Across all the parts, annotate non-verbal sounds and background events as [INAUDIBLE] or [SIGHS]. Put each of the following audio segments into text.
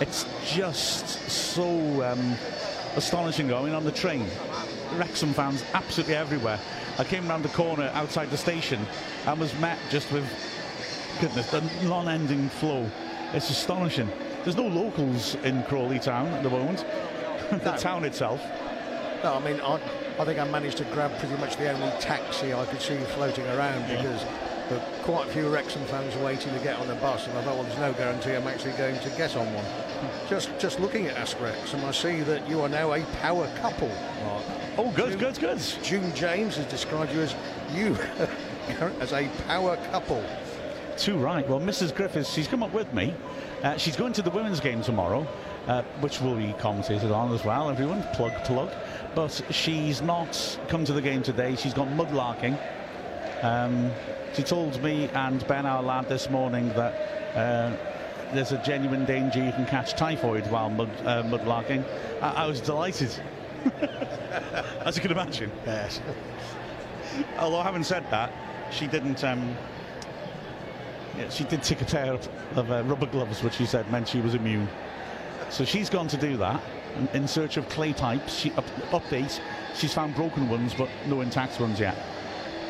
it's just so um, astonishing going on the train. Wrexham fans absolutely everywhere. I came around the corner outside the station and was met just with goodness, the non-ending flow. It's astonishing. There's no locals in Crawley Town at the moment. [LAUGHS] the No. town itself. No, I mean, I, I think I managed to grab pretty much the only taxi I could see floating around because were quite a few Wrexham fans waiting to get on the bus, and I thought, well, there's no guarantee I'm actually going to get on one. Just, just looking at Ask Wrexham, I see that you are now a power couple, Mark. Oh, good, good, good. June James has described you as you [LAUGHS] as a power couple. Too right. Well, Mrs. Griffiths, she's come up with me. Uh, she's going to the women's game tomorrow, uh, which will be commentated on as well. Everyone, plug, plug. But she's not come to the game today. She's gone mudlarking. Um, she told me and Ben, our lad, this morning that uh, there's a genuine danger you can catch typhoid while mud, uh, mudlarking. I, I was delighted, [LAUGHS] as you can imagine. Yes. Although having said that, she didn't. Um, yeah, she did take a pair of, of uh, rubber gloves, which she said meant she was immune. So she's gone to do that in, in search of clay pipes. She up, update. She's found broken ones, but no intact ones yet.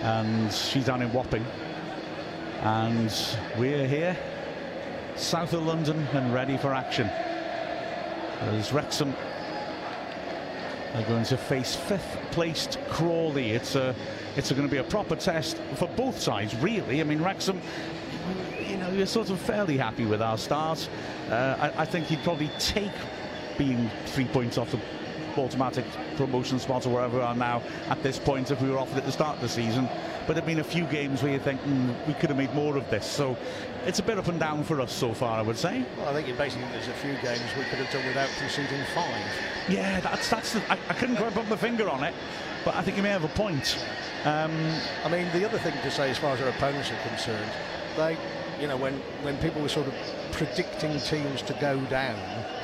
And she's down in Wapping, and we're here, south of London, and ready for action. As Wrexham are going to face fifth placed Crawley. It's a, it's going to be a proper test for both sides, really. I mean, Wrexham, you know, you're sort of fairly happy with our start. Uh, I, I think you'd probably take being three points off the automatic promotion spot or wherever we are now at this point if we were offered at the start of the season. But there've been a few games where you think mm, we could have made more of this. So it's a bit up and down for us so far, I would say. Well, I think you basically there's a few games we could have done without conceding five. Yeah, that's that's. The, I, I couldn't quite put my finger on it, but I think you may have a point. Um, I mean, the other thing to say as far as our opponents are concerned, they, you know, when, when people were sort of predicting teams to go down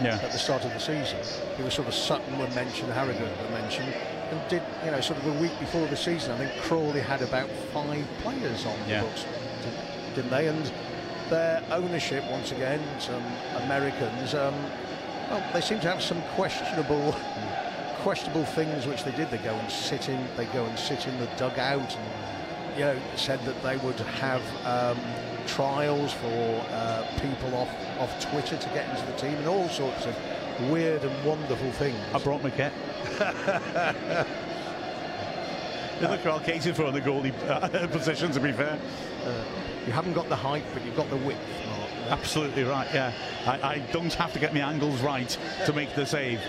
Yeah. at the start of the season, it was sort of Sutton were mentioned, Harrogate were mentioned, and did, you know, sort of a week before the season, I think Crawley had about five players on Yeah. the books, did- didn't they? And their ownership, once again, some Americans, um, well, they seem to have some questionable [LAUGHS] questionable things which they did. They go and sit in, they go and sit in the dugout, and you know, said that they would have um, trials for uh, people off off Twitter to get into the team, and all sorts of weird and wonderful things. I brought my kit. [LAUGHS] They look well catered for the goalie uh, [LAUGHS] position, to be fair. You haven't got the height, but you've got the width. Mark. Absolutely right, yeah. I, I don't have to get my angles right to make the save.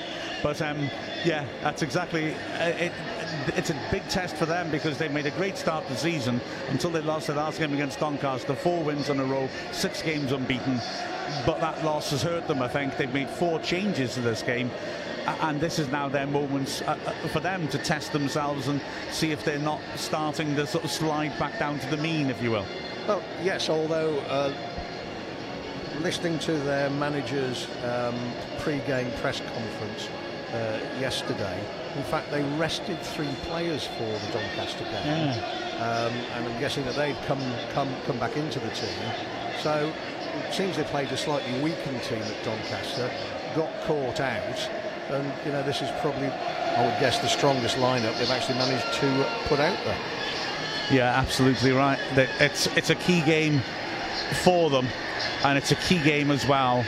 But um, yeah, that's exactly uh, it. It's a big test for them because they made a great start to the season until they lost their last game against Doncaster. Four wins in a row, six games unbeaten. But that loss has hurt them, I think. They've made four changes to this game. And this is now their moments uh, uh, for them to test themselves and see if they're not starting to sort of slide back down to the mean, if you will. Well, yes, although uh, listening to their manager's um, pre-game press conference yesterday, in fact, they rested three players for the Doncaster game, um, and I'm guessing that they've come come come back into the team. So it seems they played a slightly weakened team at Doncaster, got caught out, and you know this is probably, I would guess, the strongest lineup they've actually managed to put out there. Yeah, absolutely right. It's it's a key game for them, and it's a key game as well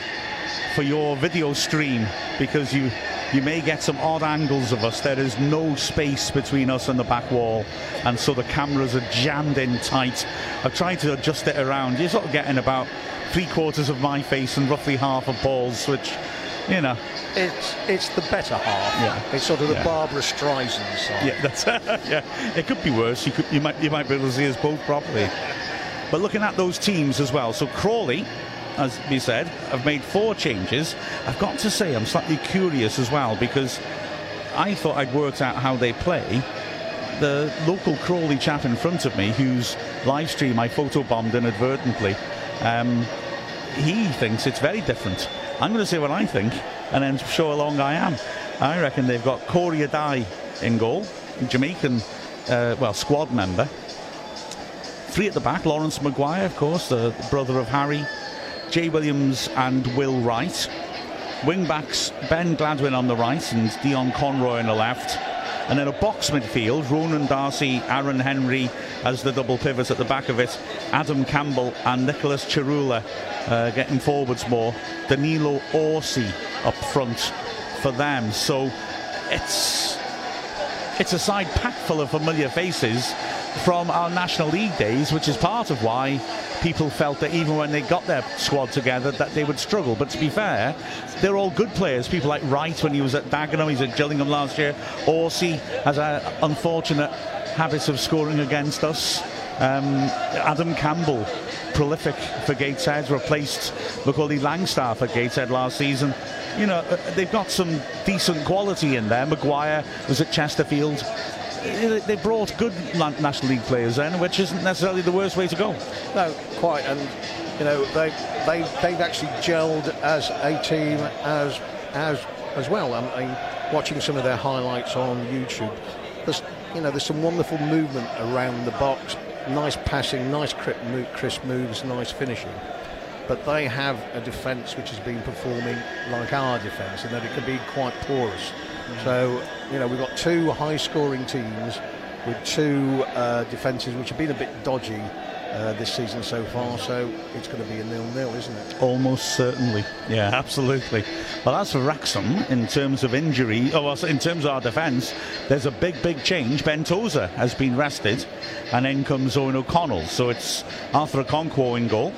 for your video stream because you you may get some odd angles of us. There is no space between us and the back wall, and so the cameras are jammed in tight. I've tried to adjust it around. You're sort of getting about three quarters of my face and roughly half of Paul's, which you know. It's it's the better half. Yeah. It's sort of the Yeah. Barbra Streisand side. Yeah, that's [LAUGHS] yeah. It could be worse. You could you might you might be able to see us both properly. But looking at those teams as well, so Crawley, as we said, have made four changes. I've got to say I'm slightly curious as well because I thought I'd worked out how they play. The local Crawley chap in front of me, whose live stream I photobombed inadvertently, um, he thinks it's very different. I'm going to say what I think and then show how long I am. I reckon they've got Corey Addai in goal, Jamaican, uh, well, squad member. Three at the back, Laurence Maguire, of course, the brother of Harry, Jay Williams and Will Wright. Wing backs Ben Gladwin on the right and Dion Conroy on the left. And then a box midfield, Ronan Darcy, Aaron Henry as the double pivots at the back of it, Adam Campbell and Nicholas Tsaroulla uh, getting forwards more, Danilo Orsi up front for them. So it's it's a side packed full of familiar faces from our National League days, which is part of why people felt that even when they got their squad together that they would struggle. But to be fair, they're all good players. People like Wright when he was at Dagenham, he's at Gillingham last year. Orsi has an unfortunate habit of scoring against us. Um, Adam Campbell, prolific for Gateshead, replaced Macaulay Langstaff at Gateshead last season. You know, uh, they've got some decent quality in there. Maguire was at Chesterfield they brought good National League players in, which isn't necessarily the worst way to go. No, quite. And you know they they they've actually gelled as a team as as as well. I mean, watching some of their highlights on YouTube, there's you know there's some wonderful movement around the box, nice passing, nice crisp moves, nice finishing. But they have a defence which has been performing like our defence, and that it can be quite porous. So, you know, we've got two high scoring teams with two uh, defences which have been a bit dodgy uh, this season so far, so it's going to be a nil-nil, isn't it? Almost certainly. Yeah, absolutely. Well, as for Wrexham, in terms of injury, oh, well, in terms of our defence, there's a big, big change. Ben Tozer has been rested, and in comes Eoghan O'Connell. So it's Arthur Okonkwo in goal,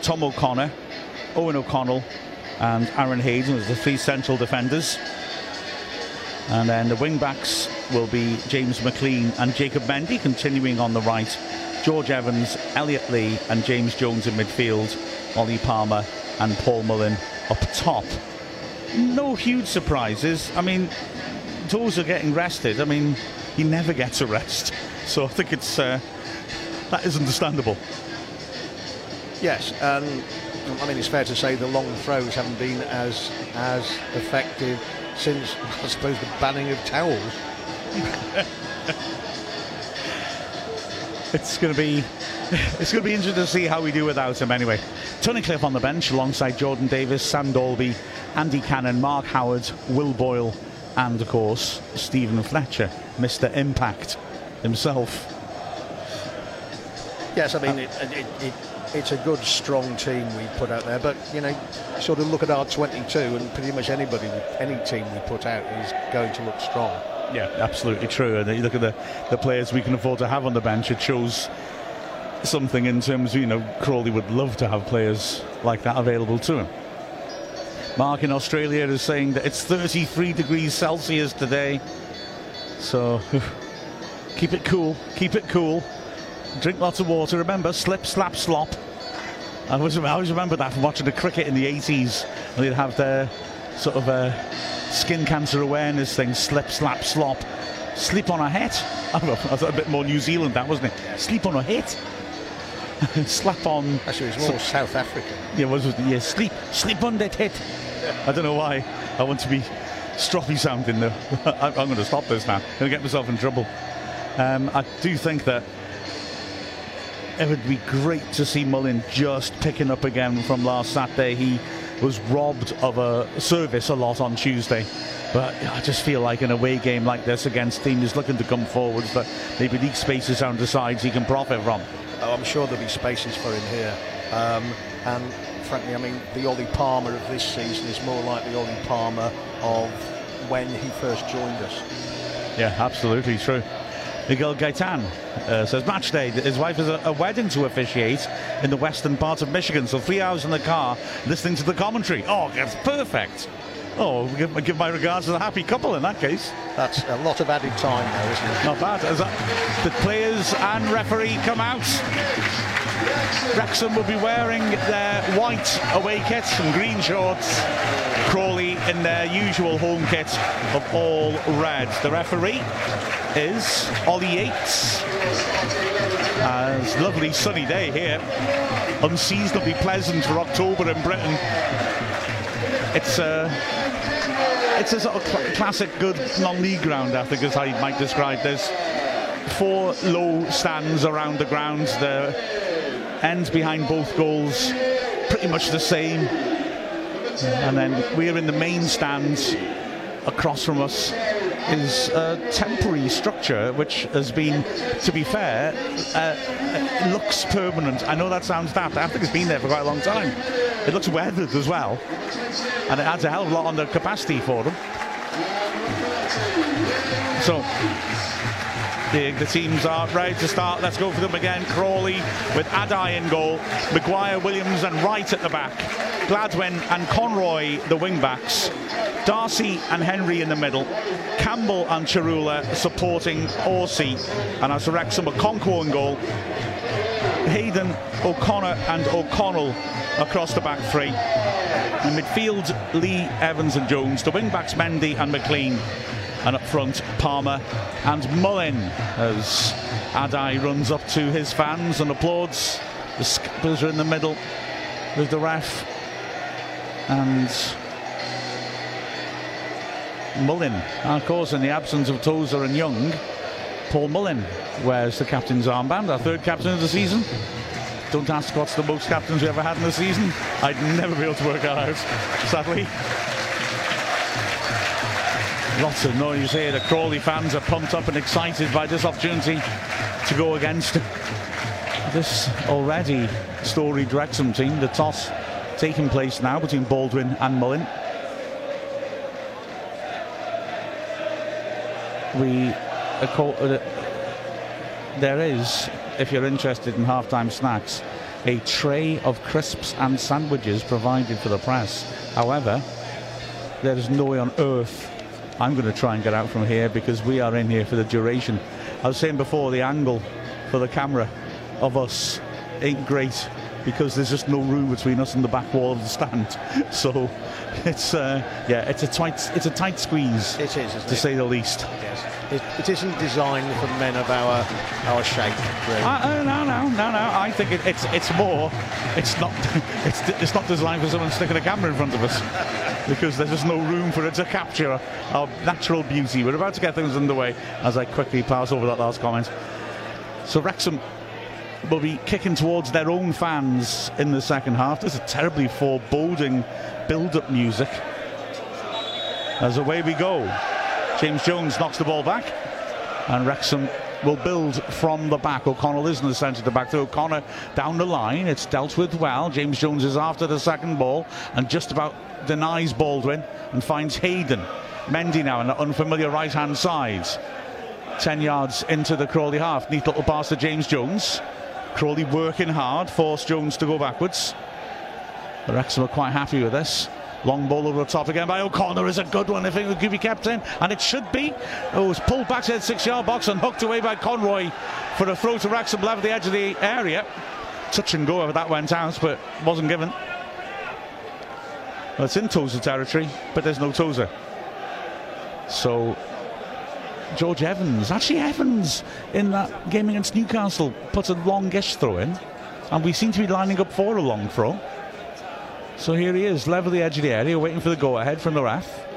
Tom O'Connor, Eoghan O'Connell, and Aaron Hayden as the three central defenders. And then the wing backs will be James McClean and Jacob Mendy continuing on the right. George Evans, Elliot Lee, and James Jones in midfield. Ollie Palmer and Paul Mullin up top. No huge surprises. I mean, those are getting rested. I mean, he never gets a rest. [LAUGHS] So I think it's uh, that is understandable. Yes, um, I mean it's fair to say the long throws haven't been as as effective since, I suppose, the banning of towels. it's going to be it's going to be interesting to see how we do without him anyway. Tunnicliffe on the bench alongside Jordan Davies, Sam Dalby, Andy Cannon, Mark Howard, Will Boyle, and of course Steven Fletcher, Mr. Impact himself. Yes, I mean uh, it, it, it, it's a good, strong team we put out there. But you know, sort of look at our 22, and pretty much anybody, any team we put out is going to look strong. Yeah, absolutely true. And you look at the, the players we can afford to have on the bench. It shows something in terms of you know Crawley would love to have players like that available to him. Mark in Australia is saying that it's 33 degrees Celsius today, so [LAUGHS] keep it cool. Keep it cool drink lots of water. Remember, slip, slap, slop. I always, I always remember that from watching the cricket in the 80s. And they'd have their sort of uh, skin cancer awareness thing, slip, slap, slop. Sleep on a hit. [LAUGHS] I thought a bit more New Zealand, that wasn't it? Sleep on a hit. [LAUGHS] Slap on. Actually, it was more South African. Yeah, it was. Yeah, sleep, sleep on that hit. I don't know why. I want to be stroppy sounding though. [LAUGHS] I'm going to stop this now. I'm going to get myself in trouble. Um, I do think that it would be great to see Mullin just picking up again from last Saturday. He was robbed of a service a lot on Tuesday. But I just feel like an away game like this against team is looking to come forwards that maybe these spaces down the sides he can profit from. Oh, I'm sure there'll be spaces for him here. Um, and frankly, I mean, the Ollie Palmer of this season is more like the Ollie Palmer of when he first joined us. Yeah, absolutely true. Miguel Gaitan uh, says match day. His wife has a, a, wedding to officiate in the western part of Michigan, so three hours in the car listening to the commentary. Oh, that's perfect. Oh, give, give, my regards to the happy couple in that case. That's a lot of added time, though, isn't it? Not bad. That, the players and referee come out. Wrexham will be wearing their white away kits and green shorts. Crawley in their usual home kit of all red. The referee is Ollie Yates. Lovely sunny day here. Unseasonably pleasant for October in Britain. It's a, uh, it's a sort of cl- classic good non-league ground, I think, as I might describe. There's four low stands around the ground. The ends behind both goals pretty much the same. And then we're in the main stands across from us is a temporary structure which has been, to be fair, uh, looks permanent. I know that sounds daft. I think it's been there for quite a long time. It looks weathered as well, and it adds a hell of a lot on the capacity for them. So the, the, teams are ready to start. Let's go for them again. Crawley with Addai in goal, Maguire, Williams, and Wright at the back. Gladwin and Conroy, the wing backs. Darcy and Henry in the middle. Campbell and Tsaroulla supporting Orsi. And as Wrexham, Okonkwo in goal. Hayden, O'Connor, and O'Connell across the back three. In midfield, Lee, Evans, and Jones. The wing backs, Mendy and McClean and up front Palmer and Mullin as Addai runs up to his fans and applauds. The Skippers are in the middle with the ref and Mullin. of course, in the absence of Tozer and Young, Paul Mullin wears the captain's armband, our third captain of the season. Don't ask what's the most captains we ever had in the season. I'd never be able to work that out, sadly. Lots of noise here. The Crawley fans are pumped up and excited by this opportunity to go against this already storied Wrexham team. The toss taking place now between Gladwin and Mullin. We, uh, there is, if you're interested in halftime snacks, a tray of crisps and sandwiches provided for the press. However, there is no way on earth I'm going to try and get out from here because we are in here for the duration. I was saying before, the angle for the camera of us ain't great because there's just no room between us and the back wall of the stand. [LAUGHS] So it's uh, yeah, it's a tight it's a tight squeeze. It is, to it? say the least. Yes. It, it isn't designed for men of our our shape. Really. Uh, uh, no, no, no, no. I think it, it's it's more. It's not. [LAUGHS] It's it's not designed for someone sticking a camera in front of us [LAUGHS] because there's just no room for it to capture our natural beauty. We're about to get things underway as I quickly pass over that last comment. So Wrexham will be kicking towards their own fans in the second half. There's a terribly foreboding build-up music. As away we go. James Jones knocks the ball back, and Wrexham will build from the back. O'Connell is in the centre of the back. To O'Connor down the line. It's dealt with well. James Jones is after the second ball and just about denies Gladwin and finds Hayden. Mendy now on the unfamiliar right hand side. 10 yards into the Crawley half. Neat little pass to James Jones. Crawley working hard, forced Jones to go backwards. The Wrexham are quite happy with this. Long ball over the top again by O'Connor is a good one if it could be kept in, and it should be. Oh, it's pulled back to the six yard box and hooked away by Conroy for a throw to Wrexham left the edge of the area. Touch and go if that went out, but wasn't given. Well, it's in Tozer territory, but there's no Tozer. So George Evans, actually Evans in that game against Newcastle put a longish throw in, and we seem to be lining up for a long throw. So here he is, level the edge of the area, waiting for the go ahead from the ref.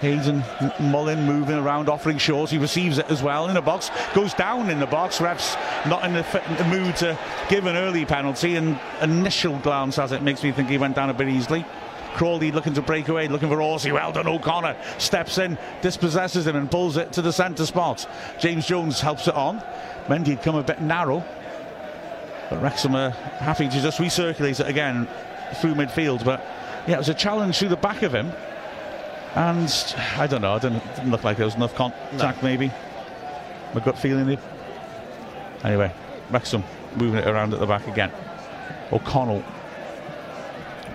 Hayden Mullin moving around, offering shots. He receives it as well in the box, goes down in the box. Refs not in the, the mood to give an early penalty. And initial glance as it makes me think he went down a bit easily. Crawley looking to break away, looking for Orsi. Well done, O'Connor steps in, dispossesses him, and pulls it to the centre spot. James Jones helps it on. Mendy had come a bit narrow, but Wrexham are happy to just recirculate it again through midfield. But yeah, it was a challenge through the back of him. And I don't know, it didn't, didn't look like there was enough contact, no. maybe. My gut feeling it. Anyway, Wrexham moving it around at the back again. O'Connell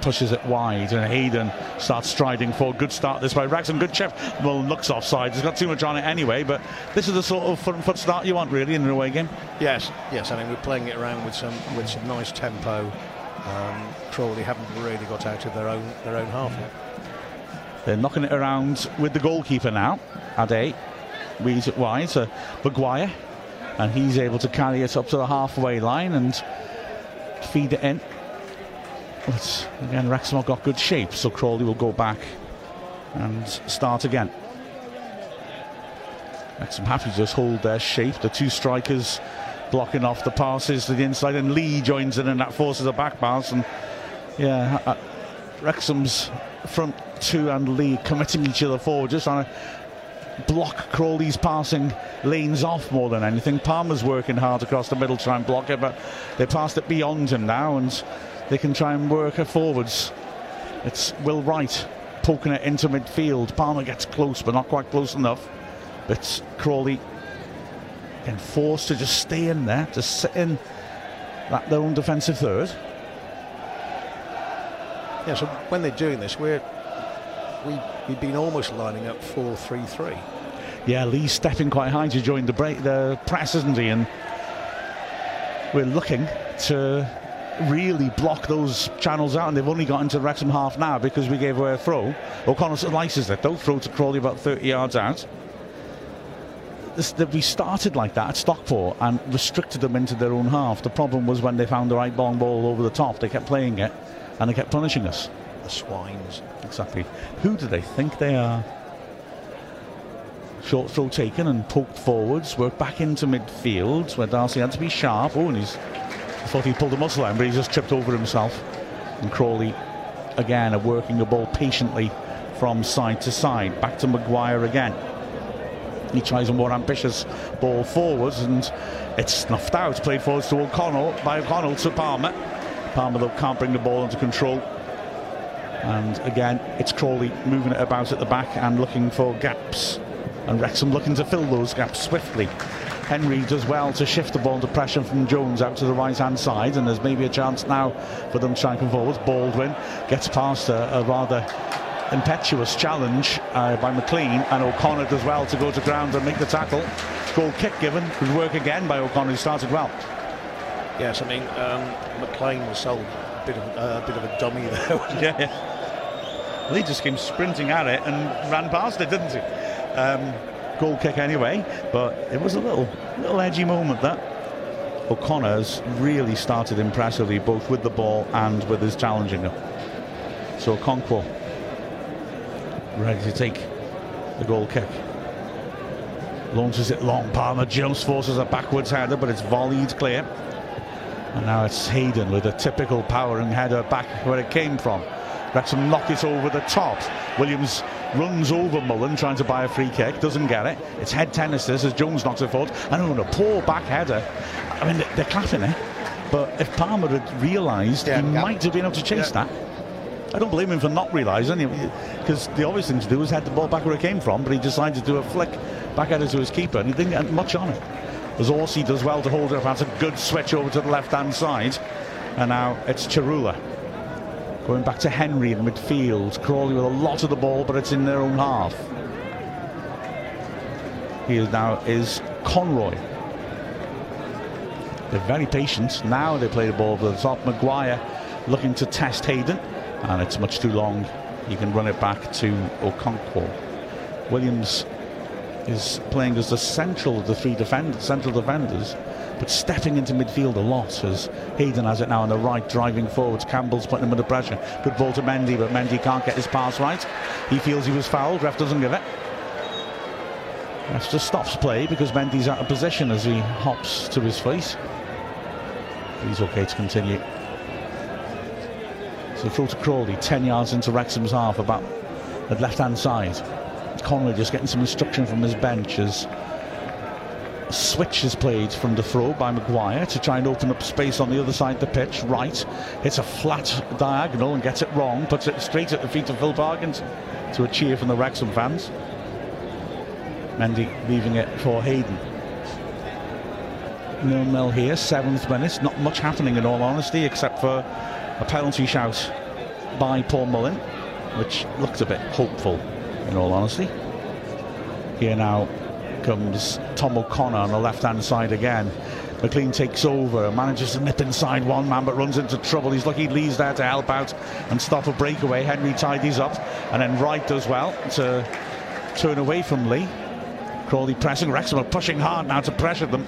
pushes it wide, and Hayden starts striding for good start this way. Wrexham, good chip. Well, looks offside. He's got too much on it anyway, but this is the sort of front foot start you want, really, in an away game. Yes, yes. I mean, we're playing it around with some with some nice tempo. Um, Crawley haven't really got out of their own their own half yet. They're knocking it around with the goalkeeper now. Addai reads it wide to Maguire, and he's able to carry it up to the halfway line and feed it in. But again, Wrexham have got good shape, so Crawley will go back and start again. Wrexham happy to just hold their shape. The two strikers blocking off the passes to the inside, and Lee joins in, and that forces a back pass. And yeah, uh, Wrexham's front two and Lee committing each other forward, just trying to block Crawley's passing lanes off more than anything. Palmer's working hard across the middle trying to block it, but they passed it beyond him now, and they can try and work her forwards. It's Will Wright poking it into midfield. Palmer gets close, but not quite close enough. But Crawley getting forced to just stay in there, to sit in that their own defensive third. Yeah, so when they're doing this, we're we, we've been almost lining up 4-3-3. Yeah, Lee's stepping quite high to join the break, the press, isn't he? And we're looking to really block those channels out, and they've only got into the Wrexham half now because we gave away a throw. O'Connor slices it, though, throw to Crawley about 30 yards out. This, we started like that at Stockport and restricted them into their own half. The problem was when they found the right long ball over the top, they kept playing it and they kept punishing us. The swines. Exactly. Who do they think they are? Short throw taken and poked forwards. Work back into midfield where Darcy had to be sharp. Oh, and he's. I thought he pulled a muscle out, but he just tripped over himself. And Crawley, again, are working the ball patiently from side to side. Back to Maguire again. He tries a more ambitious ball forwards and it's snuffed out. Played forwards to O'Connell by O'Connell to Palmer. Palmer though can't bring the ball into control. And again, it's Crawley moving it about at the back and looking for gaps. And Wrexham looking to fill those gaps swiftly. Henry does well to shift the ball to pressure from Jones out to the right hand side, and there's maybe a chance now for them to try and come forwards. Gladwin gets past a, a rather impetuous challenge uh, by McClean, and O'Connor does well to go to ground and make the tackle. Goal kick given. Good work again by O'Connor, who started well. Yes, I mean, um, McClean was sold a bit of, uh, a bit of a dummy [LAUGHS] there. yeah, yeah. Well, he just came sprinting at it and ran past it, didn't he? Um, goal kick anyway, but it was a little, little edgy moment that. O'Connor's really started impressively, both with the ball and with his challenging. So Okonkwo ready to take the goal kick. Launches it long. Palmer jumps, forces a backwards header, but it's volleyed clear. And now it's Hayden with a typical powering header back where it came from. Wrexham knock it over the top. Williams runs over Mullin trying to buy a free kick, doesn't get it. It's head tennis this as Jones knocks it forward. And oh, on a poor back header. I mean, they're clapping it. But if Palmer had realised, yeah, he yeah. might have been able to chase yeah. that. I don't blame him for not realising, because the obvious thing to do was head the ball back where it came from, but he decided to do a flick back at it to his keeper, and he didn't get much on it. As Orsi does well to hold it up, that's a good switch over to the left-hand side, and now it's Tsaroulla. Going back to Henry in midfield, Crawley with a lot of the ball, but it's in their own half. Here now is Conroy. They're very patient. Now they play the ball over the top. Maguire looking to test Hayden and it's much too long. You can run it back to Okonkwo. Williams is playing as the central of the three defend central defenders, but stepping into midfield a lot as Hayden has it now on the right, driving forwards. Campbell's putting him under pressure. Good ball to Mendy, but Mendy can't get his pass right. He feels he was fouled. Ref doesn't give it. Ref just stops play because Mendy's out of position as he hops to his face. He's okay to continue. So throw to Crawley, 10 yards into Wrexham's half, about at left-hand side. Conroy just getting some instruction from his bench as switch is played from the throw by Maguire to try and open up space on the other side of the pitch. Wright, hits a flat diagonal and gets it wrong, puts it straight at the feet of Phil Parkinson to a cheer from the Wrexham fans. Mendy leaving it for Hayden. Nil nil here, seventh minute. Not much happening in all honesty, except for a penalty shout by Paul Mullin, which looks a bit hopeful, in all honesty. Here now comes Tom O'Connor on the left-hand side again. McClean takes over, manages to nip inside one man, but runs into trouble. He's lucky Lee's there to help out and stop a breakaway. Henry tidies up, and then Wright does well to turn away from Lee. Crawley pressing, Wrexham are pushing hard now to pressure them,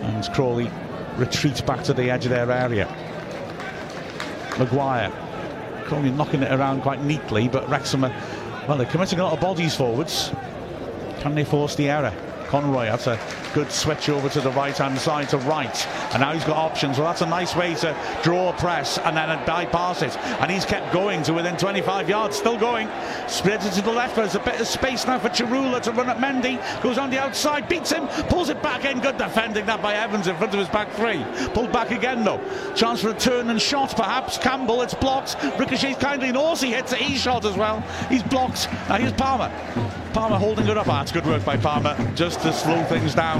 and Crawley retreats back to the edge of their area. Maguire. Crawley knocking it around quite neatly, but Wrexham are, well, they're committing a lot of bodies forwards. Can they force the error? Conroy, that's a good switch over to the right-hand side to Wright. And now he's got options. Well, that's a nice way to draw press and then bypass it. And he's kept going to within 25 yards, still going. Spreads it to the left. There's a bit of space now for Tsaroulla to run at Mendy. Goes on the outside, beats him, pulls it back in. Good defending that by Evans in front of his back three. Pulled back again, though. Chance for a turn and shot, perhaps. Campbell, it's blocked. Ricochets kindly, and Orsi hits a E shot as well. He's blocked. Now here's Palmer. Palmer holding it up. Ah, it's good work by Palmer just to slow things down.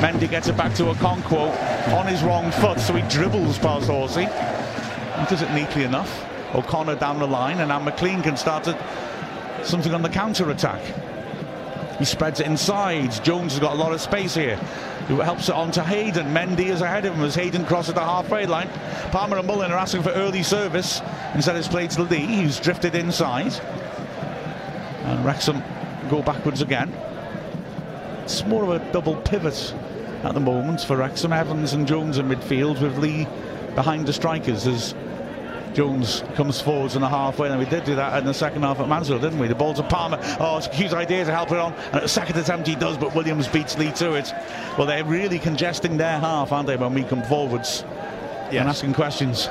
Mendy gets it back to a Okonkwo on his wrong foot, so he dribbles past Orsi. He does it neatly enough. O'Connor down the line, and now McClean can start something on the counter attack. He spreads it inside. Jones has got a lot of space here. He helps it on to Hayden. Mendy is ahead of him as Hayden crosses the halfway line. Palmer and Mullin are asking for early service. Instead, it's played to Lee, who's drifted inside. And Wrexham go backwards again. It's more of a double pivot at the moment for Wrexham. Evans and Jones in midfield with Lee behind the strikers as Jones comes forwards in the halfway, and we did do that in the second half at Mansfield, didn't we? The ball to Palmer. Oh, it's a cute idea to help it on. And at the second attempt, he does, but Williams beats Lee to it. Well, they're really congesting their half, aren't they, when we come forwards yes. and asking questions.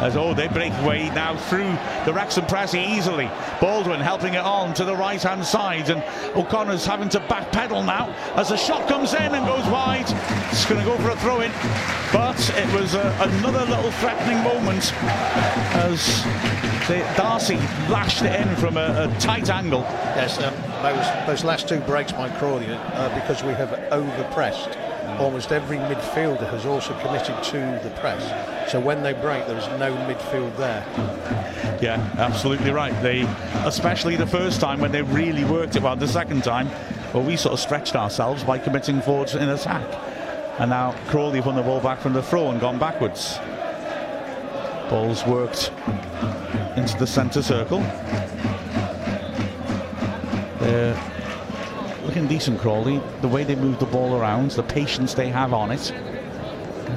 As oh, they break away now through the Wrexham press easily. Gladwin helping it on to the right hand side, and O'Connor's having to backpedal now as the shot comes in and goes wide. It's going to go for a throw in, but it was uh, another little threatening moment as Darcy lashed it in from a, a tight angle. Yes, um, those, those last two breaks by Crawley uh, because we have overpressed almost every midfielder has also committed to the press. So when they break, there is no midfield there. Yeah, absolutely right. They, especially the first time when they really worked it well. The second time, well, we sort of stretched ourselves by committing forwards in attack. And now Crawley won the ball back from the throw and gone backwards. Ball's worked into the centre circle. They're looking decent, Crawley. The way they move the ball around, the patience they have on it.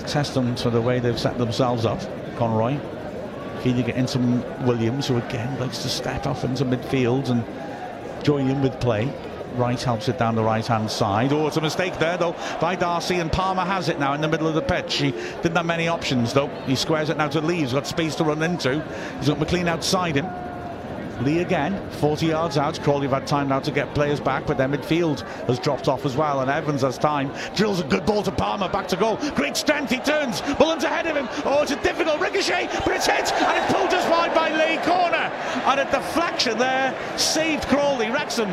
Test them to the way they've set themselves up. Conroy feeding it into Williams, who again likes to step off into midfield and join in with play. Wright helps it down the right hand side. Oh, it's a mistake there though by Darcy, and Palmer has it now in the middle of the pitch. He didn't have many options though. He squares it now to Lee. He's got space to run into. He's got McClean outside him. Lee again, 40 yards out. Crawley have had time now to get players back, but their midfield has dropped off as well. And Evans has time. Drills a good ball to Palmer, back to goal. Great strength, he turns. Mullins ahead of him. Oh, it's a difficult ricochet, but it's hit, and it's pulled just wide by Lee. Corner. And a deflection there saved Crawley. Wrexham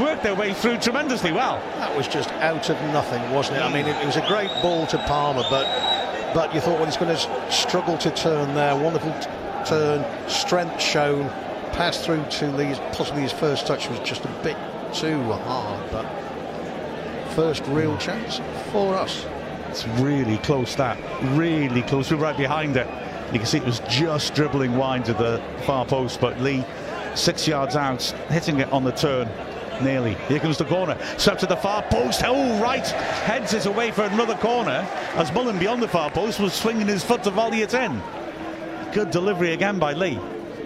worked their way through tremendously well. That was just out of nothing, wasn't it? I mean, it, was a great ball to Palmer, but but you thought, well, he's going to struggle to turn there. Wonderful turn, strength shown, pass through to Lee's, possibly his first touch was just a bit too hard, but first real mm. chance for us. It's really close, that. Really close. We're right behind it. You can see it was just dribbling wide to the far post, but Lee, six yards out, hitting it on the turn. Nearly. Here comes the corner. Swept to the far post. Oh, right. Heads it away for another corner as Mullin beyond the far post was swinging his foot to volley it in. Good delivery again by Lee.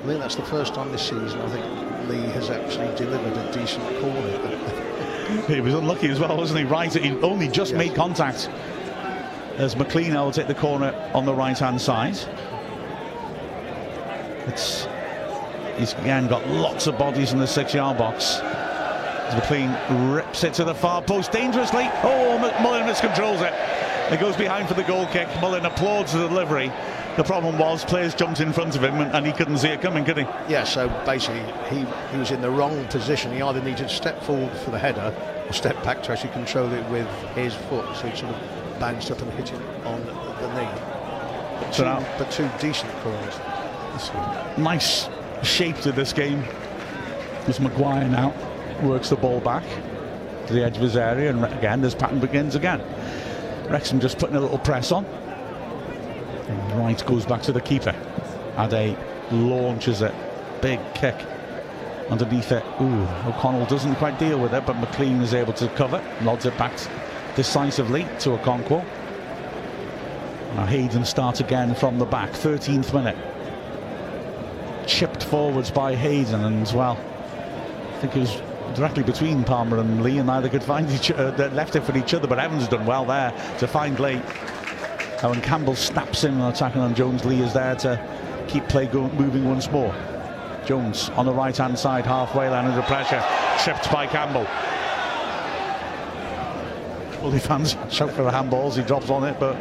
I think that's the first time this season I think Lee has actually delivered a decent corner. [LAUGHS] [LAUGHS] he was unlucky as well, wasn't he? Right, he only just yes. made contact as McClean will take the corner on the right hand side. It's he's again got lots of bodies in the six yard box. As McClean rips it to the far post dangerously. Oh, Mullin miscontrols it. It goes behind for the goal kick. Mullin applauds the delivery. The problem was players jumped in front of him and, and, he couldn't see it coming, could he? Yeah, so basically he, he was in the wrong position. He either needed to step forward for the header or step back to actually control it with his foot. So he sort of bounced up and hit it on the knee. But, so two, now, but two decent corners. Nice shape to this game. As Maguire now works the ball back to the edge of his area, and again, this pattern begins again. Wrexham just putting a little press on. Wright goes back to the keeper. Addai launches it. Big kick underneath it. Ooh, O'Connell doesn't quite deal with it, but McClean is able to cover. Nods it back decisively to Okonkwo. Now Hayden starts again from the back. 13th minute. Chipped forwards by Hayden and well, I think it was directly between Palmer and Lee, and neither could find each other, uh, left it for each other. But Evans done well there to find Lee. And when Campbell snaps in and attacking on Jones, Lee is there to keep play moving once more. Jones on the right hand side, halfway line under pressure, tripped by Campbell. All the fans [LAUGHS] shout for the handballs, he drops on it, but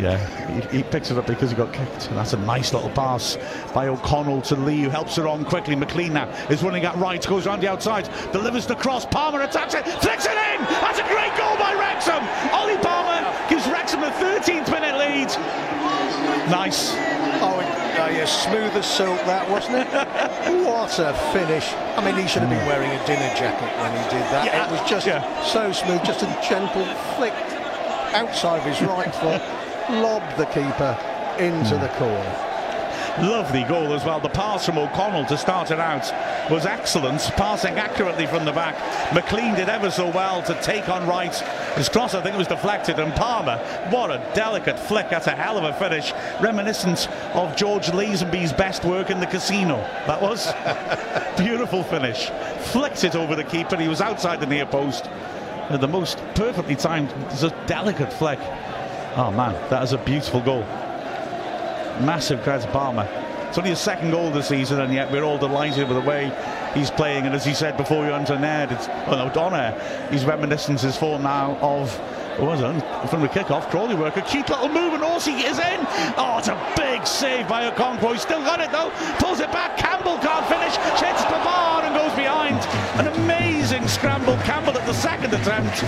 yeah, he, he, picks it up because he got kicked. And that's a nice little pass by O'Connell to Lee, who helps it on quickly. McClean now is running at Wright, goes around the outside, delivers the cross. Palmer attacks it, flicks it in. That's a great goal by Wrexham. Ollie Palmer gives Wrexham a 13th minute lead. Nice. Oh, uh, yeah, smooth as silk that, wasn't it? [LAUGHS] what a finish. I mean, he should have been wearing a dinner jacket when he did that. Yeah, it was just yeah. so smooth, just a gentle flick outside of his right [LAUGHS] foot lobbed the keeper into the corner. Lovely goal as well. The pass from O'Connell to start it out was excellent, passing accurately from the back. McClean did ever so well to take on Wright. His cross, I think, was deflected, and Palmer, what a delicate flick. That's a hell of a finish, reminiscent of George Lazenby's best work in the casino. That was [LAUGHS] beautiful finish. Flicked it over the keeper. He was outside the near post. The most perfectly timed, delicate flick. Oh man, that is a beautiful goal. Massive credit to Palmer. It's only his second goal this season, and yet we're all delighted with the way he's playing. And as he said before we went on air, it's, well, no, on he's reminiscent his form now of was it? From the kick-off, Crawley work, a cute little move, and Orsi is in. Oh, it's a big save by Okonkwo. He's still got it though. Pulls it back. Campbell can't finish. The bar and goes behind. An amazing scramble. Campbell at the second attempt.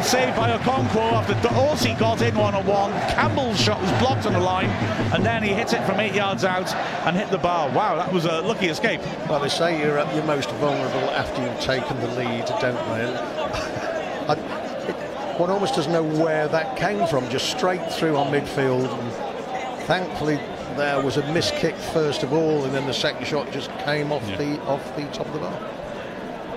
Brilliant save by Okonkwo after Orsi got in one-on-one. Campbell's shot was blocked on the line, and then he hit it from eight yards out and hit the bar. Wow, that was a lucky escape. Well, they say you're at your most vulnerable after you've taken the lead, don't they? [LAUGHS] I, one almost doesn't know where that came from, just straight through on midfield. And thankfully, there was a miss kick first of all, and then the second shot just came off yeah. the off the top of the bar.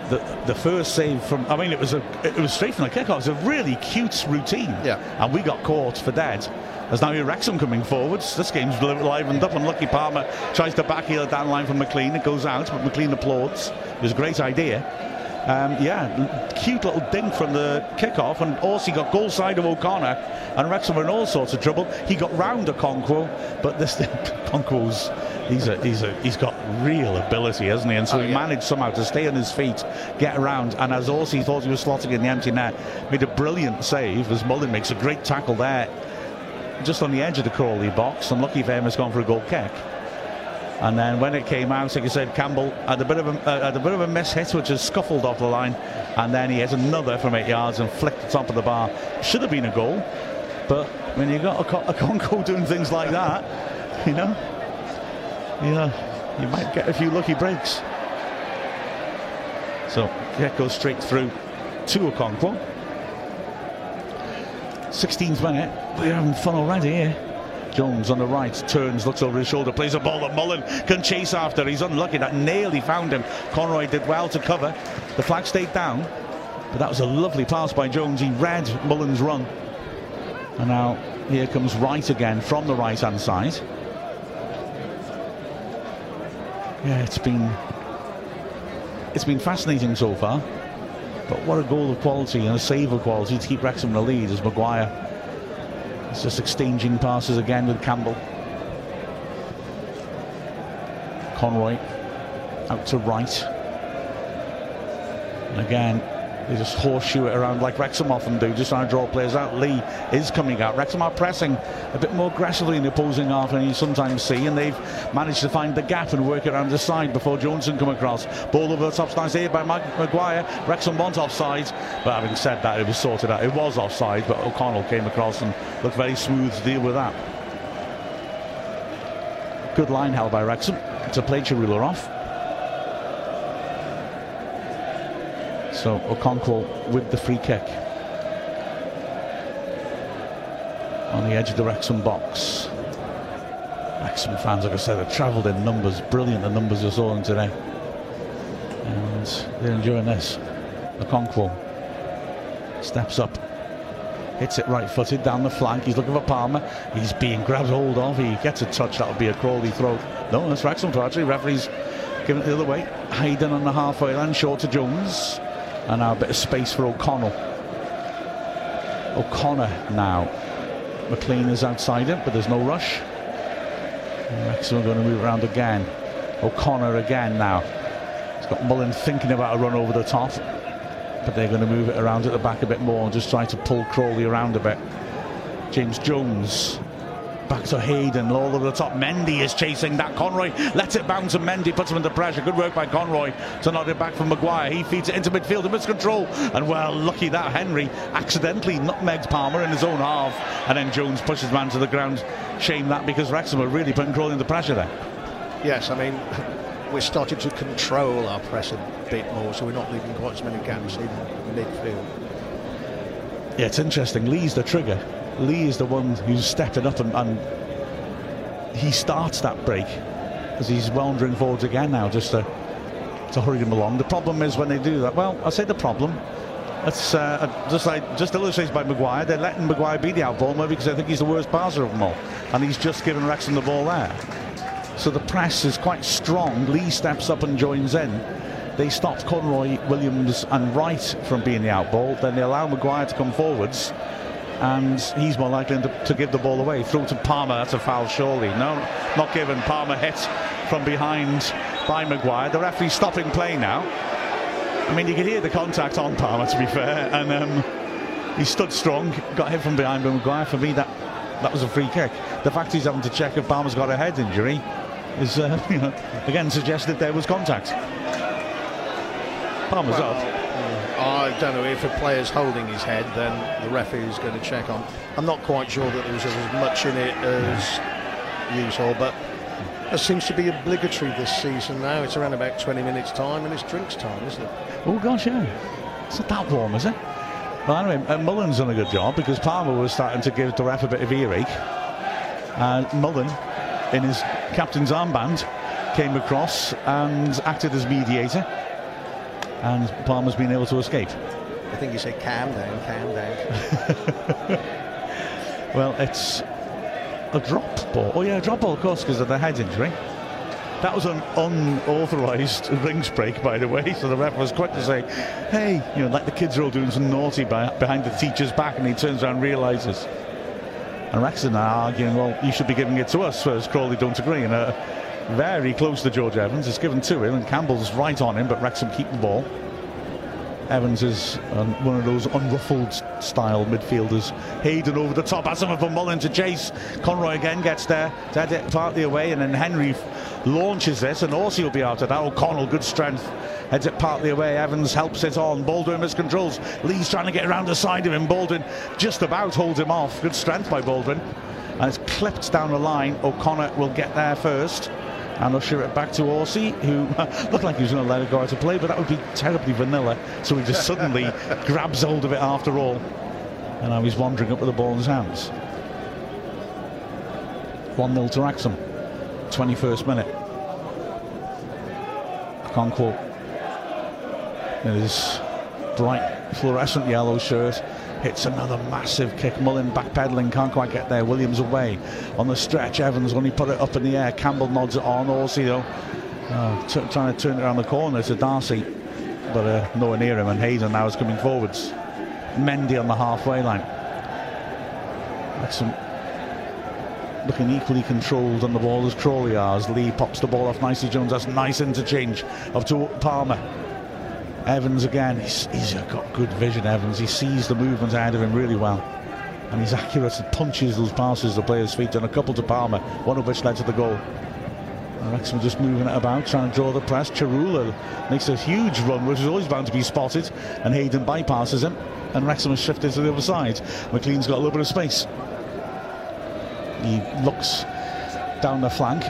The, the first save from I mean it was a it was straight from the kickoff. It was a really cute routine. Yeah. And we got caught for dead. There's now here Wrexham coming forwards. This game's livened up, and Lucky Palmer tries to backheel it down line from McClean. It goes out, but McClean applauds. It was a great idea. Um, yeah, cute little dink from the kickoff, and also he got goal side of O'Connor, and Wrexham were in all sorts of trouble. He got round a Okonkwo, but this [LAUGHS] Okonkwo's he's a, he's a, he's got real ability, hasn't he? And so oh, he yeah. managed somehow to stay on his feet, get around, and as Orsi thought he was slotting in the empty net, made a brilliant save as Mullin makes a great tackle there, just on the edge of the Crawley box. And lucky for him, has gone for a goal kick. And then when it came out, like I said, Campbell had a bit of a, uh, had a bit of a miss hit, which has scuffled off the line, and then he has another from eight yards and flicked the top of the bar. Should have been a goal, but when you've got a, a Okonkwo doing things like that, you know, yeah, you might get a few lucky breaks. So yeah, goes straight through to Okonkwo. 16th minute, we're having fun already here. Jones on the right turns, looks over his shoulder, plays a ball that Mullin can chase after. He's unlucky. That nail he found him. Conroy did well to cover. The flag stayed down, but that was a lovely pass by Jones. He read Mullin's run. And now here comes Wright again from the right hand side. Yeah, it's been it's been fascinating so far. But what a goal of quality and a save of quality to keep Wrexham in the lead as Maguire is just exchanging passes again with Campbell. Conroy out to Wright. And again, they just horseshoe it around like Wrexham often do, just trying to draw players out. Lee is coming out. Wrexham are pressing a bit more aggressively in the opposing half than you sometimes see, and they've managed to find the gap and work it around the side before Johnson come across. Ball over the top slice here by Mike Maguire. Wrexham want offside, but having said that, it was sorted out. It was offside, but O'Connell came across and looked very smooth to deal with that. Good line held by Wrexham to play Tsaroulla off. So Okonkwo with the free kick. On the edge of the Wrexham box. Wrexham fans, like I said, have travelled in numbers. Brilliant the numbers you saw them today. And they're enjoying this. Okonkwo steps up. Hits it right footed down the flank. He's looking for Palmer. He's being grabbed hold of. He gets a touch. That would be a Crawley throw. No, that's Wrexham actually. Referees Giving it the other way. Hayden on the halfway line, short to Jones. And now a bit of space for O'Connell. O'Connor now. McClean is outside him, but there's no rush. Are going to move around again. O'Connor again now. He's got Mullin thinking about a run over the top, but they're going to move it around at the back a bit more and just try to pull Crawley around a bit. James Jones back to Hayden, all over the top. Mendy is chasing that. Conroy lets it bounce, and Mendy puts him under pressure. Good work by Conroy to nod it back from Maguire. He feeds it into midfield, and control. And well, lucky that Henry accidentally nutmegs Palmer in his own half, and then Jones pushes man to the ground. Shame that because Wrexham are really putting Crawley under pressure there. Yes, I mean, [LAUGHS] we're starting to control our press a bit more, so we're not leaving quite as many gaps in midfield. Yeah, it's interesting. Lee's the trigger. Lee is the one who's stepping up and, and he starts that break as he's wandering forwards again now just to, to hurry him along. The problem is when they do that, well, I say the problem, it's uh, just like just illustrated by Maguire. They're letting Maguire be the outball because I think he's the worst passer of them all, and he's just given Wrexham the ball there. So the press is quite strong. Lee steps up and joins in. They stop Conroy, Williams, and Wright from being the outball. Then they allow Maguire to come forwards and he's more likely to, to, give the ball away. Through to Palmer, that's a foul surely. No, not given. Palmer hit from behind by Maguire. The referee stopping play now. I mean, you could hear the contact on Palmer, to be fair, and um, he stood strong, got hit from behind by Maguire. For me, that that was a free kick. The fact he's having to check if Palmer's got a head injury is, uh, [LAUGHS] you know, again suggested there was contact. Palmer's well, up. I don't know if a player's holding his head, then the referee is going to check on. I'm not quite sure that there was as much in it as usual, but it seems to be obligatory this season now. It's around about 20 minutes time, and it's drinks time, isn't it? Oh gosh, yeah. It's not that warm, is it? Well, anyway, uh, Mullin's done a good job because Palmer was starting to give the ref a bit of earache. And Mullin, in his captain's armband, came across and acted as mediator and Palmer's been able to escape. I think you said calm down, calm down. [LAUGHS] well, it's a drop ball. Oh yeah, a drop ball, of course, because of the head injury. That was an unauthorised [LAUGHS] rings break, by the way. So the ref was quick to say, "Hey, you know, like the kids are all doing some naughty by, behind the teacher's back," and he turns around and realises. And Wrexham are arguing, "Well, you should be giving it to us." Whereas Crawley don't agree, and uh, very close to George Evans. It's given to him, and Campbell's right on him, but Wrexham keep the ball. Evans is um, one of those unruffled style midfielders. Hayden over the top, has him for Mullin to chase. Conroy again gets there, dead it partly away, and then Henry launches this, and also will be out of that. O'Connell, good strength, heads it partly away. Evans helps it on. Baldwin miscontrols. Lee's trying to get around the side of him. Baldwin just about holds him off. Good strength by Baldwin. And it's clipped down the line. O'Connor will get there first and usher it back to Orsi, who [LAUGHS] looked like he was going to let it go out of play, but that would be terribly vanilla. So he just suddenly [LAUGHS] grabs hold of it after all. And now he's wandering up with the ball in his hands. 1 0 to Wrexham, 21st minute. I can't quote. It is bright fluorescent yellow shirt hits another massive kick. Mullin backpedaling, can't quite get there. Williams away on the stretch. Evans only put it up in the air. Campbell nods it on. Orsi though, uh, t- trying to turn it around the corner to Darcy, but uh, nowhere near him. And Hayden now is coming forwards. Mendy on the halfway line. That's some looking equally controlled on the ball as Crawley are as Lee pops the ball off nicely. Jones that's nice interchange up to Palmer. Evans again, he's, he's got good vision, Evans. He sees the movement ahead of him really well. And he's accurate and punches those passes the player's feet, and a couple to Palmer, one of which led to the goal. Wrexham just moving it about, trying to draw the press. Tsaroulla makes a huge run, which is always bound to be spotted, and Hayden bypasses him, and Wrexham has shifted to the other side. McClean's got a little bit of space. He looks down the flank,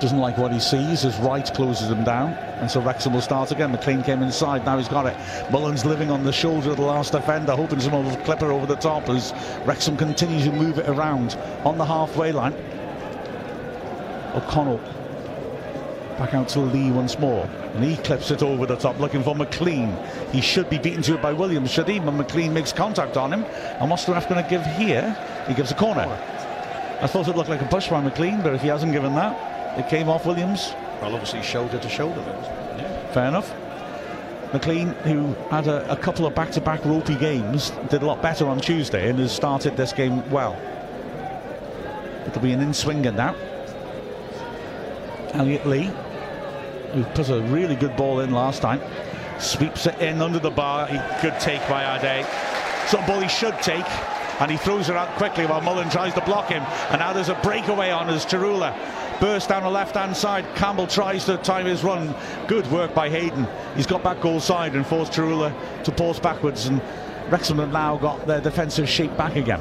doesn't like what he sees as Wright closes him down. And so Wrexham will start again. McClean came inside, now he's got it. Mullin's living on the shoulder of the last defender, hoping someone will clip over the top as Wrexham continues to move it around on the halfway line. O'Connell back out to Lee once more. And he clips it over the top, looking for McClean. He should be beaten to it by Williams, should he? But McClean makes contact on him. And what's the ref going to give here? He gives a corner. I thought it looked like a push by McClean, but if he hasn't given that, it came off Williams. Well, obviously shoulder to shoulder. Fair enough. McClean, who had a, a couple of back-to-back ropey games, did a lot better on Tuesday and has started this game well. It'll be an in-swinger now. Elliot Lee, who put a really good ball in last time, sweeps it in under the bar. He, good take by Addai. Some ball he should take, and he throws it out quickly while Mullin tries to block him. And now there's a breakaway on as Tsaroulla burst down the left-hand side. Campbell tries to time his run. Good work by Hayden. He's got back goal side and forced Tsaroulla to pause backwards. And Wrexham have now got their defensive sheet back again.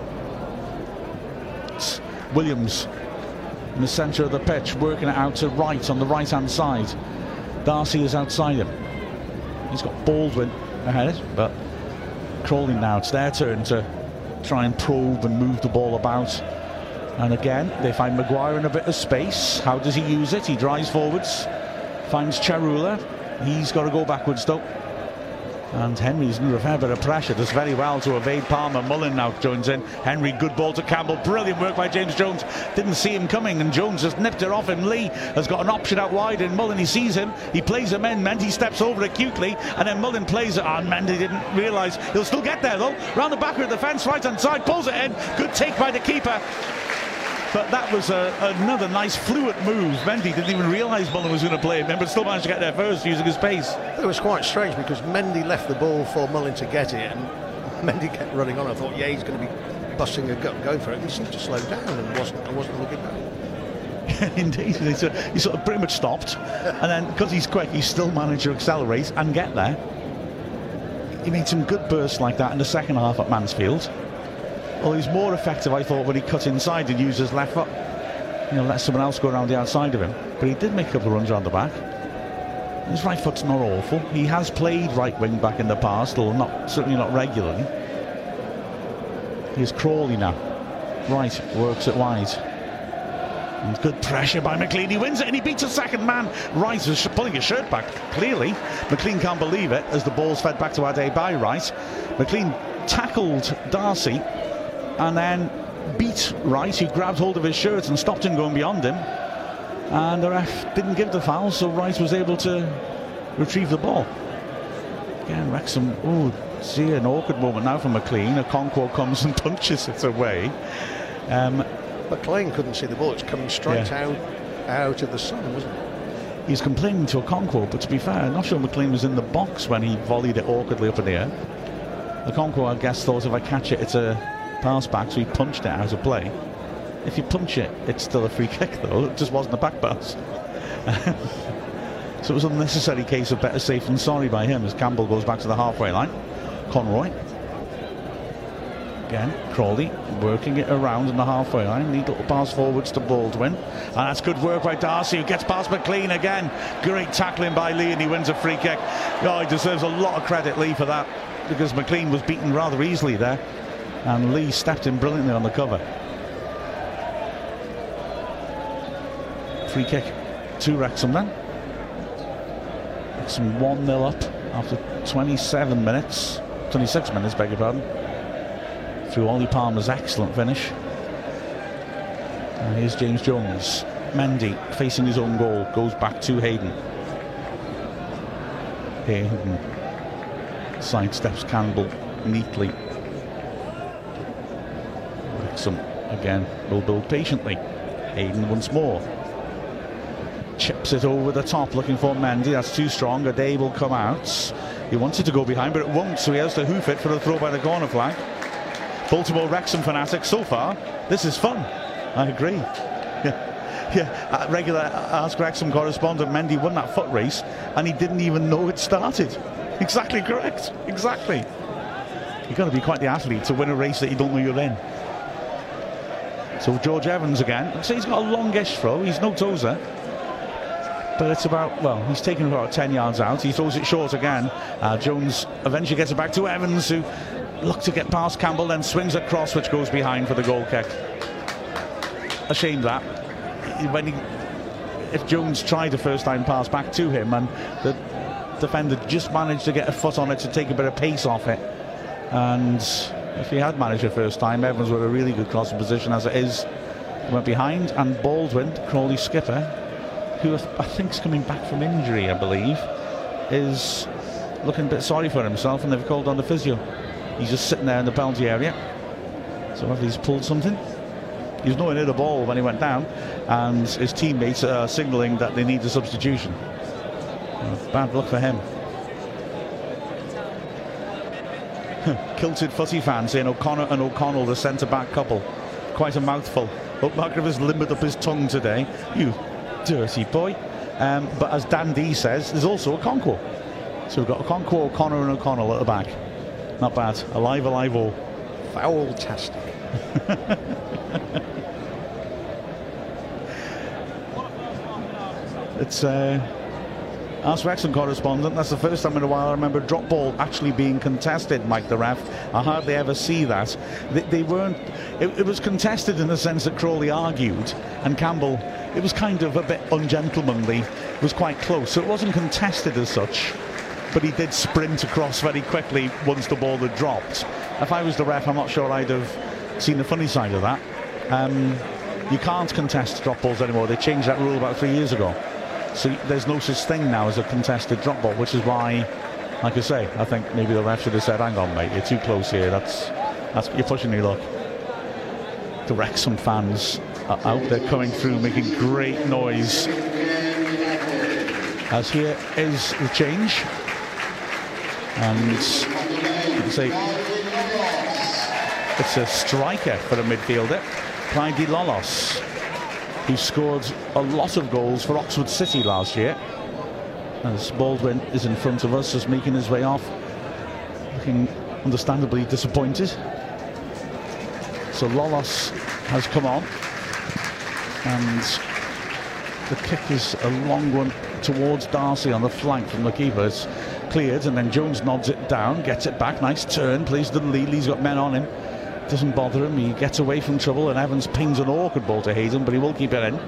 It's Williams in the centre of the pitch, working it out to right on the right-hand side. Darcy is outside him. He's got Baldwin ahead, but Crawley now. It's their turn to try and probe and move the ball about. And again, they find Maguire in a bit of space. How does he use it? He drives forwards, finds Tsaroulla. He's got to go backwards though. And Henry's under a fair bit of pressure. Does very well to evade Palmer. Mullin now joins in. Henry, good ball to Campbell. Brilliant work by James Jones. Didn't see him coming, and Jones just nipped it off him. Lee has got an option out wide, and Mullin, he sees him. He plays him in. Mendy steps over acutely, and then Mullin plays it on. Mendy didn't realise. He'll still get there, though. Round the back of the fence, right hand side, pulls it in. Good take by the keeper. But that was a, another nice fluid move. Mendy didn't even realise Mullin was going to play him, but still managed to get there first using his pace. It was quite strange because Mendy left the ball for Mullin to get it, and [LAUGHS] Mendy kept running on. I thought, yeah, he's going to be busting a gut, going for it. And he seemed to slow down and wasn't. I wasn't looking back. [LAUGHS] Indeed, he sort, of, he sort of pretty much stopped, and then because he's quick, he still managed to accelerate and get there. He made some good bursts like that in the second half at Mansfield. Well, he's more effective, I thought, when he cut inside and used his left foot. You know, let someone else go around the outside of him. But he did make a couple of runs around the back. His right foot's not awful. He has played right wing back in the past, although not certainly not regularly. He's Crawley now. Right, works it wide. And good pressure by McClean. He wins it and he beats a second man. Rice is pulling his shirt back, clearly. McClean can't believe it as the ball's fed back to Addai by Rice. McClean tackled Darcy and then beat Rice, who grabbed hold of his shirt and stopped him going beyond him. And the ref didn't give the foul, so Rice was able to retrieve the ball. Again, Wrexham, oh, see an awkward moment now from McClean. Okonkwo comes and [LAUGHS] punches it away. Um, McClean couldn't see the ball. It's coming straight yeah. out out of the sun, wasn't it? He's complaining to Okonkwo, but to be fair, I'm not sure McClean was in the box when he volleyed it awkwardly up in the air. Okonkwo, I guess, thought if I catch it, it's a pass back, so he punched it out of play. If you punch it, it's still a free kick, though. It just wasn't a back pass. [LAUGHS] so it was an unnecessary case of better safe than sorry by him as Campbell goes back to the halfway line. Conroy. Again, Crawley working it around in the halfway line. Neat little pass forwards to Baldwin. And that's good work by Darcy, who gets past McClean again. Great tackling by Lee, and he wins a free kick. Oh, he deserves a lot of credit, Lee, for that, because McClean was beaten rather easily there and Lee stepped in brilliantly on the cover. Free kick to Wrexham then. Wrexham 1 0 up after 27 minutes, 26 minutes, beg your pardon, through Ollie Palmer's excellent finish. And here's James Jones. Mendy facing his own goal, goes back to Hayden. Hayden sidesteps Campbell neatly Wrexham again will build patiently. Hayden once more. Chips it over the top looking for Mendy. That's too strong. Addai will come out. He wanted to go behind, but it won't, so he has to hoof it for the throw by the corner flag. Baltimore Wrexham fanatics so far. This is fun. I agree. [LAUGHS] Yeah, yeah. Uh, regular uh, Ask Wrexham correspondent Mendy won that foot race and he didn't even know it started. [LAUGHS] Exactly correct. Exactly. You've got to be quite the athlete to win a race that you don't know you're in. So George Evans again. So he's got a longish throw. He's no Tozer. But it's about, well, he's taken about 10 yards out. He throws it short again. Uh, Jones eventually gets it back to Evans, who looked to get past Campbell, then swings across, which goes behind for the goal kick. A shame that. When he, if Jones tried the first time pass back to him, and the defender just managed to get a foot on it to take a bit of pace off it. And if he had managed the first time, Evans were a really good crossing position as it is. Went behind, and Baldwin, Crawley skipper, who I think is coming back from injury, I believe, is looking a bit sorry for himself, and they've called on the physio. He's just sitting there in the penalty area. So whether he's pulled something. He was nowhere near the ball when he went down, and his teammates are signalling that they need a substitution. bad luck for him. [LAUGHS] Kilted footy fans saying O'Connor and O'Connell, the centre back couple. Quite a mouthful. But Margaret has limbered up his tongue today. You dirty boy. Um, but as Dan D says, there's also Okonkwo. So we've got Okonkwo, O'Connor, and O'Connell at the back. Not bad. Alive, alive all. Foul-tastic. [LAUGHS] it's uh, Ask Wrexham correspondent. That's the first time in a while I remember drop ball actually being contested, Mike the ref. I hardly ever see that. They, they weren't. It, it, was contested in the sense that Crawley argued, and Campbell. It was kind of a bit ungentlemanly. Was quite close, so it wasn't contested as such. But he did sprint across very quickly once the ball had dropped. If I was the ref, I'm not sure I'd have seen the funny side of that. Um, you can't contest drop balls anymore. They changed that rule about three years ago. So there's no such thing now as a contested drop ball, which is why, like I say, I think maybe the ref should have said, "Hang on, mate, you're too close here. That's that's you're pushing me." Look, the Wrexham fans are out there coming through, making great noise. As here is the change, and you can say it's a striker for a midfielder, Clyde Lolos who scored a lot of goals for Oxford City last year. As Baldwin is in front of us, just making his way off, looking understandably disappointed. So Lolos has come on, and the kick is a long one towards Darcy on the flank from the keeper. It's cleared, and then Jones nods it down, gets it back. Nice turn, plays the lead. He's got men on him. Doesn't bother him. He gets away from trouble, and Evans pings an awkward ball to Hayden, but he will keep it in.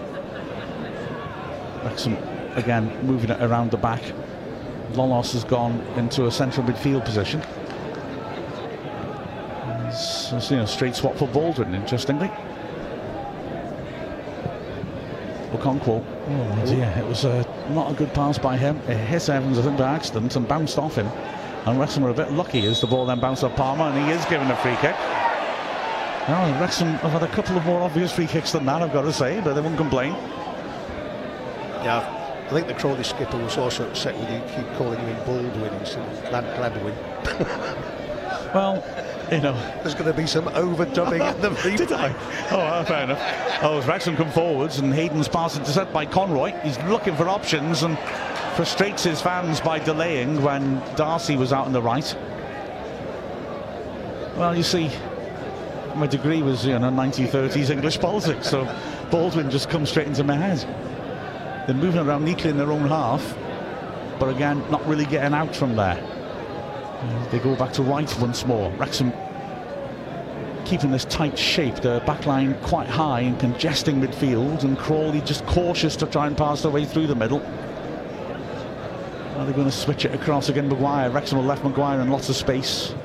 Wrexham again moving it around the back. Lolos has gone into a central midfield position. So, you know, straight swap for Baldwin, interestingly. Okonkwo. Oh dear, it was uh, not a good pass by him. It hit Evans, I think, by accident and bounced off him. And Wrexham were a bit lucky as the ball then bounced off Palmer, and he is given a free kick. Well, Wrexham have had a couple of more obvious free kicks than that, I've got to say, but they won't complain. Yeah, I think the Crawley skipper was also upset with you keep calling him Baldwin instead of Glad Gladwin. [LAUGHS] well, you know. There's going to be some overdubbing at the [LAUGHS] replay. Did I? Oh, fair enough. Oh, as Wrexham come forwards and Hayden's pass intercepted by Conroy. He's looking for options and frustrates his fans by delaying when Darcy was out on the right. Well, you see, my degree was you know 1930s English politics, so Baldwin just comes straight into my head. They're moving around neatly in their own half, but again, not really getting out from there. They go back to right once more. Wrexham keeping this tight shape, the backline quite high and congesting midfield, and Crawley just cautious to try and pass their way through the middle. Are they going to switch it across again? Maguire. Wrexham will left Maguire in lots of space.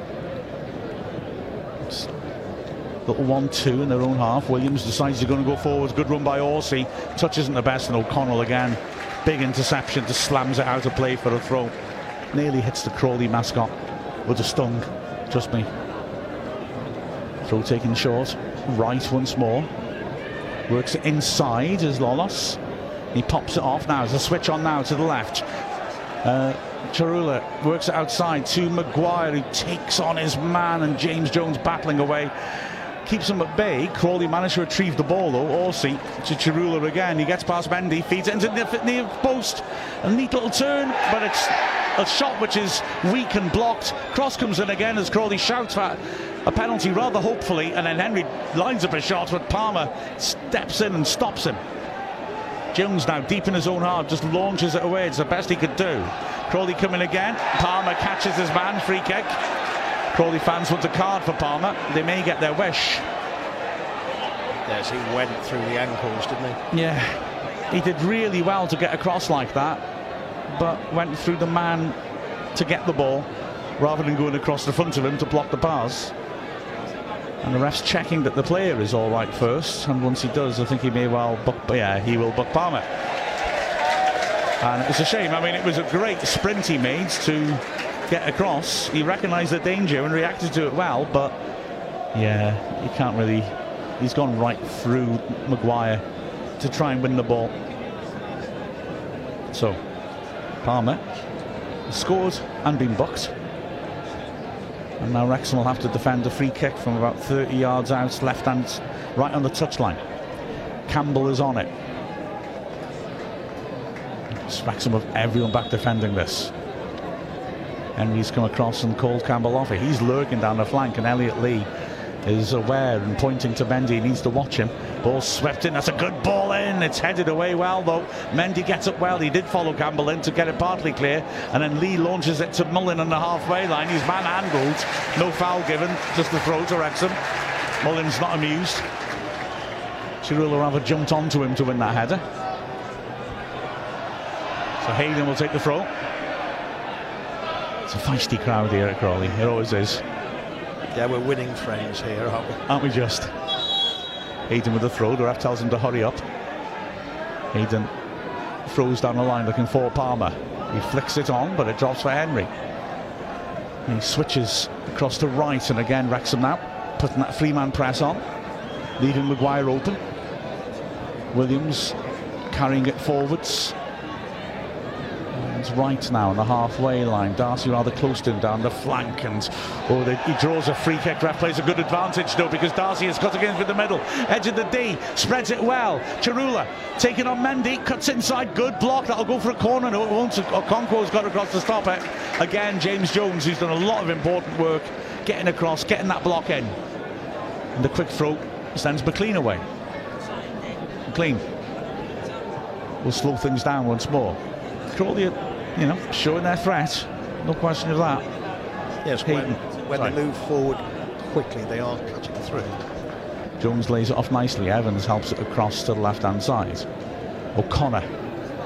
Little 1-2 in their own half. Williams decides he's going to go forwards. Good run by Orsi. Touch isn't the best, and O'Connell again. Big interception, just slams it out of play for a throw. Nearly hits the Crawley mascot. Would have stung, trust me. Throw taken short. Right once more. Works it inside as Lolos. He pops it off now. There's a switch on now to the left. Uh, Tsaroulla works it outside to Maguire, who takes on his man, and James Jones battling away keeps them at bay. Crawley managed to retrieve the ball though. Orsi to Tsaroulla again. He gets past Mendy, feeds it into the near post. A neat little turn, but it's a shot which is weak and blocked. Cross comes in again as Crawley shouts for a penalty rather hopefully, and then Henry lines up a shot, but Palmer steps in and stops him. Jones now deep in his own half, just launches it away. It's the best he could do. Crawley coming again. Palmer catches his man, free kick. Crawley fans want a card for Palmer. They may get their wish. Yes, he went through the ankles, didn't he? Yeah, he did really well to get across like that, but went through the man to get the ball rather than going across the front of him to block the pass. And the ref's checking that the player is all right first, and once he does, I think he may well book. Yeah, he will book Palmer. And it's a shame. I mean, it was a great sprint he made to get across. He recognised the danger and reacted to it well, but yeah, he can't really. He's gone right through Maguire to try and win the ball. So, Palmer scored and been booked. And now Wrexham will have to defend a free kick from about 30 yards out, left hand, right on the touchline. Campbell is on it. Wrexham of everyone back defending this. Henry's come across and called Campbell off. He's lurking down the flank, and Elliot Lee is aware and pointing to Mendy. He needs to watch him. Ball swept in. That's a good ball in. It's headed away well, though. Mendy gets up well. He did follow Campbell in to get it partly clear. And then Lee launches it to Mullin on the halfway line. He's manhandled. No foul given. Just the throw to Wrexham. Mullin's not amused. Tsaroulla rather jumped onto him to win that header. So Hayden will take the throw. It's a feisty crowd here at Crawley. It always is. Yeah, we're winning friends here, aren't we? Aren't we just? Hayden with the throw. The ref tells him to hurry up. Hayden throws down the line looking for Palmer. He flicks it on, but it drops for Henry. He switches across to right, and again Wrexham now putting that three-man press on, leaving Maguire open. Williams carrying it forwards. Right now on the halfway line. Darcy rather close to him down the flank, and oh, they, he draws a free kick. Ref plays a good advantage though because Darcy has cut against with the middle, edge of the D, spreads it well. Tsaroulla taking on Mendy, cuts inside, good block. That'll go for a corner. No, it won't. Oh, Okonkwo's got across to stop it. Again, James Jones, who's done a lot of important work, getting across, getting that block in, and the quick throw sends McClean away. McClean will slow things down once more. Crawley you know, showing their threat. No question of that. Yes, when, when they move forward quickly, they are cutting through. Jones lays it off nicely. Evans helps it across to the left-hand side. O'Connor.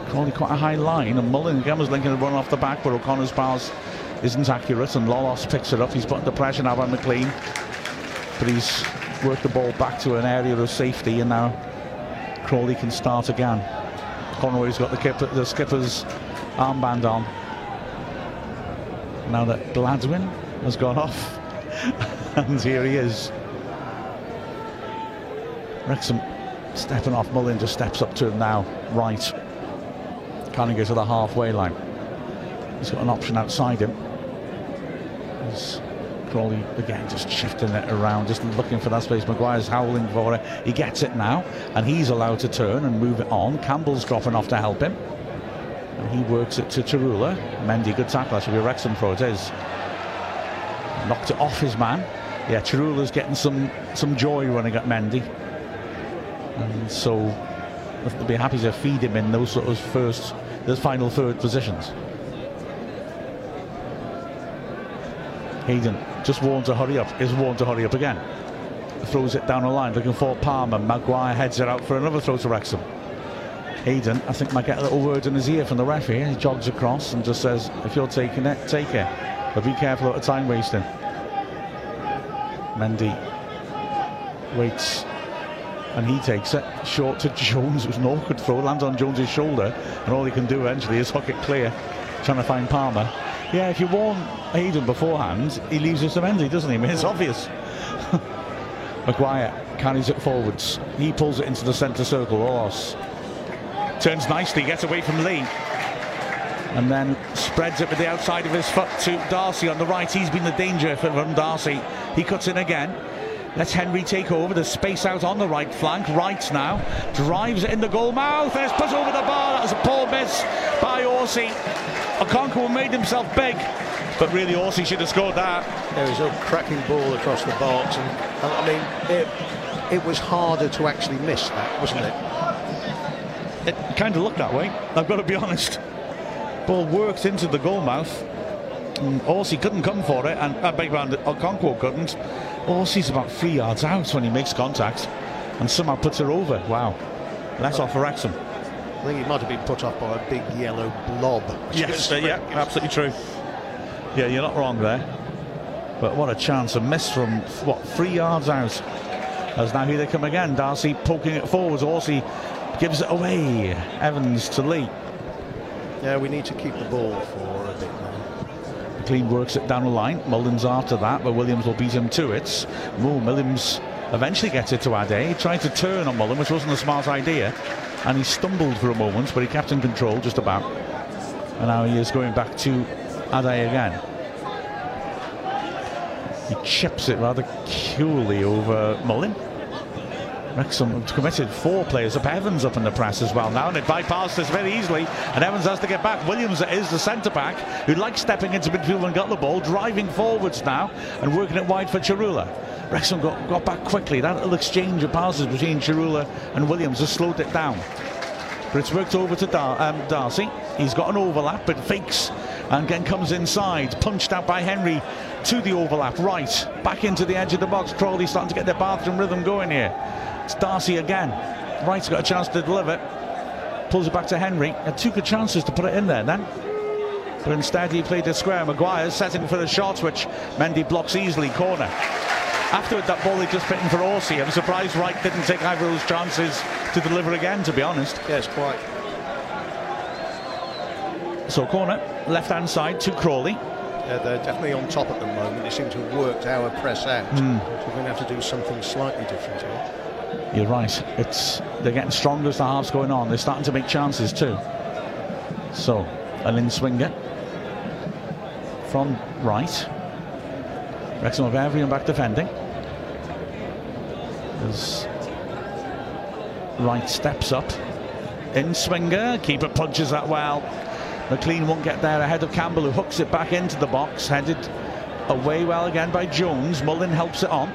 Crawley quite a high line, and Mullin again was linking a run off the back, but O'Connor's pass isn't accurate, and Lolos picks it up. He's putting the pressure now on McClean, but he's worked the ball back to an area of safety, and now Crawley can start again. Conroy's got the, the skipper's armband on. Now that Gladwin has gone off, [LAUGHS] and here he is. Wrexham stepping off. Mullin just steps up to him now, right. Can't go to the halfway line. He's got an option outside him. He's Crawley again just shifting it around, just looking for that space. Maguire's howling for it. He gets it now, and he's allowed to turn and move it on. Campbell's dropping off to help him. He works it to Tsaroulla. Mendy, good tackle. That should be Wrexham throw. It is. Knocked it off his man. Yeah, Tsaroulla's getting some some joy running at Mendy. And so they'll be happy to feed him in those sort of first, the final third positions. Hayden just warned to hurry up, is warned to hurry up again. Throws it down the line, looking for Palmer. Maguire heads it out for another throw to Wrexham. Hayden, I think, might get a little word in his ear from the ref here. He jogs across and just says, if you're taking it, take it. But be careful of the time wasting. Mendy waits and he takes it short to [LAUGHS] Jones. It was an awkward throw, lands on Jones's shoulder, and all he can do eventually is hook it clear, trying to find Palmer. Yeah, if you warn Hayden beforehand, he leaves us to Mendy, doesn't he? I mean, it's obvious. [LAUGHS] Maguire carries it forwards. He pulls it into the centre circle. Loss Turns nicely, gets away from Lee. And then spreads it with the outside of his foot to Darcy on the right. He's been the danger from Darcy. He cuts in again. Lets Henry take over. There's space out on the right flank. Right now. Drives it in the goal mouth. It's put over the bar. That was a poor miss by Orsi. Okonkwo made himself big. But really, Orsi should have scored that. There was a cracking ball across the box. And, I mean, it, it was harder to actually miss that, wasn't it? It kind of looked that way, I've got to be [LAUGHS] honest. Ball worked into the goal mouth. Orsi couldn't come for it, and I beg pardon, Okonkwo couldn't. Orsi's about three yards out when he makes contact and somehow puts her over. Wow. That's off for Wrexham. I think he might have been put off by a big yellow blob. Yes, uh, yeah, absolutely true. Yeah, you're not wrong there. But what a chance. A miss from, what, three yards out. As now here they come again. Darcy poking it forwards. Orsi gives it away. Evans to Lee. Yeah, we need to keep the ball for a bit now. McClean works it down the line. Mullin's after that, but Williams will beat him to it. Mo Williams eventually gets it to Addai. He tried to turn on Mullin, which wasn't a smart idea, and he stumbled for a moment, but he kept in control just about. And now he is going back to Addai again. He chips it rather coolly over Mullin. Wrexham committed four players up. Evans up in the press as well now, and it bypassed us very easily. And Evans has to get back. Williams is the centre back who likes stepping into midfield and got the ball, driving forwards now and working it wide for Tsaroulla. Wrexham got, got back quickly. That little exchange of passes between Tsaroulla and Williams has slowed it down. But it's worked over to Dar- um, Darcy. He's got an overlap, but fakes and again comes inside. Punched out by Henry to the overlap. Right, back into the edge of the box. Crawley starting to get their bathroom rhythm going here. It's Darcy again. Wright's got a chance to deliver. Pulls it back to Henry. Had two good chances to put it in there then. But instead he played it square. Maguire setting for the shot, which Mendy blocks easily. Corner. Afterward, that ball he just put in for Orsi. I'm surprised Wright didn't take either of those chances to deliver again, to be honest. Yes, quite. So corner, left hand side to Crawley. Yeah, they're definitely on top at the moment. They seem to have worked our press out. Hmm. So we're going to have to do something slightly different here. You're right. It's they're getting stronger as the half's going on. They're starting to make chances too. So, an in swinger from right. Wrexham have everyone back defending. As Wright steps up. In swinger, keeper punches that well. McClean won't get there ahead of Campbell, who hooks it back into the box, headed away well again by Jones. Mullin helps it on.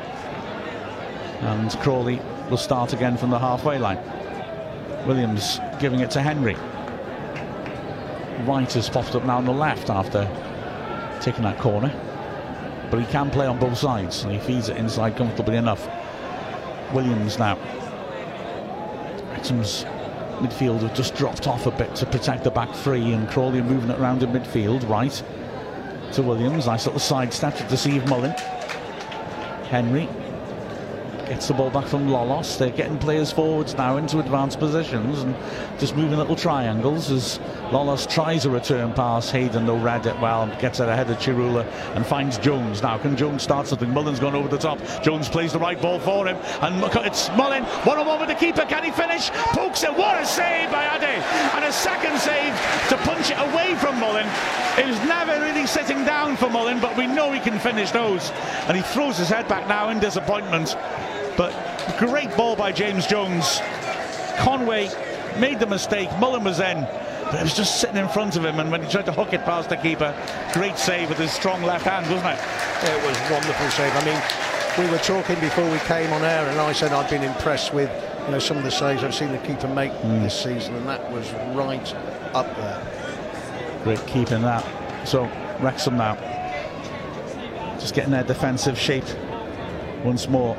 And Crawley will start again from the halfway line. Williams giving it to Henry. Wright has popped up now on the left after taking that corner. But he can play on both sides and he feeds it inside comfortably enough. Williams now. Wrexham's midfield have just dropped off a bit to protect the back three and Crawley moving it around in midfield. Right to Williams. Nice little side step to deceive Mullin. Henry gets the ball back from Lolos. They're getting players forwards now into advanced positions and just moving little triangles as Lolos tries a return pass. Hayden though read it well and gets it ahead of Tsaroulla and finds Jones. Now can Jones start something? Mullin's gone over the top. Jones plays the right ball for him and it's Mullin. One on one with the keeper. Can he finish? Pokes it. What a save by Addai. And a second save to punch it away from Mullin. It was never really sitting down for Mullin, but we know he can finish those. And he throws his head back now in disappointment. But great ball by James Jones. Conroy made the mistake. Mullin was in. But it was just sitting in front of him, and when he tried to hook it past the keeper, great save with his strong left hand, wasn't it? It was a wonderful save. I mean, we were talking before we came on air, and I said I'd been impressed with you know some of the saves I've seen the keeper make Hmm. this season, and that was right up there. Great keeping that. So Wrexham now just getting their defensive shape once more.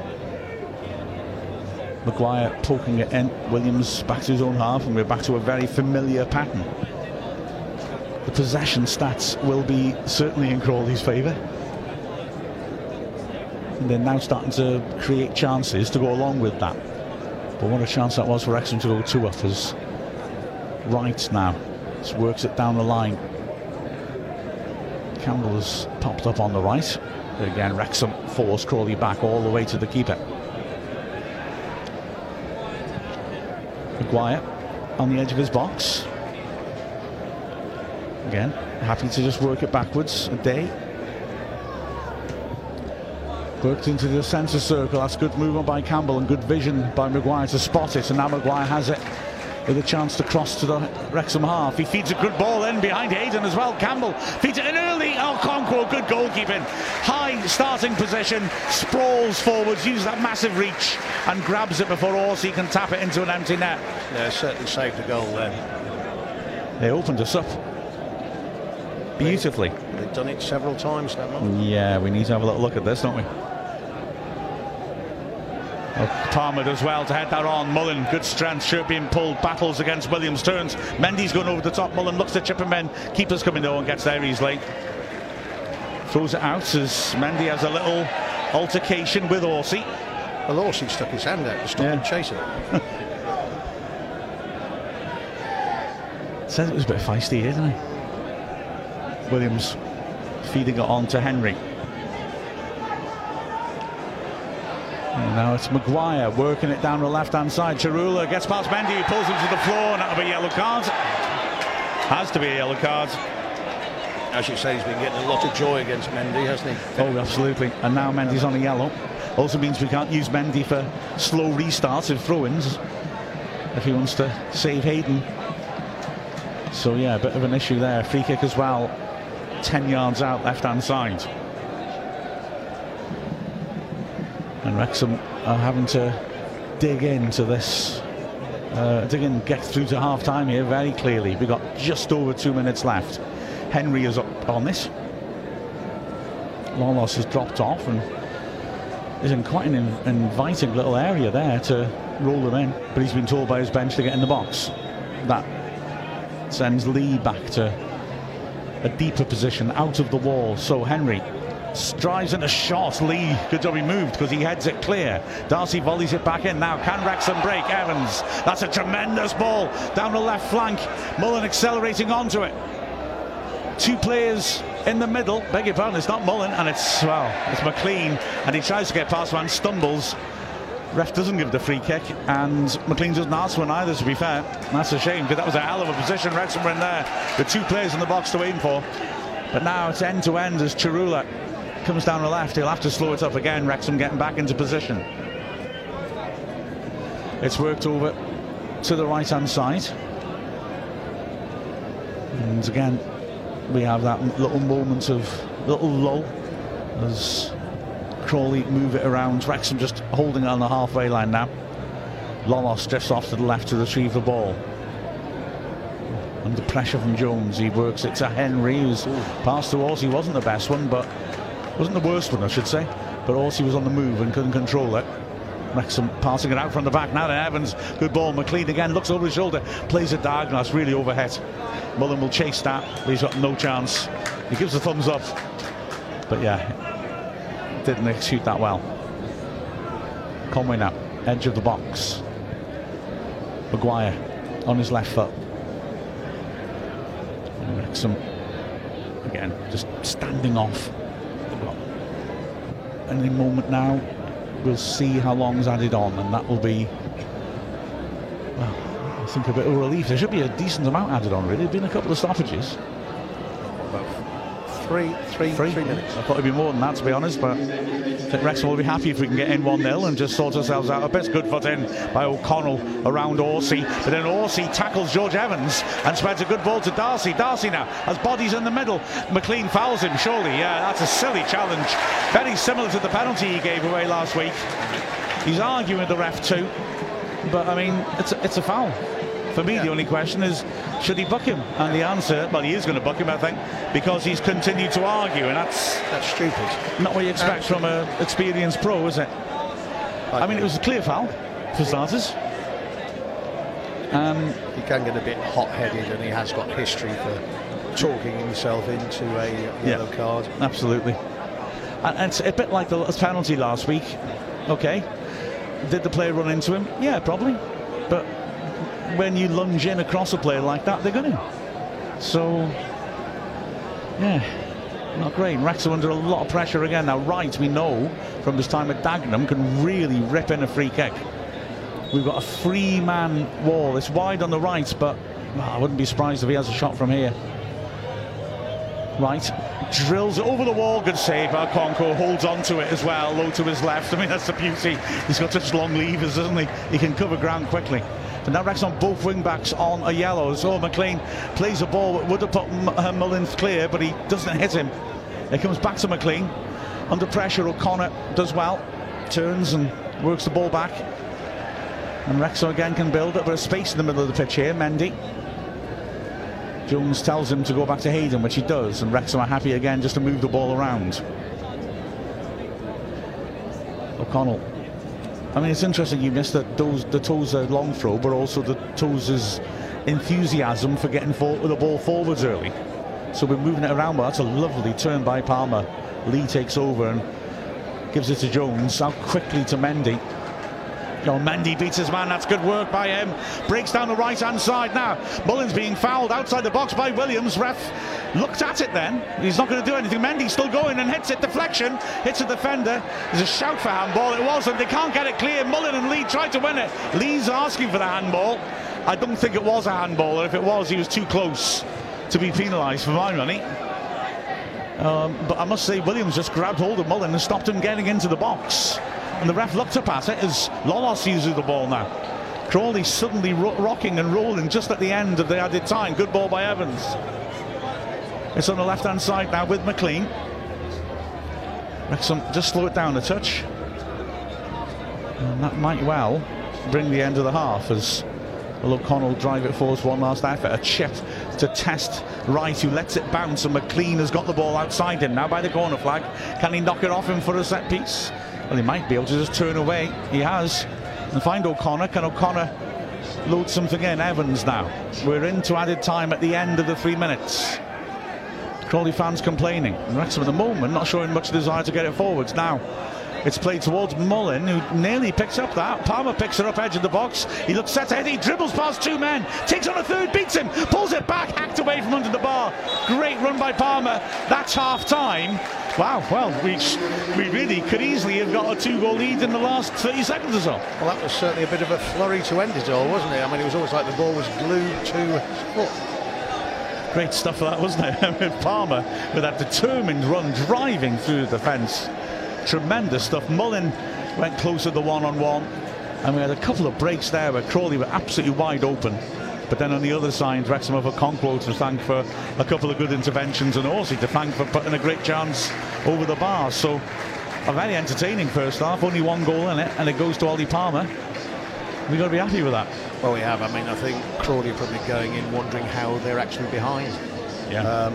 Maguire poking at in. Williams back to his own half, and we're back to a very familiar pattern. The possession stats will be certainly in Crawley's favour. And they're now starting to create chances to go along with that. But what a chance that was for Wrexham to go two up as Wright now just works it down the line. Campbell has popped up on the right. Again, Wrexham force Crawley back all the way to the keeper. Maguire on the edge of his box. Again, happy to just work it backwards Addai. Worked into the centre circle. That's good movement by Campbell and good vision by Maguire to spot it. And now Maguire has it with a chance to cross to the Wrexham half. He feeds a good ball in behind Hayden as well. Campbell feeds it in early. Oh, Conquo, good goalkeeping. High starting position, sprawls forwards, uses that massive reach and grabs it before Orsi can tap it into an empty net. Yeah, certainly saved the goal there. They opened us up beautifully. They've done it several times now. Yeah, we need to have a little look at this, don't we? Oh, Palmer does well to head that on. Mullin, good strength, shirt being pulled, battles against Williams, turns. Mendy's going over the top. Mullin looks to chip him in. Keeper's coming though and gets there easily. Throws it out as Mendy has a little altercation with Orsi. Well, Orsi stuck his hand out to stop Yeah. him chasing. [LAUGHS] Says it was a bit feisty, didn't he? Williams feeding it on to Henry. And now it's Maguire working it down the left-hand side. Tsaroulla gets past Mendy, pulls him to the floor, and that'll be a yellow card. Has to be a yellow card. As you say, he's been getting a lot of joy against Mendy, hasn't he? Oh, absolutely. And now Mendy's on a yellow. Also means we can't use Mendy for slow restarts and throw-ins if he wants to save Hayden. So yeah, a bit of an issue there. Free kick as well. 10 yards out, left-hand side. And Wrexham are having to dig into this, uh, dig in, get through to half-time here very clearly. We've got just over two minutes left. Henry is up on this. Lolos has dropped off and is in quite an in inviting little area there to roll them in. But he's been told by his bench to get in the box. That sends Lee back to a deeper position out of the wall. So Henry strives in a shot. Lee, good job he moved because he heads it clear. Darcy volleys it back in now. Can Wrexham break? Evans. That's a tremendous ball down the left flank. Mullin accelerating onto it. Two players in the middle. Beg your pardon, it's not Mullin and it's, well, it's McClean. And he tries to get past one, stumbles. Ref doesn't give the free kick, and McClean doesn't ask one either, to be fair. That's a shame, because that was a hell of a position Wrexham were in there. The two players in the box to aim for. But now it's end to end as Tsaroulla comes down the left. He'll have to slow it up again. Wrexham getting back into position. It's worked over to the right hand side. And again, we have that little moment of little lull as Crawley move it around. Wrexham just holding on the halfway line now. Lolos drifts off to the left to retrieve the ball. Under pressure from Jones, he works it to Henry, who's passed to He wasn't the best one, but wasn't the worst one, I should say. But Orsi was on the move and couldn't control it. Wrexham passing it out from the back. Now to Evans. Good ball. McClean again looks over his shoulder. Plays it diagonal. That's really overhead. Mullin will chase that. But he's got no chance. He gives a thumbs up. But yeah, didn't execute that well. Conroy now. Edge of the box. Maguire on his left foot. And again just standing off. Any moment now we'll see how long's added on, and that will be, well, I think a bit of relief. There should be a decent amount added on, really. There've been a couple of stoppages. Three, three, three, three minutes. I thought it'd be more than that, to be honest, but I think Wrexham will be happy if we can get in 1-0 and just sort ourselves out a bit. Good foot in by O'Connell around Orsi, but then Orsi tackles George Evans and spreads a good ball to Darcy. Darcy now has bodies in the middle. McClean fouls him, surely. Yeah, that's a silly challenge. Very similar to the penalty he gave away last week. He's arguing with the ref too, but I mean, it's a, it's a foul. For me, yeah. the only question is, should he buck him? And the answer, well, he is going to buck him, I think, because he's continued to argue, and that's that's stupid. Not what you expect from an experienced pro, is it? I, I mean, it was a clear foul for starters. Um, he can get a bit hot-headed, and he has got history for talking himself into a yellow yeah, card. Absolutely. And it's a bit like the penalty last week. Okay, did the player run into him? Yeah, probably. But when you lunge in across a player like that, they're going to. So, yeah, not great. Wrexham under a lot of pressure again. Now, Wright, we know from his time at Dagenham, can really rip in a free kick. We've got a three-man wall. It's wide on the right, but I wouldn't be surprised if he has a shot from here. Right, drills over the wall, good save. Conco holds on to it as well, low to his left. I mean, that's the beauty. He's got such long levers, doesn't he? He can cover ground quickly. But now Wrexham both wing backs on a yellow. So McClean plays a ball, would have put uh, Mullins clear, but he doesn't hit him. It comes back to McClean. Under pressure, O'Connor does well. Turns and works the ball back. And Wrexham again can build up a space in the middle of the pitch here. Mendy. Jones tells him to go back to Hayden, which he does. And Wrexham are happy again just to move the ball around. O'Connell I mean, it's interesting you missed that those, the Tozer long throw, but also the Tozer's enthusiasm for getting for, the ball forwards early. So we're moving it around, but that's a lovely turn by Palmer. Lee takes over and gives it to Jones. Out quickly to Mendy. Mendy beats his man. That's good work by him. Breaks down the right hand side now. Mullin's being fouled outside the box by Williams. Ref looked at it then. He's not going to do anything. Mendy's still going and hits it. Deflection. Hits a defender. There's a shout for handball. It wasn't. They can't get it clear. Mullin and Lee tried to win it. Lee's asking for the handball. I don't think it was a handball. If it was, he was too close to be penalised for my money. Um, but I must say, Williams just grabbed hold of Mullin and stopped him getting into the box. And the ref looked up at it as Lolos uses the ball now. Crawley suddenly ro rocking and rolling just at the end of the added time. Good ball by Evans. It's on the left hand side now with McClean. Wrexham just slow it down a touch. And that might well bring the end of the half as Will O'Connell drive it forward for one last effort. A chip to test Wright, who lets it bounce, and McClean has got the ball outside him now by the corner flag. Can he knock it off him for a set piece? Well, he might be able to just turn away. He has. And find O'Connor. Can O'Connor load something in? Evans now. We're into added time at the end of the three minutes. Crawley fans complaining. Wrexham at the moment not showing much desire to get it forwards. Now, it's played towards Mullin, who nearly picks up that. Palmer picks it up edge of the box. He looks set ahead. He dribbles past two men. Takes on a third, beats him, pulls it back, hacked away from under the bar. Great run by Palmer. That's half time. Wow, well, we, we really could easily have got a two goal lead in the last 30 seconds or so. Well, that was certainly a bit of a flurry to end it all, wasn't it? I mean, it was almost like the ball was glued to foot. Great stuff for that, wasn't it? [LAUGHS] Palmer with that determined run driving through the defence. Tremendous stuff. Mullin went closer to the one-on-one. And we had a couple of breaks there where Crawley were absolutely wide open. But then on the other side, Wrexham have Okonkwo to thank for a couple of good interventions and also to thank for putting a great chance over the bar. So a very entertaining first half, only one goal in it, and it goes to Ollie Palmer. We've got to be happy with that. Well, we have. I mean, I think Crawley are probably going in wondering how they're actually behind. Yeah. Um,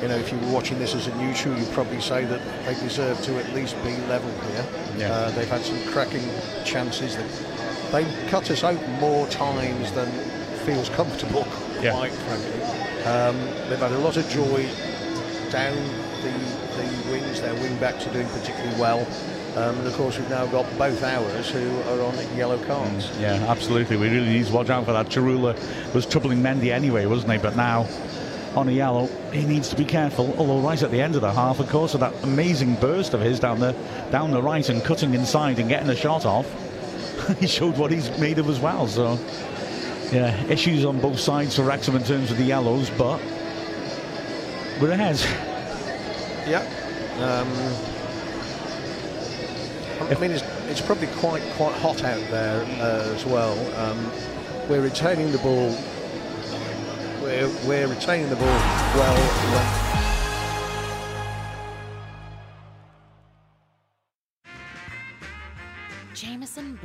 you know, if you were watching this as a new neutral, you'd probably say that they deserve to at least be level here. Yeah. Uh, they've had some cracking chances. That they, cut us open more times than feels comfortable, yeah. quite frankly. Um, they've had a lot of joy down the, the wings. Their wing backs are doing particularly well. Um, and of course, we've now got both ours who are on yellow cards. Mm, yeah, absolutely. We really need to watch out for that. Tsaroulla was troubling Mendy anyway, wasn't he? But now on a yellow. He needs to be careful. Although right at the end of the half, of course, of that amazing burst of his down the down the right and cutting inside and getting a shot off, [LAUGHS] he showed what he's made of as well. So yeah, issues on both sides for Wrexham in terms of the yellows, but we're ahead. Yeah. Um, I mean, it's, it's, probably quite quite hot out there uh, as well. Um, we're retaining the ball we're, we're retaining the ball well.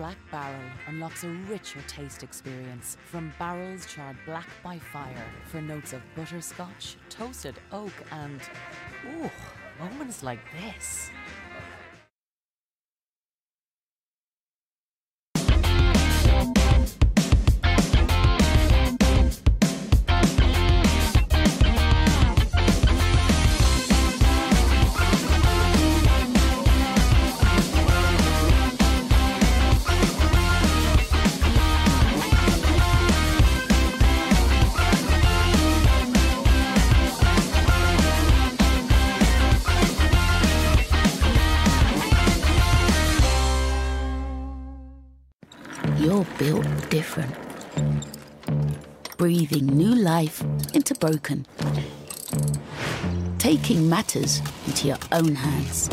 Black Barrel unlocks a richer taste experience from barrels charred black by fire for notes of butterscotch, toasted oak, and ooh, moments like this. Breathing new life into broken. Taking matters into your own hands.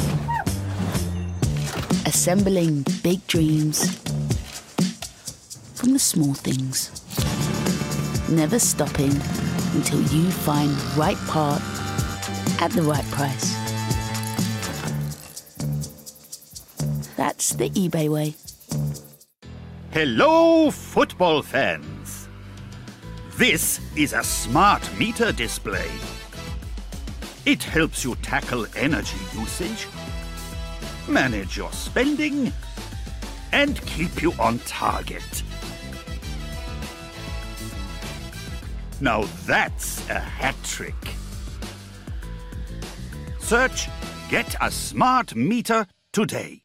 Assembling big dreams from the small things. Never stopping until you find the right part at the right price. That's the eBay way. Hello, football fans! This is a smart meter display. It helps you tackle energy usage, manage your spending, and keep you on target. Now that's a hat trick. Search Get a Smart Meter today.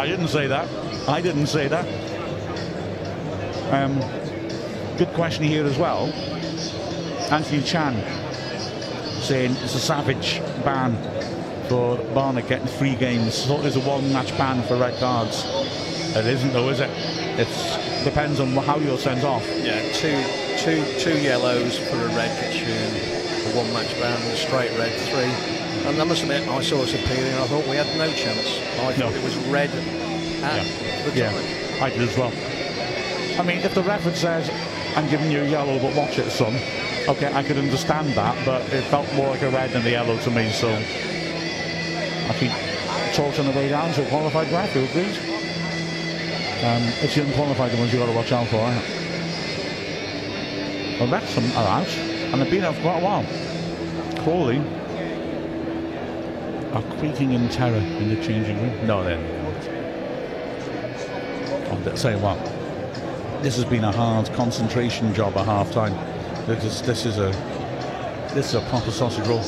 I didn't say that. I didn't say that. Um, good question here as well. Anthony Chan saying it's a savage ban for Barnett getting three games. So it's a one-match ban for red cards. It isn't though, is it? It depends on how you're sent off. Yeah, two, two, two yellows for a red tune, a one match ban, a straight red three. And I must admit, I saw us appealing. I thought we had no chance. I No. thought it was red at the Yeah. I did as well. I mean, if the referee says, I'm giving you a yellow, but watch it, son, okay, I could understand that, but it felt more like a red than the yellow to me, so I think talks on the way down to a qualified ref, who agrees? Um, it's the unqualified ones you've got to watch out for, it? Well, Wrexham are out, and they've been out for quite a while. Crawley are quaking in terror in the changing room. No, they're not. I'll tell you what, this has been a hard concentration job at half time. This is, this is a this is a proper sausage roll.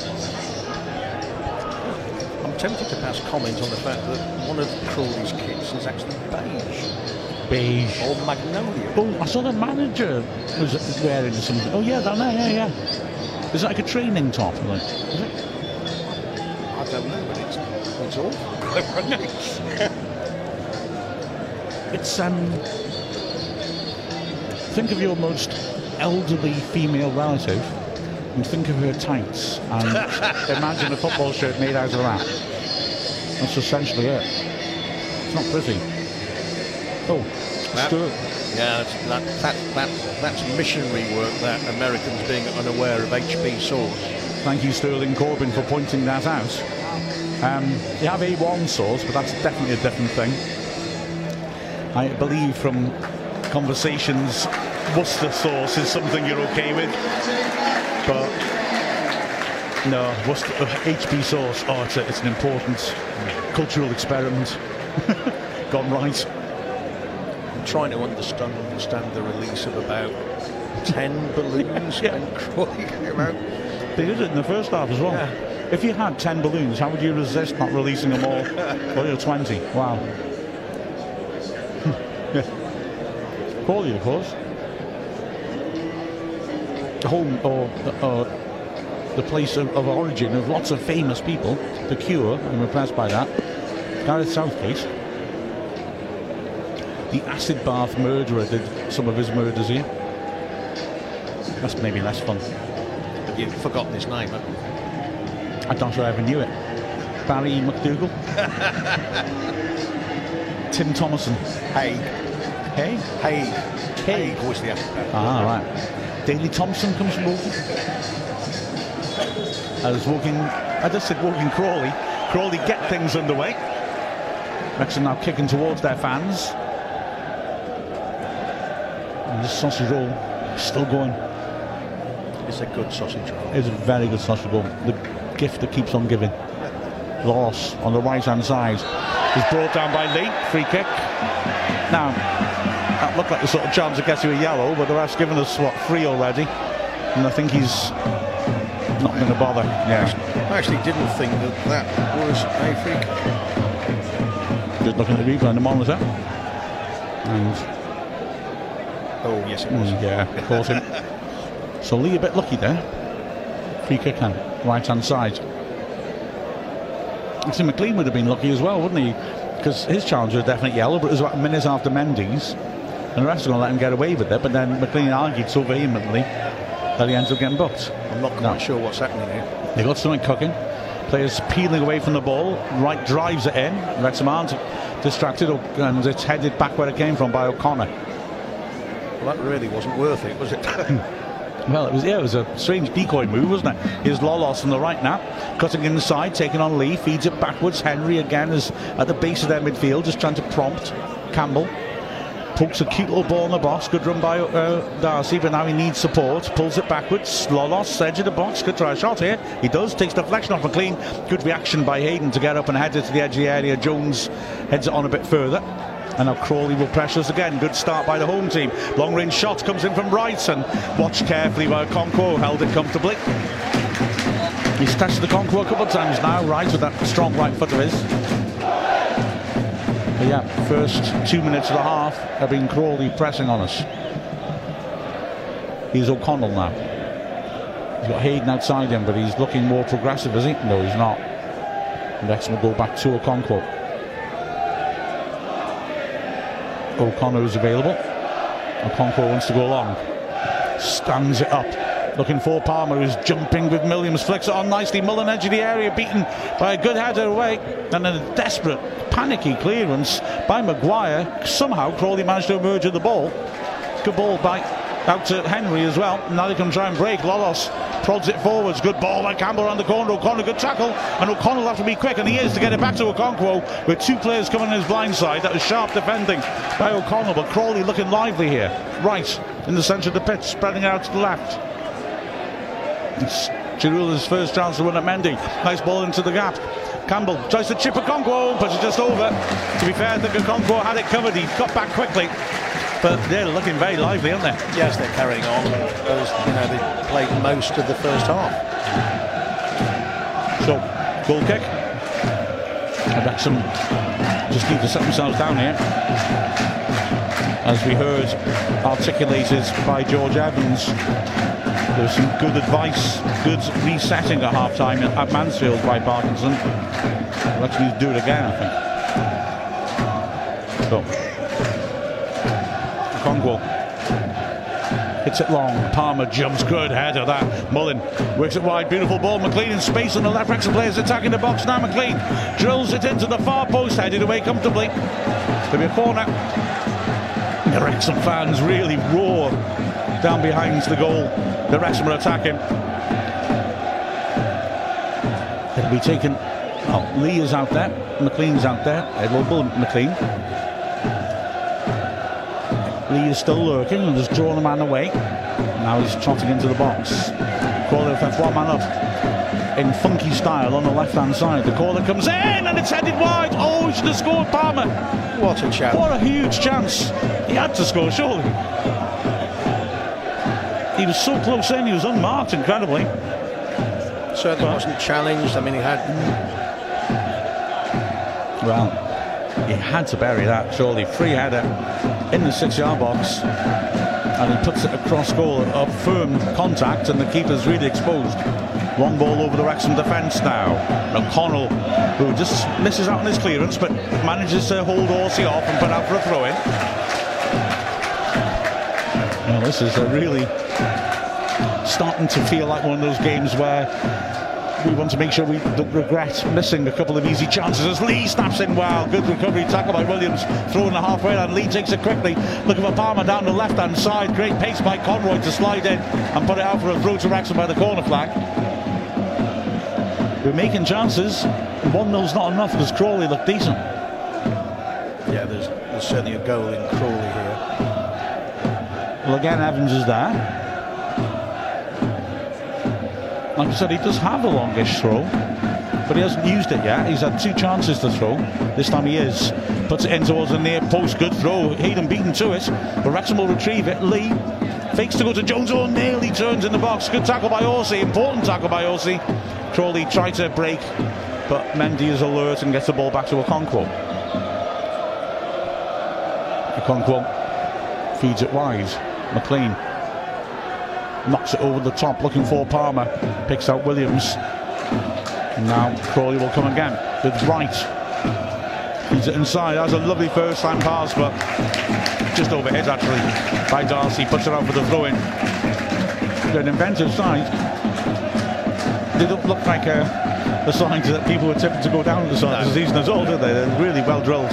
I'm tempted to pass comment on the fact that one of Crawley's kits is actually beige Beige. or magnolia. Oh, I saw the manager was wearing something. Oh yeah, that yeah, yeah, yeah. Is it like a training top? Like, know, but it's, it's awful. It's um. Think of your most elderly female relative, and think of her tights, and [LAUGHS] imagine a football shirt made out of that. That's essentially it. It's not pretty. Oh, That- Stuart. Yeah, that's, that, that, that, that's missionary work, that Americans being unaware of HP sauce. Thank you, Sterling Corbyn, for pointing that out. Um, you have A1 sauce, but that's definitely a different thing. I believe from conversations, Worcester sauce is something you're okay with, but no, Worcester, uh, HP sauce, oh, it's, a, it's an important cultural experiment. [LAUGHS] Gone right. I'm trying to understand, understand the release of about 10 [LAUGHS] balloons Yeah. when Crawley came out. They did it in the first half as well. Yeah. If you had 10 balloons, how would you resist not releasing them all? [LAUGHS] well, you're 20. Wow. [LAUGHS] yeah. Crawley, of course. Home or uh, the place of, of origin of lots of famous people. The Cure, I'm impressed by that. Gareth Southgate. The acid bath murderer did some of his murders here. That's maybe less fun. But you've forgotten his name, haven't you? I'm not sure I ever knew it. Barry McDougal. [LAUGHS] Tim Thomason. Haig. Hey? Haig. Haig. Haig was the actor. Ah, right. Daley Thompson comes from Woking. I was walking, I just said walking Crawley. Crawley get things underway. Wrexham now kicking towards their fans. And this sausage roll still going. It's a good sausage roll. It's a very good sausage roll. The gift that keeps on giving. Loss on the right hand side is brought down by Lee. Free kick. Now, that looked like the sort of chance to get you a yellow, but the ref's given us what three already, and I think he's not going to bother. Yeah, I actually didn't think that that was a free kick. just looking at the replay on the monitor. And Oh, yes, it was. mm, yeah, caught him. [LAUGHS] So Lee a bit lucky there. Free kick hand, right hand side. See, McClean would have been lucky as well, wouldn't he? Because his challenge was definitely yellow, but it was about minutes after Mendy's. And the refs were going to let him get away with it, but then McClean argued so vehemently that he ends up getting booked. I'm not quite No. sure what's happening here. They got something cooking. Players peeling away from the ball. Right drives it in. Aren't distracted, and it's headed back where it came from by O'Connor. Well, that really wasn't worth it, was it? [LAUGHS] Well, it was yeah, it was a strange decoy move, wasn't it? Here's Lolos on the right now, cutting inside, taking on Lee, feeds it backwards. Henry again is at the base of their midfield, just trying to prompt Campbell. Pokes a cute little ball in the box. Good run by uh, Darcy, but now he needs support. Pulls it backwards. Lolos, edge of the box. Could try a shot here. He does. Takes the deflection off McClean. Good reaction by Hayden to get up and head it to the edge of the area. Jones heads it on a bit further. And now Crawley will press us again. Good start by the home team. Long range shot comes in from Brighton. Watched carefully by Okonkwo. Held it comfortably. He's touched the Okonkwo a couple of times now, right, with that strong right foot of his. But yeah, first two minutes of the half have been Crawley pressing on us. He's O'Connell now. He's got Hayden outside him, but he's looking more progressive, is he? No, he's not. Next will go back to Okonkwo. O'Connor is available. Okonkwo wants to go along. Stands it up. Looking for Palmer, who's jumping with Williams. Flicks it on nicely. Mullin edge of the area, beaten by a good header away. And a desperate, panicky clearance by Maguire. Somehow Crawley managed to emerge with the ball. Good ball by out to Henry as well. Now they can try and break. Lolos prods it forwards. Good ball by Campbell around the corner. O'Connor, good tackle. And O'Connell have to be quick, and he is to get it back to Okonkwo with two players coming in his blind side. That was sharp defending by O'Connell, but Crawley looking lively here. Right in the centre of the pitch, spreading out to the left. It's Tsaroulla's first chance to run at Mendy. Nice ball into the gap. Campbell tries to chip Okonkwo, puts it just over. To be fair, I think Okonkwo had it covered. He got back quickly. But they're looking very lively, aren't they? Yes, they're carrying on as you know they played most of the first half. So, goal kick. And Wrexham just need to set themselves down here. As we heard articulated by George Evans, there was some good advice, good resetting at half time at Mansfield by Parkinson. Let's need to do it again, I think. So, Congo hits it long. Palmer jumps, good header that. Mullin works it wide, beautiful ball. McClean in space on the left. Wrexham players attacking the box now. McClean drills it into the far post, headed away comfortably. There'll be a corner. The Wrexham fans really roar down behind the goal. The Wrexham are attacking. It'll be taken. Oh, Lee is out there. McClean's out there. Edward Bull McClean. Lee is still lurking and has drawn a man away. Now he's trotting into the box. Crawley left one man up in funky style on the left hand side. The corner comes in and it's headed wide. Oh, he should have scored Palmer. What a chance. What a huge chance. He had to score, surely. He was so close in, he was unmarked incredibly. Certainly wasn't challenged. I mean, he had. Well, he had to bury that, surely. Free header in the six yard box. And he puts it across goal, a firm contact, and the keeper's really exposed. Long ball over the Wrexham defence now. O'Connell, who just misses out on his clearance, but manages to hold Orsi off and put out for a throw in. Well, this is a really starting to feel like one of those games where we want to make sure we don't regret missing a couple of easy chances as Lee snaps in well. Good recovery tackle by Williams, throwing the halfway line. Lee takes it quickly. Looking for Palmer down the left hand side. Great pace by Conroy to slide in and put it out for a throw to Wrexham by the corner flag. We're making chances. 1 0's not enough because Crawley looked decent. Yeah, there's, there's certainly a goal in Crawley here. Well, again, Evans is there. Like I said, he does have a longish throw, but he hasn't used it yet. He's had two chances to throw. This time he is. Puts it in towards the near post. Good throw. Hayden beaten to it. But Wrexham will retrieve it. Lee fakes to go to Jones. Oh, nearly turns in the box. Good tackle by Orsi. Important tackle by Orsi. Crawley tried to break, but Mendy is alert and gets the ball back to Okonkwo. Okonkwo feeds it wide. McClean knocks it over the top, looking for Palmer. Picks out Williams. And now Crawley will come again with Wright. He's inside. That's a lovely first time pass, but just over overhit actually by Darcy. Puts it out for the throw in. An inventive side. They don't look like uh, the sides that people were tipping to go down the side as the season as old, do they? They're really well drilled.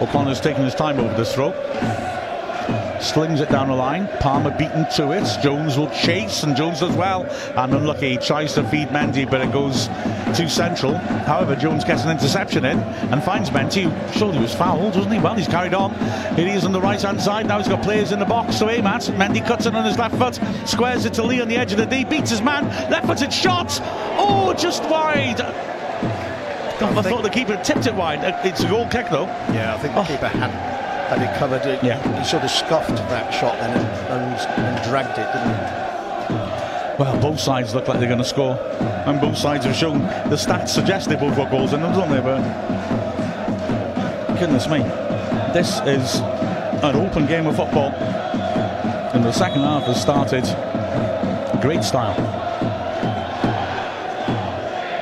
O'Connor's taking his time over this throw slings it down the line. Palmer beaten to it. Jones will chase, and Jones does well. And unlucky, he tries to feed Mendy, but it goes too central. However, Jones gets an interception in and finds Mendy. Surely he was fouled, wasn't he? Well, he's carried on. Here he is on the right hand side. Now he's got players in the box So, aim at. Mendy cuts it on his left foot, squares it to Lee on the edge of the D, beats his man. Left footed shot. Oh, just wide. I, I thought the keeper tipped it wide. It's a goal kick, though. Yeah, I think the oh. keeper had had it covered. It, yeah. He sort of scoffed that shot then and, and, and dragged it, didn't he? Well, both sides look like they're going to score, and both sides have shown the stats suggest they both got goals in them, don't they? But goodness me, this is an open game of football, and the second half has started great style.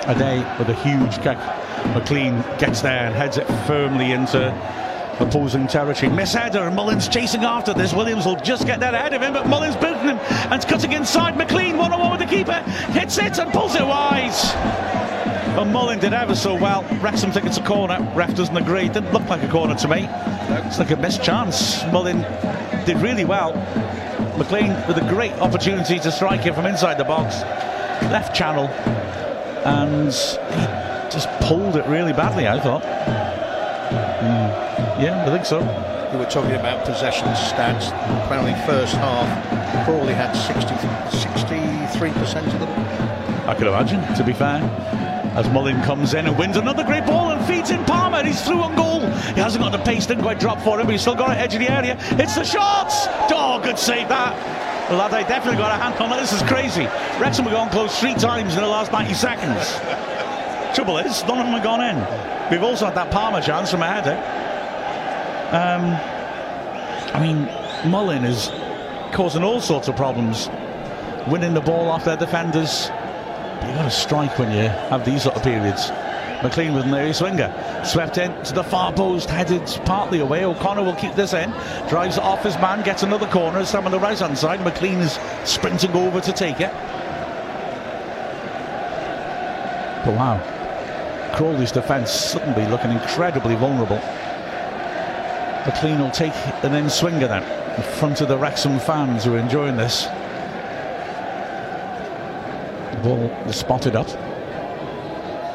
Addai with a huge kick. McClean gets there and heads it firmly into opposing territory. Miss header, and Mullin's chasing after this. Williams will just get that ahead of him, but Mullin's beating him and cutting inside. McClean one on one with the keeper, hits it and pulls it wide. But Mullin did ever so well. Wrexham think it's a corner. Ref doesn't agree. Didn't look like a corner to me. It's like a missed chance. Mullin did really well. McClean with a great opportunity to strike it from inside the box. Left channel. And he just pulled it really badly, I thought. Mm. Yeah, I think so. We were talking about possession stats. Apparently, first half, Crawley had 60, 63% of them. I could imagine, to be fair. As Mullin comes in and wins another great ball and feeds in Palmer. He's through on goal. He hasn't got the pace, didn't quite drop for him, but he's still got it edge of the area. It's the shots! Oh, good save that. Well, they definitely got a hand on it. This is crazy. Wrexham have gone close three times in the last 90 seconds. Trouble is, none of them have gone in. We've also had that Palmer chance from a header. Um, I mean, Mullin is causing all sorts of problems, winning the ball off their defenders. You've got to strike when you have these sort of periods. McClean with an early swinger. Swept in to the far post, headed partly away. O'Connor will keep this in. Drives it off his man, gets another corner. Some on the right hand side. McClean is sprinting over to take it. But wow. Crawley's defence suddenly looking incredibly vulnerable. McClean will take an in swinger then in front of the Wrexham fans who are enjoying this. The ball is spotted up.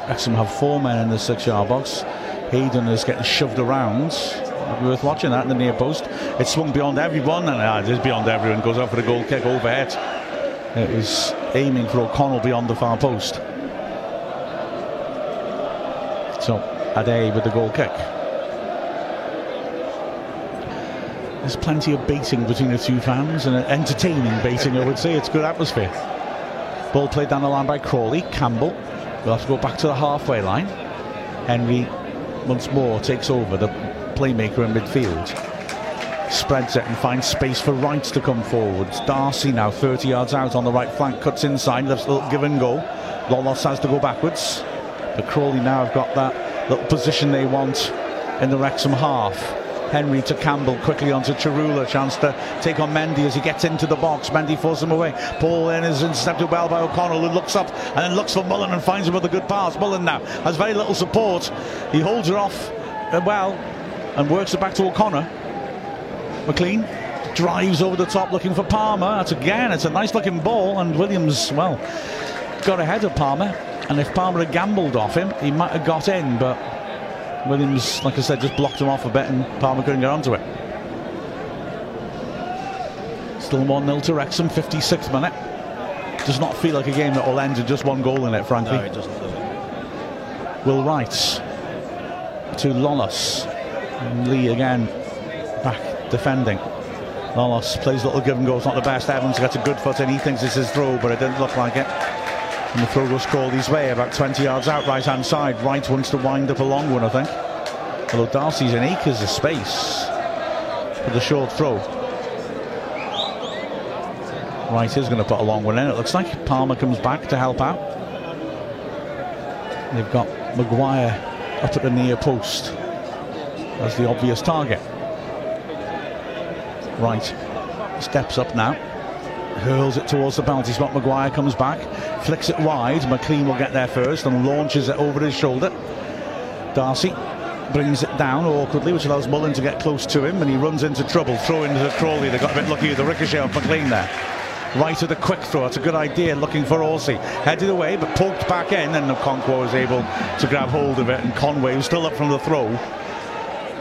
Wrexham have four men in the six yard box. Hayden is getting shoved around. Worth watching that in the near post. It's swung beyond everyone, and uh, it is beyond everyone. Goes out for the goal kick overhead. It was aiming for O'Connell beyond the far post. So Addai with the goal kick. There's plenty of baiting between the two fans and entertaining baiting, I would say. It's good atmosphere. Ball played down the line by Crawley. Campbell will have to go back to the halfway line. Henry once more takes over the playmaker in midfield. Spreads it and finds space for Wright to come forwards. Darcy now 30 yards out on the right flank, cuts inside, a little give and go. Lolos has to go backwards. But Crawley now have got that little position they want in the Wrexham half. Henry to Campbell, quickly onto Tsaroulla, chance to take on Mendy as he gets into the box. Mendy forces him away. Paul then is intercepted well by O'Connell, who looks up and then looks for Mullin and finds him with a good pass. Mullin now has very little support. He holds her off uh, well and works it back to O'Connor. McClean drives over the top looking for Palmer. That's again, it's a nice looking ball, and Williams, well, got ahead of Palmer. And if Palmer had gambled off him, he might have got in, but Williams, like I said, just blocked him off a bit and Palmer couldn't get onto it. Still 1 0 to Wrexham, 56th minute. Does not feel like a game that will end with just one goal in it, frankly. No, it doesn't, does it? Will Wright to Lolos. And Lee again back defending. Lolos plays a little give and go. It's not the best. Evans gets a good foot in. He thinks it's his throw, but it didn't look like it. And the throw was called his way about 20 yards out, right hand side. Wright wants to wind up a long one, I think. Although Darcy's in acres of space for the short throw. Wright is going to put a long one in, it looks like. Palmer comes back to help out. They've got Maguire up at the near post as the obvious target. Wright steps up now hurls it towards the penalty spot. Maguire comes back, flicks it wide. McClean will get there first and launches it over his shoulder. Darcy brings it down awkwardly, which allows Mullin to get close to him, and he runs into trouble, throwing to Crawley. They got a bit lucky with the ricochet of McClean there. Right of the quick throw. It's a good idea looking for Orsi. Headed away, but poked back in, and Okonkwo was able to grab hold of it, and Conroy, was still up from the throw,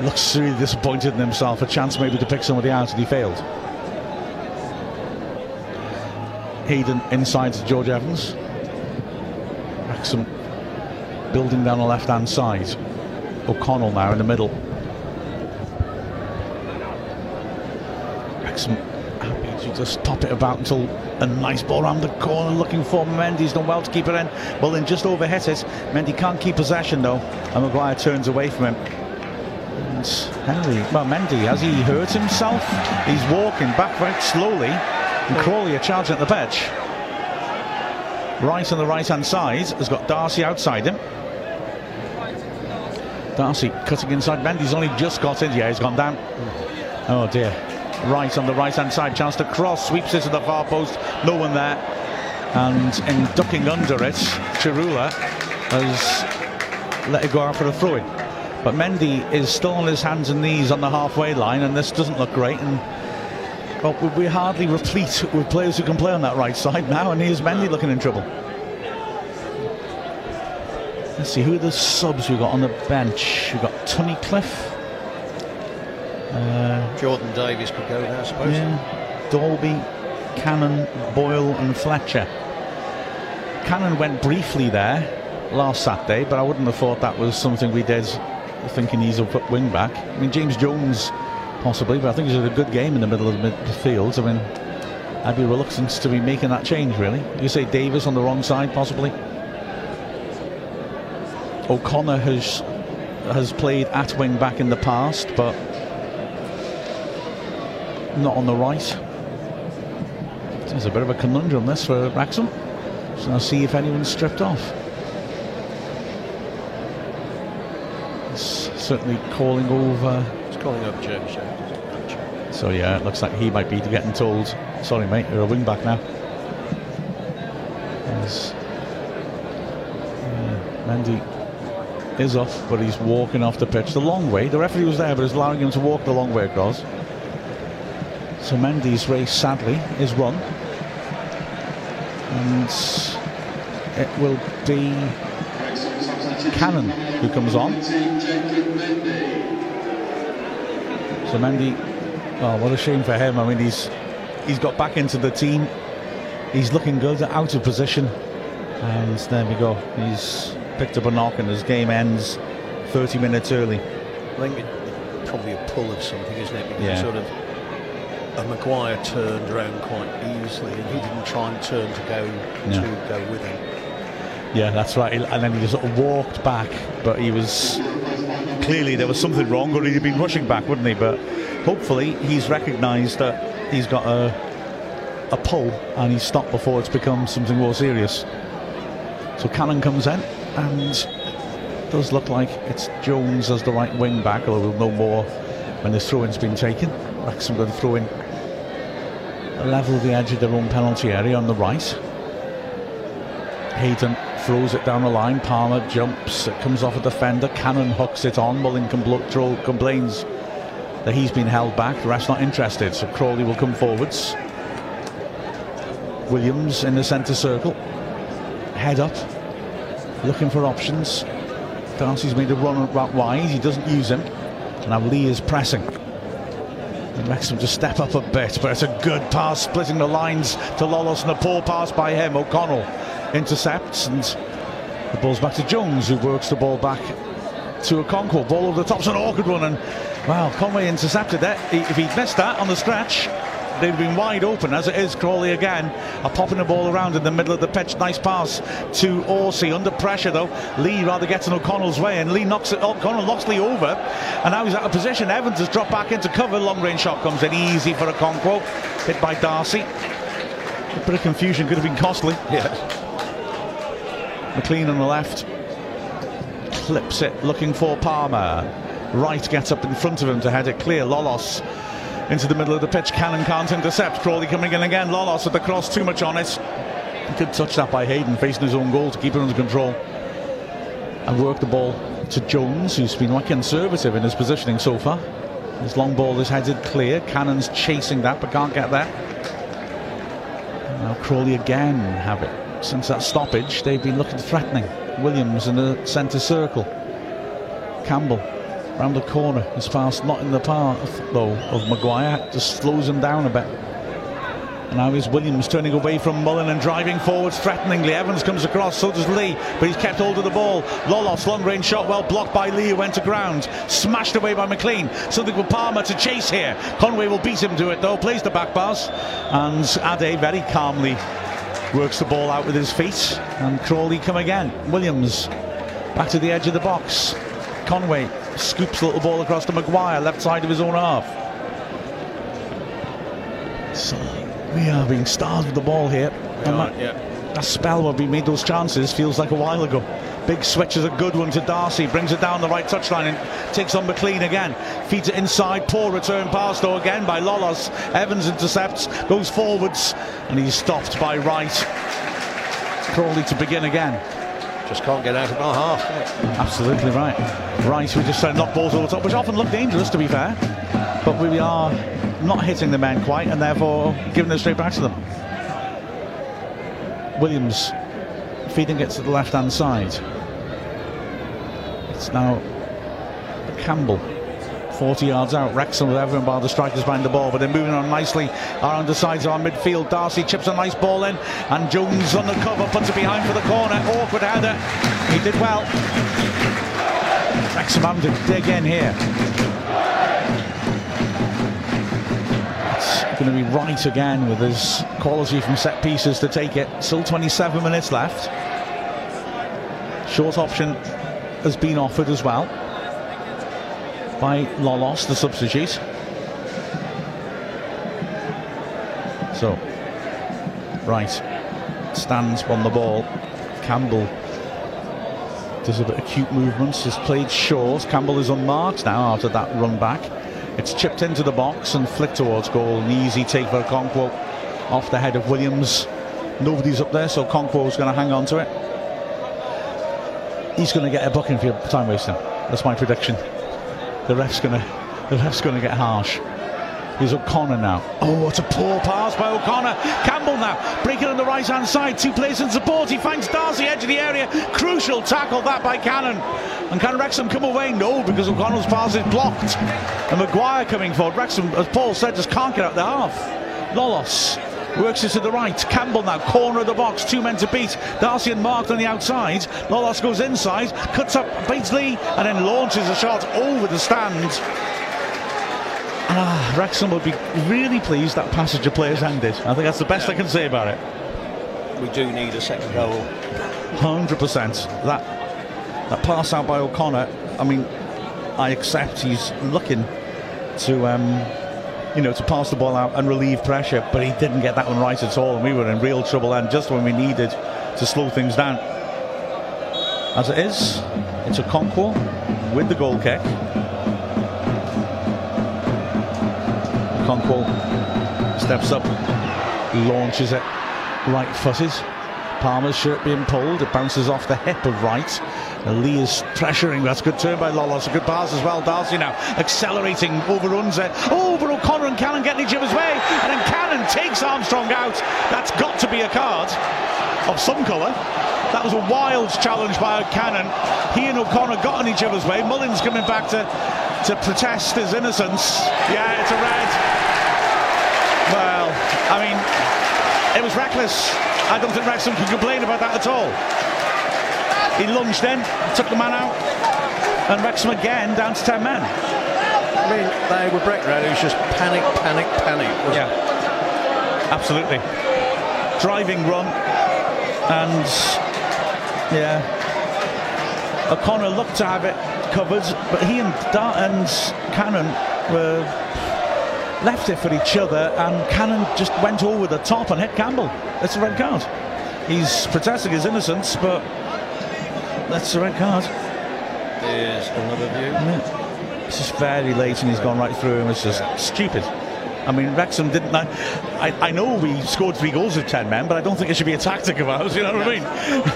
looks really disappointed in himself. A chance maybe to pick somebody out, and he failed. Hayden inside to George Evans. Wrexham building down the left hand side. O'Connell now in the middle. Wrexham happy to just pop it about until a nice ball around the corner looking for Mendy's done well to keep it in. Well, then just overhit it. Mendy can't keep possession though, and Maguire turns away from him. Henry, well, Mendy, has he hurt himself? He's walking back very slowly, and Crawley are charging at the pitch. Rice on the right hand side has got Darcy outside him. Darcy cutting inside. Mendy's only just got in. Yeah, he's gone down. Oh dear. Right on the right hand side. Chance to cross. Sweeps it to the far post. No one there. And in ducking under it, Tsaroulla has let it go out for a throw in. But Mendy is still on his hands and knees on the halfway line, and this doesn't look great. And well, we're hardly replete with players who can play on that right side now, and here's Mendy looking in trouble. Let's see, who are the subs we've got on the bench? We've got Tunnicliffe. Uh, Jordan Davies could go there, I suppose. Yeah. Dalby, Cannon, Boyle, and Fletcher. Cannon went briefly there last Saturday, but I wouldn't have thought that was something we did thinking he's a put wing back. I mean, James Jones possibly, but I think he's had a good game in the middle of the midfield. I mean, I'd be reluctant to be making that change, really. You say Davis on the wrong side, possibly. O'Connor has has played at wing back in the past, but not on the right. It's a bit of a conundrum this for Wrexham. So I'll see if anyone's stripped off. It's certainly calling over. Calling So yeah, it looks like he might be getting told, sorry mate, you're a wing back now. As, yeah, Mendy is off, but he's walking off the pitch the long way. The referee was there, but he's allowing him to walk the long way across. So Mendy's race, sadly, is run. And it will be Cannon who comes on. So Mendy, oh, what a shame for him. I mean, he's he's got back into the team. He's looking good, out of position. And there we go. He's picked up a knock and his game ends 30 minutes early. I think it, probably a pull of something, isn't it? Because yeah. sort of a Maguire turned around quite easily and he didn't try and turn to go to go with him. Yeah, that's right. And then he just sort of walked back, but he was clearly there was something wrong, or he'd been rushing back, wouldn't he? But hopefully he's recognised that he's got a a pull and he's stopped before it's become something more serious. So Cannon comes in and does look like it's Jones as the right wing back, although we'll know more when the throw-in's been taken. Wrexham going to throw in a level the edge of their own penalty area on the right. Hayden throws it down the line. Palmer jumps. It comes off a defender. Cannon hooks it on. Compl- complains that he's been held back. The rest not interested. So Crawley will come forwards. Williams in the centre circle. Head up. Looking for options. Darcy's made a run right wide. He doesn't use him. Now Lee is pressing. And Wrexham to step up a bit, but it's a good pass, splitting the lines to Lolos, and a poor pass by him. O'Connell intercepts, and the ball's back to Jones, who works the ball back to a Okonkwo. Ball over the top, it's an awkward one, and wow, Conroy intercepted that. If he'd missed that on the scratch, they'd have been wide open as it is Crawley again are popping the ball around in the middle of the pitch. Nice pass to Orsi under pressure though Lee rather gets in O'Connell's way and Lee knocks it O'Connell knocks Lee over and now he's out of position. Evans has dropped back into cover. Long range shot comes in easy for Okonkwo hit by Darcy. A bit of confusion could have been costly. Yeah McClean on the left clips it looking for Palmer Wright gets up in front of him to head it clear Lolos into the middle of the pitch. Cannon can't intercept. Crawley coming in again. Lolos with the cross, too much on it. Good touch that by Hayden, facing his own goal to keep it under control. And work the ball to Jones, who's been quite conservative in his positioning so far. His long ball is headed clear. Cannon's chasing that, but can't get there. Now Crawley again have it. Since that stoppage, they've been looking threatening. Williams in the centre circle. Campbell round the corner. His pass not in the path though of Maguire, just slows him down a bit. Now is Williams turning away from Mullin and driving forwards threateningly. Evans comes across, so does Lee, but he's kept hold of the ball. Lolos, long range shot, well blocked by Lee, who went to ground. Smashed away by McClean. Something for Palmer to chase here. Conroy will beat him to it though, plays the back pass. And Addai very calmly works the ball out with his feet. And Crawley come again. Williams back to the edge of the box. Conroy scoops the little ball across to Maguire, left side of his own half. So we are being starved with the ball here. And that, yeah. that spell where we made those chances feels like a while ago. Big switch is a good one to Darcy, brings it down the right touchline and takes on McClean again. Feeds it inside, poor return pass though again by Lolos. Evans intercepts, goes forwards, and he's stopped by Wright. Crawley to begin again. Just can't get out of our half. Absolutely right. Right, we just knock balls over the top, which often look dangerous, to be fair. But we are not hitting the men quite, and therefore giving it straight back to them. Williams feeding it to the left-hand side. It's now Campbell. 40 yards out. Wrexham with everyone by the strikers behind the ball, but they're moving on nicely around the sides of our midfield. Darcy chips a nice ball in, and Jones on the cover puts it behind for the corner. Awkward header. He did well. Wrexham having to dig in here. It's going to be Wright again with his quality from set pieces to take it. Still 27 minutes left. Short option has been offered as well by Lolos, the substitute. So, Wright, stands on the ball. Campbell does a bit of cute movements, has played short. Campbell is unmarked now after that run back. It's chipped into the box and flicked towards goal. An easy take for Okonkwo off the head of Williams. Nobody's up there, so Okonkwo is going to hang on to it. He's going to get a booking for time wasting. That's my prediction. The ref's going to, the ref's going to get harsh. Here's O'Connor now. Oh, what a poor pass by O'Connor. Campbell now breaking on the right hand side. Two players in support. He finds Darcy edge of the area. Crucial tackle that by Cannon. And can Wrexham come away? No, because O'Connor's pass is blocked. And Maguire coming forward. Wrexham, as Paul said, just can't get out the half. Lolos works it to the right. Campbell now, corner of the box, two men to beat. Darcy and Mark on the outside. Lolos goes inside, cuts up, beats Lee, and then launches a shot over the stand. And ah, Wrexham will be really pleased that passage of players ended. I think that's the best I can say about it. We do need a second goal. 100%. That that pass out by O'Connor, I mean, I accept he's looking to, um, you know, to pass the ball out and relieve pressure, but he didn't get that one right at all, and we were in real trouble then, just when we needed to slow things down. As it is, it's a Okonkwo with the goal kick. Okonkwo steps up, launches it, right footed. Palmer's shirt being pulled, it bounces off the hip of Wright. Lee is pressuring, that's a good turn by Lolos, a good pass as well. Darcy now accelerating, overruns it. Oh, but O'Connor and Cannon getting each other's way, and then Cannon takes Armstrong out. That's got to be a card of some colour. That was a wild challenge by Cannon. He and O'Connor got in each other's way. Mullin's coming back to, to protest his innocence. Yeah, it's a red. Well, I mean, it was reckless. I don't think Wrexham can complain about that at all. He lunged in, took the man out, and Wrexham again down to 10 men. I mean, they were Red, it was just panic, panic, panic. wasn't Yeah, absolutely. Driving run, and yeah, O'Connor looked to have it covered, but he and Dar- and Cannon were left it for each other, and Cannon just went over the top and hit Campbell. It's a red card. He's protesting his innocence, but that's a red card. Here's another view. Yeah. It's just very late and he's gone right through him. It's just stupid. I mean, Wrexham didn't. I, I, I know we scored three goals with 10 men, but I don't think it should be a tactic of ours, you know what I mean?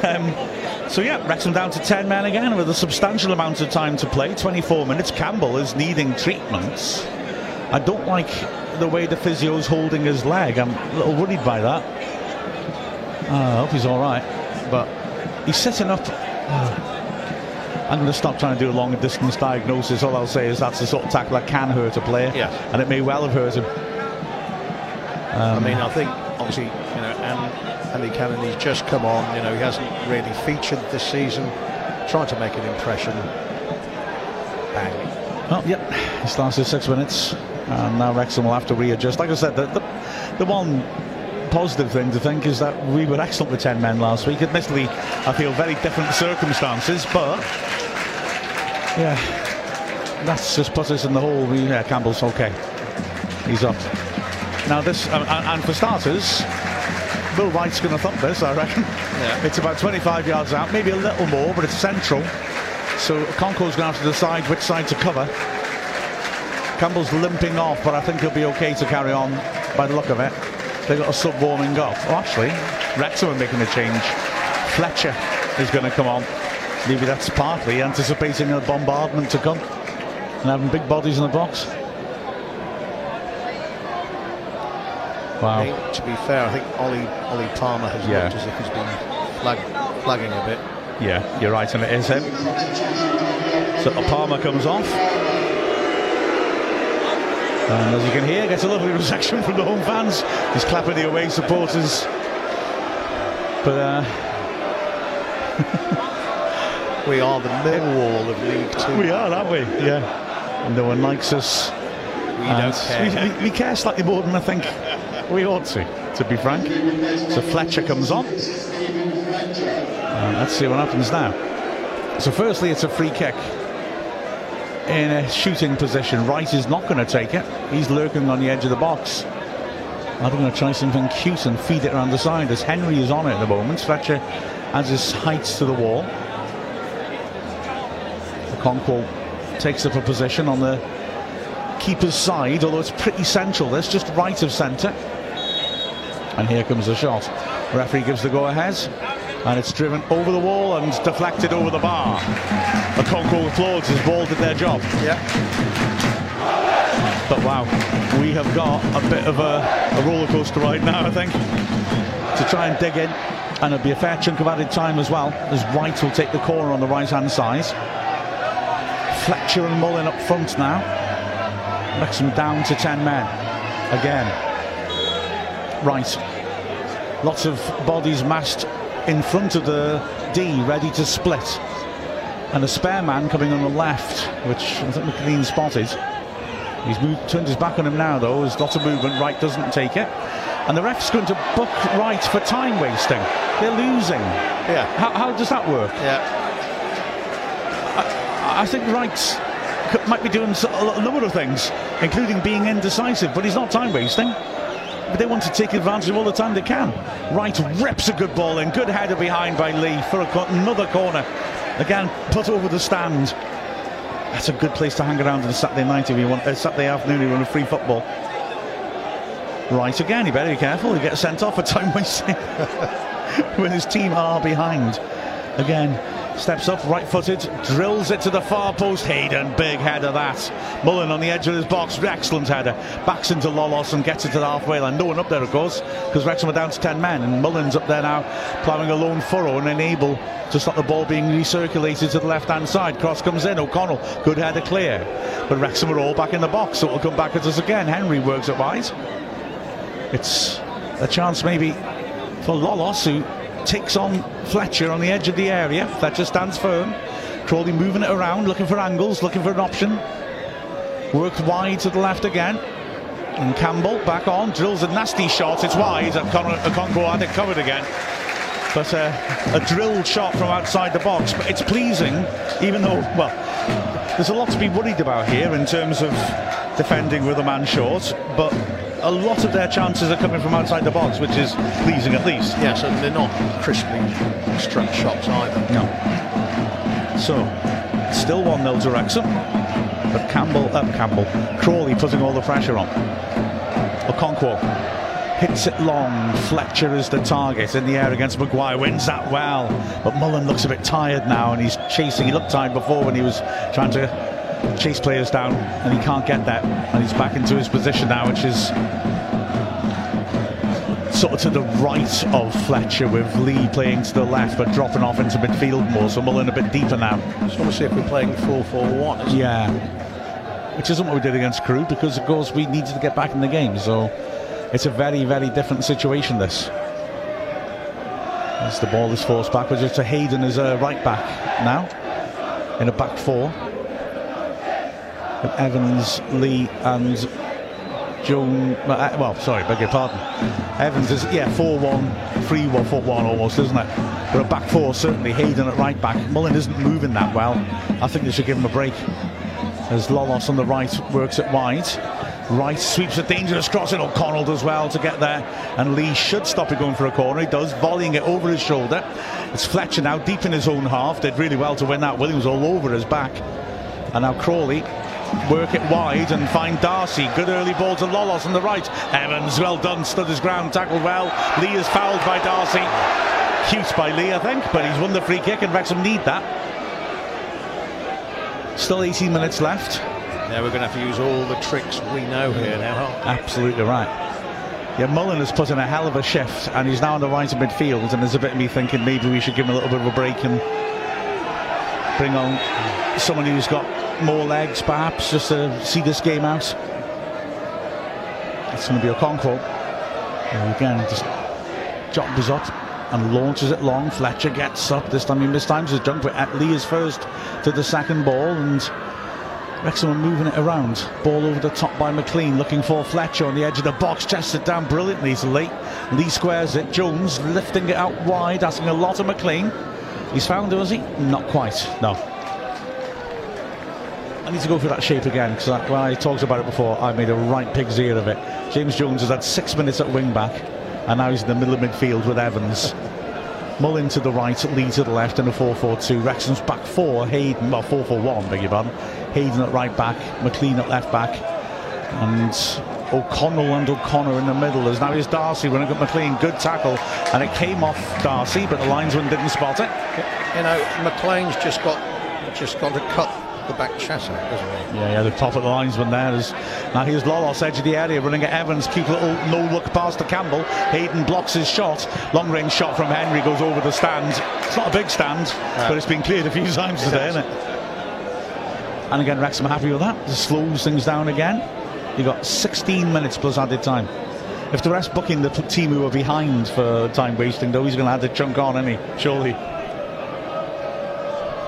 Um, so, yeah, Wrexham down to 10 men again with a substantial amount of time to play 24 minutes. Campbell is needing treatments. I don't like the way the physio's holding his leg. I'm a little worried by that. Uh, I hope he's all right. But he's setting up. [SIGHS] I'm going to stop trying to do a long distance diagnosis. All I'll say is that's the sort of tackle that can hurt a player. Yeah. And it may well have hurt him. I mean, I think obviously, you know, and Andy Cannon, he's just come on. You know, he hasn't really featured this season. Trying to make an impression. Bang. Well, yep, he starts his six minutes, and now Wrexham will have to readjust. Like I said, the, the, the one positive thing to think is that we were excellent with 10 men last week. Admittedly, I feel very different circumstances, but yeah, that's just put us in the hole. We, yeah, Campbell's okay. He's up. Now, this, and, and for starters, Bill Wright's going to thump this, I reckon. Yeah. It's about 25 yards out, maybe a little more, but it's central. So Okonkwo's going to have to decide which side to cover. Campbell's limping off, but I think he'll be okay to carry on by the look of it. They've got a sub warming up. Oh, actually, Wrexham are making a change. Fletcher is going to come on. Maybe that's partly anticipating a bombardment to come and having big bodies in the box. I Wow. think, to be fair, I think Ollie Ollie Palmer has Yeah. looked as if he's been flag, flagging a bit. Yeah, you're right, and it is him. So Palmer comes off. And as you can hear, gets a lovely [LAUGHS] reception from the home fans. He's clapping the away supporters. But uh, [LAUGHS] We are the Millwall of League Two. we are, aren't we? Yeah. And no one likes us. We And don't care. We, we- we care slightly more than I think we ought to, to be frank. So Fletcher comes on. And let's see what happens now. So firstly, it's a free kick in a shooting position. Wright is not going to take it. He's lurking on the edge of the box. I'm going to try something cute and feed it around the side as Henry is on it at the moment. Fletcher has his heights to the wall. Okonkwo takes up a position on the keeper's side, although it's pretty central. That's just right of centre. And here comes the shot. Referee gives the go ahead. And it's driven over the wall and deflected over the bar. Okonkwo applauds his ball did their job. Yeah. But wow, we have got a bit of a, a roller coaster ride now, I think, to try and dig in. And it'll be a fair chunk of added time as well, as Wright will take the corner on the right hand side. Fletcher and Mullin up front now. Wrexham down to 10 men again. Right. Lots of bodies massed in front of the D, ready to split. And a spare man coming on the left, which I think McClean spotted. He's moved, turned his back on him now, though. There's lots of movement. Wright doesn't take it. And the ref's going to book Wright for time wasting. They're losing. Yeah. How, how does that work? Yeah. I think Wright might be doing s- a lo- a number of things, including being indecisive, but he's not time wasting. But they want to take advantage of all the time they can. Wright rips a good ball in, good header behind by Lee for a co- another corner. Again, put over the stand. That's a good place to hang around on a Saturday night if you want, uh, Saturday afternoon if you want a free football. Wright again, you better be careful. You get sent off for time [LAUGHS] wasting [LAUGHS] when his team are behind. Again, steps up, right footed, drills it to the far post. Hayden, big header that. Mullin on the edge of his box, excellent header. Backs into Lolos and gets it to the halfway line. No one up there, of course, because Wrexham are down to 10 men. And Mullin's up there now, ploughing a lone furrow and unable to stop the ball being recirculated to the left hand side. Cross comes in, O'Connell, good header clear. But Wrexham are all back in the box, so it'll come back at us again. Henry works it wide. It's a chance maybe for Lolos, who takes on Fletcher on the edge of the area. Fletcher stands firm. Crawley moving it around, looking for angles, looking for an option. Worked wide to the left again. And Campbell back on, drills a nasty shot. It's wide, and Con- had it covered again. But uh, a drilled shot from outside the box. But it's pleasing, even though, well, there's a lot to be worried about here in terms of defending with a man short. But a lot of their chances are coming from outside the box, which is pleasing at least. Yes, and they're not crisply struck shots either. No. So, still 1 0 to Wrexham. But Campbell, uh, Campbell, Crawley putting all the pressure on. Okonkwo hits it long. Fletcher is the target in the air against Maguire. Wins that well. But Mullin looks a bit tired now and he's chasing. He looked tired before when he was trying to chase players down and he can't get that. And he's back into his position now, which is sort of to the right of Fletcher with Lee playing to the left but dropping off into midfield more. So Mullin a bit deeper now. Just want to see if we're playing 4 4 1. Yeah. Which isn't what we did against Crewe because, of course, we needed to get back in the game. So it's a very, very different situation, this. As the ball is forced backwards, it's a Hayden as a right back now in a back four. Evans, Lee, and Joan. Uh, well, sorry, beg your pardon. Evans is, yeah, 4 1, 3 1, 4 1 almost, isn't it? But a back four, certainly. Hayden at right back. Mullin isn't moving that well. I think they should give him a break. As Lolos on the right works it wide. Wright sweeps a dangerous cross O'Connell does well to get there and Lee should stop it going for a corner he does volleying it over his shoulder it's Fletcher now deep in his own half did really well to win that Williams all over his back and now Crawley work it wide and find Darcy good early ball to Lolos on the right Evans well done stood his ground tackled well Lee is fouled by Darcy cute by Lee I think but he's won the free kick and Wrexham need that still 18 minutes left now we're going to have to use all the tricks we know here now. Absolutely right. Yeah, Mullin has put in a hell of a shift, and he's now on the right of midfield. And there's a bit of me thinking maybe we should give him a little bit of a break and bring on someone who's got more legs, perhaps, just to see this game out. It's going to be a. And again, just jumps up and launches it long. Fletcher gets up. This time he mistimes his jump, but Lee is first to the second ball, and Wrexham are moving it around. Ball over the top by McClean, looking for Fletcher on the edge of the box. Chested down brilliantly to late. Lee squares it. Jones lifting it out wide, asking a lot of McClean. He's found her, has he? Not quite. No. I need to go for that shape again because when I talked about it before, I made a right pig's ear of it. James Jones has had six minutes at wing back, and now he's in the middle of midfield with Evans. Mullin to the right, Lee to the left, and a 4-4-2. Wrexham's back four, Hayden, well, 4-4-1, beg your pardon. Hayden at right back, McClean at left back, and O'Connell and O'Connor in the middle. As now is Darcy running at McClean. Good tackle, and it came off Darcy, but the linesman didn't spot it. You know, McClean's just got just got to cut the back chassis, doesn't he? Yeah, yeah, the top of the linesman there is now here's Lolos edge of the area running at Evans, keep a little no look past to Campbell. Hayden blocks his shot. Long range shot from Henry goes over the stand. It's not a big stand, but it's been cleared a few times today, isn't it? And again, Wrexham happy with that. Just slows things down again. You've got 16 minutes plus added time. If the rest booking the team who are behind for time wasting, though, he's going to add the chunk on, isn't he? Surely.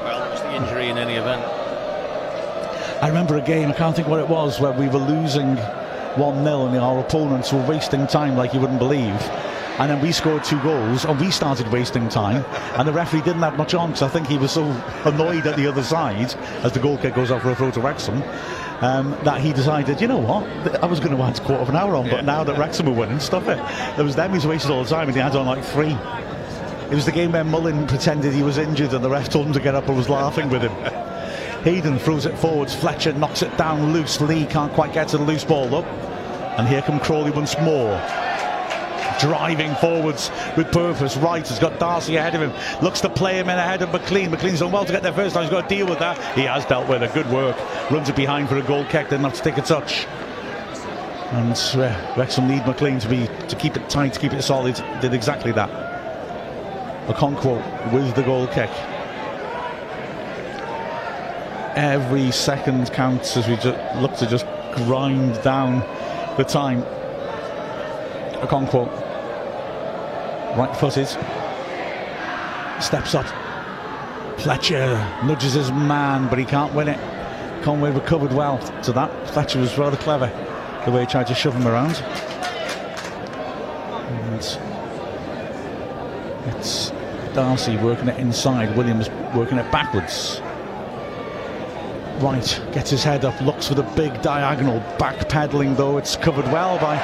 Well, it's the injury in any event. I remember a game, I can't think what it was, where we were losing 1 0 and our opponents were wasting time like you wouldn't believe and then we scored two goals and we started wasting time and the referee didn't have much on because I think he was so annoyed at the other side as the goal kick goes off for a throw to Wrexham um, that he decided, you know what, I was going to add a quarter of an hour on, yeah. but now that Wrexham are winning, stuff it. It was them who's wasted all the time and he had on like three. It was the game where Mullin pretended he was injured and the ref told him to get up and was laughing with him. Hayden throws it forwards, Fletcher knocks it down loose, Lee can't quite get to the loose ball up. And here come Crawley once more driving forwards with purpose. Wright has got Darcy ahead of him. Looks to play him in ahead of McClean. McClean's done well to get there first time. He's got to deal with that. He has dealt with it. Good work. Runs it behind for a goal kick. Have to take a touch. And uh, Wrexham need McClean to be to keep it tight, to keep it solid. Did exactly that. A Okonkwo with the goal kick. Every second counts as we just look to just grind down the time. A Okonkwo right footed. Steps up. Fletcher nudges his man, but he can't win it. Conroy recovered well to that. Fletcher was rather clever the way he tried to shove him around. And it's Darcy working it inside, Williams working it backwards. Wright, gets his head up, looks for the big diagonal, backpedaling though, it's covered well by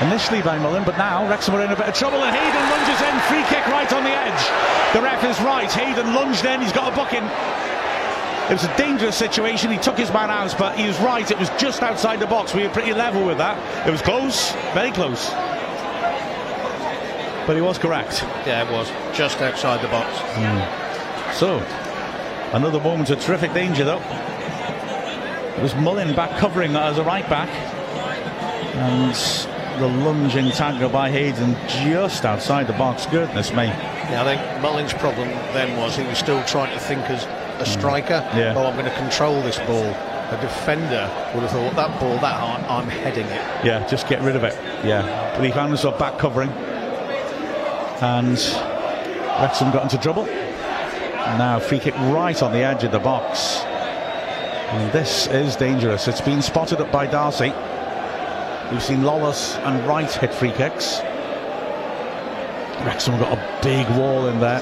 initially by Mullin, but now Wrexham are in a bit of trouble and Hayden lunges in, free kick right on the edge. The ref is right, Hayden lunged in, he's got a booking. It was a dangerous situation, he took his man out, but he was right, it was just outside the box. We were pretty level with that. It was close, very close. But he was correct. Yeah, it was, just outside the box. Mm. So, another moment of terrific danger though. It was Mullin back covering as a right back. And the lunging tackle by Hayden just outside the box. Goodness me. Yeah, I think Mullin's problem then was he was still trying to think as a mm. striker. Yeah. Oh, I'm going to control this ball. a defender would have thought that ball that hard, I'm heading it. Yeah, just get rid of it. Yeah, but he found himself back covering, and Wrexham got into trouble. Now free kick right on the edge of the box. And this is dangerous. It's been spotted up by Darcy. We've seen Lolos and Wright hit free kicks. Wrexham got a big wall in there.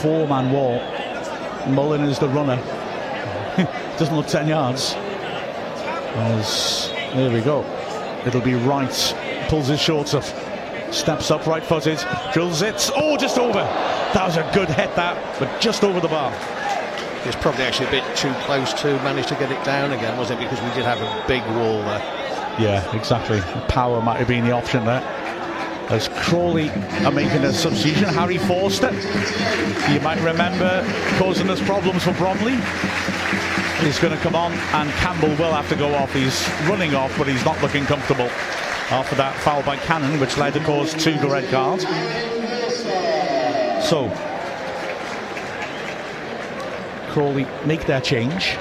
Four-man wall. Mullin is the runner. [LAUGHS] Doesn't look 10 yards. As, there we go. It'll be Wright. Pulls his shorts up. Steps up, right footed. Drills it. Oh, just over. That was a good hit, that, but just over the bar. It's probably actually a bit too close to manage to get it down again, wasn't it? Because we did have a big wall there. Yeah, exactly. Power might have been the option there. As Crawley are making a substitution, Harry Forster, you might remember causing us problems for Bromley. He's going to come on, and Campbell will have to go off. He's running off, but he's not looking comfortable after that foul by Cannon, which led, course, to the red card. So, Crawley make their change.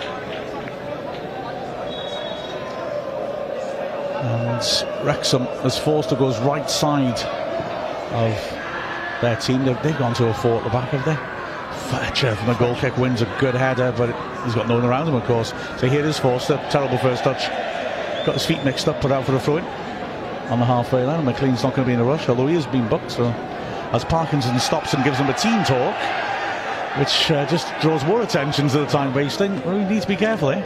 And Wrexham, as Forster goes right side of their team, they've, they've gone to a four at the back, have they? Fletcher from the goal kick wins a good header, but he's got no one around him, of course. So here is Forster, terrible first touch. Got his feet mixed up, put out for a throw in on the halfway line. And McClean's not going to be in a rush, although he has been booked. So as Parkinson stops and gives him a team talk, which uh, just draws more attention to the time wasting. We need to be careful here.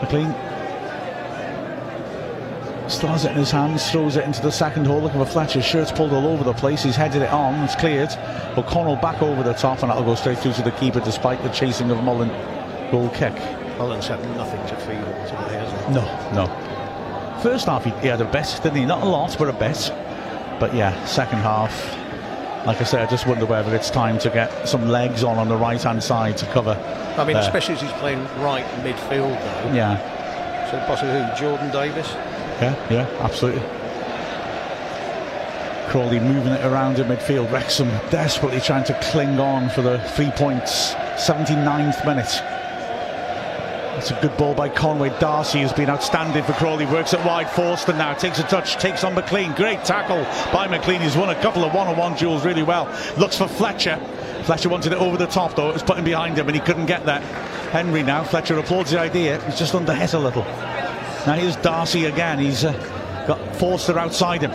McClean still has it in his hands, throws it into the second hole, looking for Fletcher. shirt's pulled all over the place. He's headed it on, it's cleared. O'Connell back over the top, and that'll go straight through to the keeper despite the chasing of Mullin goal kick. Mullin's had nothing to feed today, hasn't he? No, no. First half he, he had a bet, didn't he? Not a lot, but a bet. But yeah, second half, like I say, I just wonder whether it's time to get some legs on on the right hand side to cover. I mean, especially as he's playing right midfield, though. Yeah, So possibly who? Jordan Davies? yeah, yeah, absolutely. Crawley moving it around in midfield. Wrexham desperately trying to cling on for the three points. 79th minute. It's a good ball by Conroy. Darcy has been outstanding for Crawley. Works at wide. Forster now takes a touch, takes on McClean. Great tackle by McClean. He's won a couple of one-on-one duels really well. Looks for Fletcher. Fletcher wanted it over the top though. It was putting behind him and he couldn't get that. Henry now. Fletcher applauds the idea. He's just under hit a little. Now here's Darcy again. He's uh, got Forster outside him.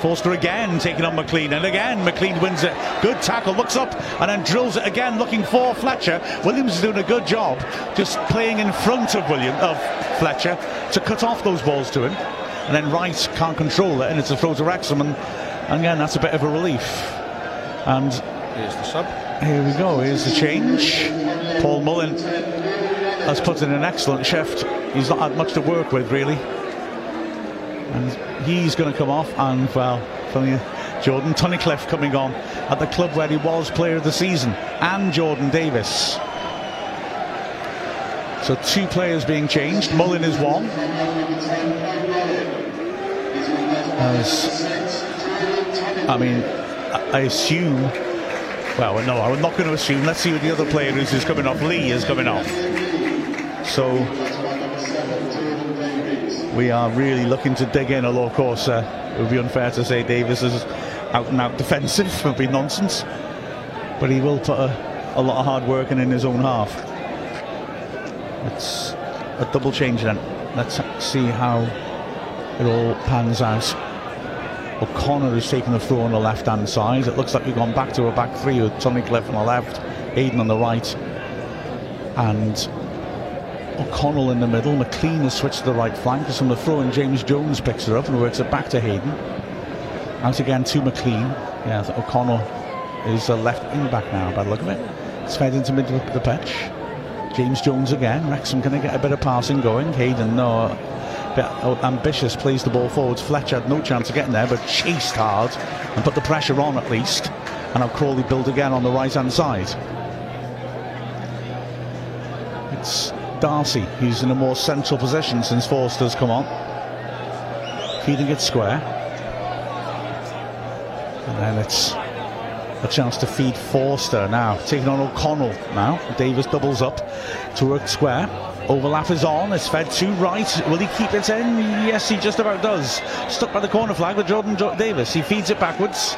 Forster again taking on McClean, and again McClean wins it. Good tackle, looks up and then drills it again, looking for Fletcher. Williams is doing a good job, just playing in front of William of Fletcher to cut off those balls to him. And then Rice can't control it, and it's a throw to Wrexham, and, and again that's a bit of a relief. And Here's the sub. here we go. Here's the change. Paul Mullin has put in an excellent shift. He's not had much to work with, really. And he's going to come off. And, well, the Jordan Tunnicliffe coming on at the club where he was player of the season. And Jordan Davies. So two players being changed. Mullin is one. As, I mean, I I assume well, no, I'm not going to assume. Let's see what the other player is who's coming off. Lee is coming off. So we are really looking to dig in. Although, of course, uh, it would be unfair to say Davies is out and out defensive. [LAUGHS] It would be nonsense. But he will put a, a lot of hard work in in his own half. It's a double change then. Let's see how it all pans out. O'Connor is taking the throw on the left hand side. It looks like we've gone back to a back three with Tunnicliffe on the left, Hayden on the right, and O'Connell in the middle. McClean has switched to the right flank. From the throw in, James Jones picks it up and works it back to Hayden. Out again to McClean. Yeah, O'Connell is a left wing back now by the look of it. It's fed into mid of the pitch. James Jones again. Wrexham going to get a bit of passing going. Hayden, no, bit ambitious, plays the ball forwards. Fletcher had no chance of getting there, but chased hard and put the pressure on at least. And now Crawley build again on the right hand side. It's Darcy who's in a more central position since Forster's come on. Feeding it square. And then it's A chance to feed Forster now. Taking on O'Connell now. Davies doubles up to work square. Overlap is on. It's fed to right. Will he keep it in? Yes, he just about does. Stuck by the corner flag with Jordan Davies. He feeds it backwards.